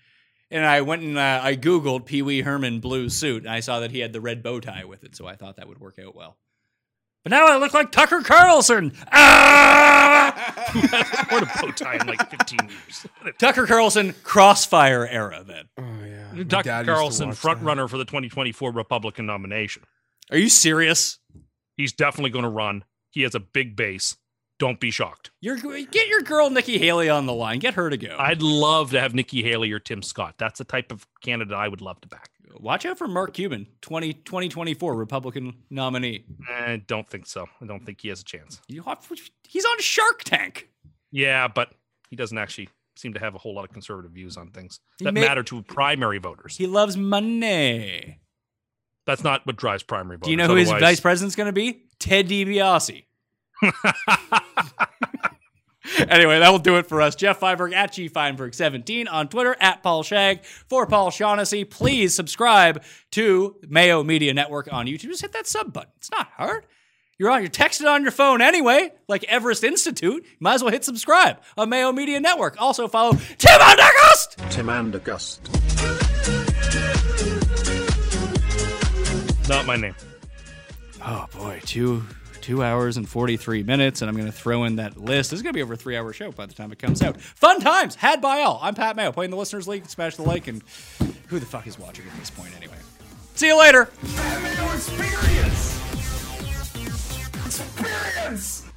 and I went and uh, I googled Pee Wee Herman blue suit, and I saw that he had the red bow tie with it. So I thought that would work out well. But now I look like Tucker Carlson. Ah! What a bow tie in like 15 years. Tucker Carlson crossfire era. Then Oh yeah, Tucker dad used to Carlson, watch front that. runner for the 2024 Republican nomination. are you serious? He's definitely going to run. He has a big base. Don't be shocked. You're get your girl Nikki Haley on the line. Get her to go. I'd love to have Nikki Haley or Tim Scott. That's the type of candidate I would love to back. Watch out for Mark Cuban, 20, 2024 Republican nominee. I don't think so. I don't think he has a chance. You- He's on Shark Tank. Yeah, but he doesn't actually seem to have a whole lot of conservative views on things that may- matter to primary voters. He loves money. That's not what drives primary voters. Do you know who his Otherwise- vice president's going to be? Ted DiBiase. anyway, that will do it for us. Geoff Fienberg at G Fienberg17 on Twitter, at Paul Shag. For Paul Shaughnessy, please subscribe to Mayo Media Network on YouTube. Just hit that sub button. It's not hard. You're on, you're texting on your phone anyway, like Everest Institute. You might as well hit subscribe on Mayo Media Network. Also follow Tim Undergust. Tim Andergust. Not my name. Oh boy, two two hours and forty three minutes, and I'm going to throw in that list. This is going to be over a three hour show by the time it comes out. Fun times had by all. I'm Pat Mayo, playing the listeners league. Smash the like, and who the fuck is watching at this point anyway? See you later. Experience! Experience!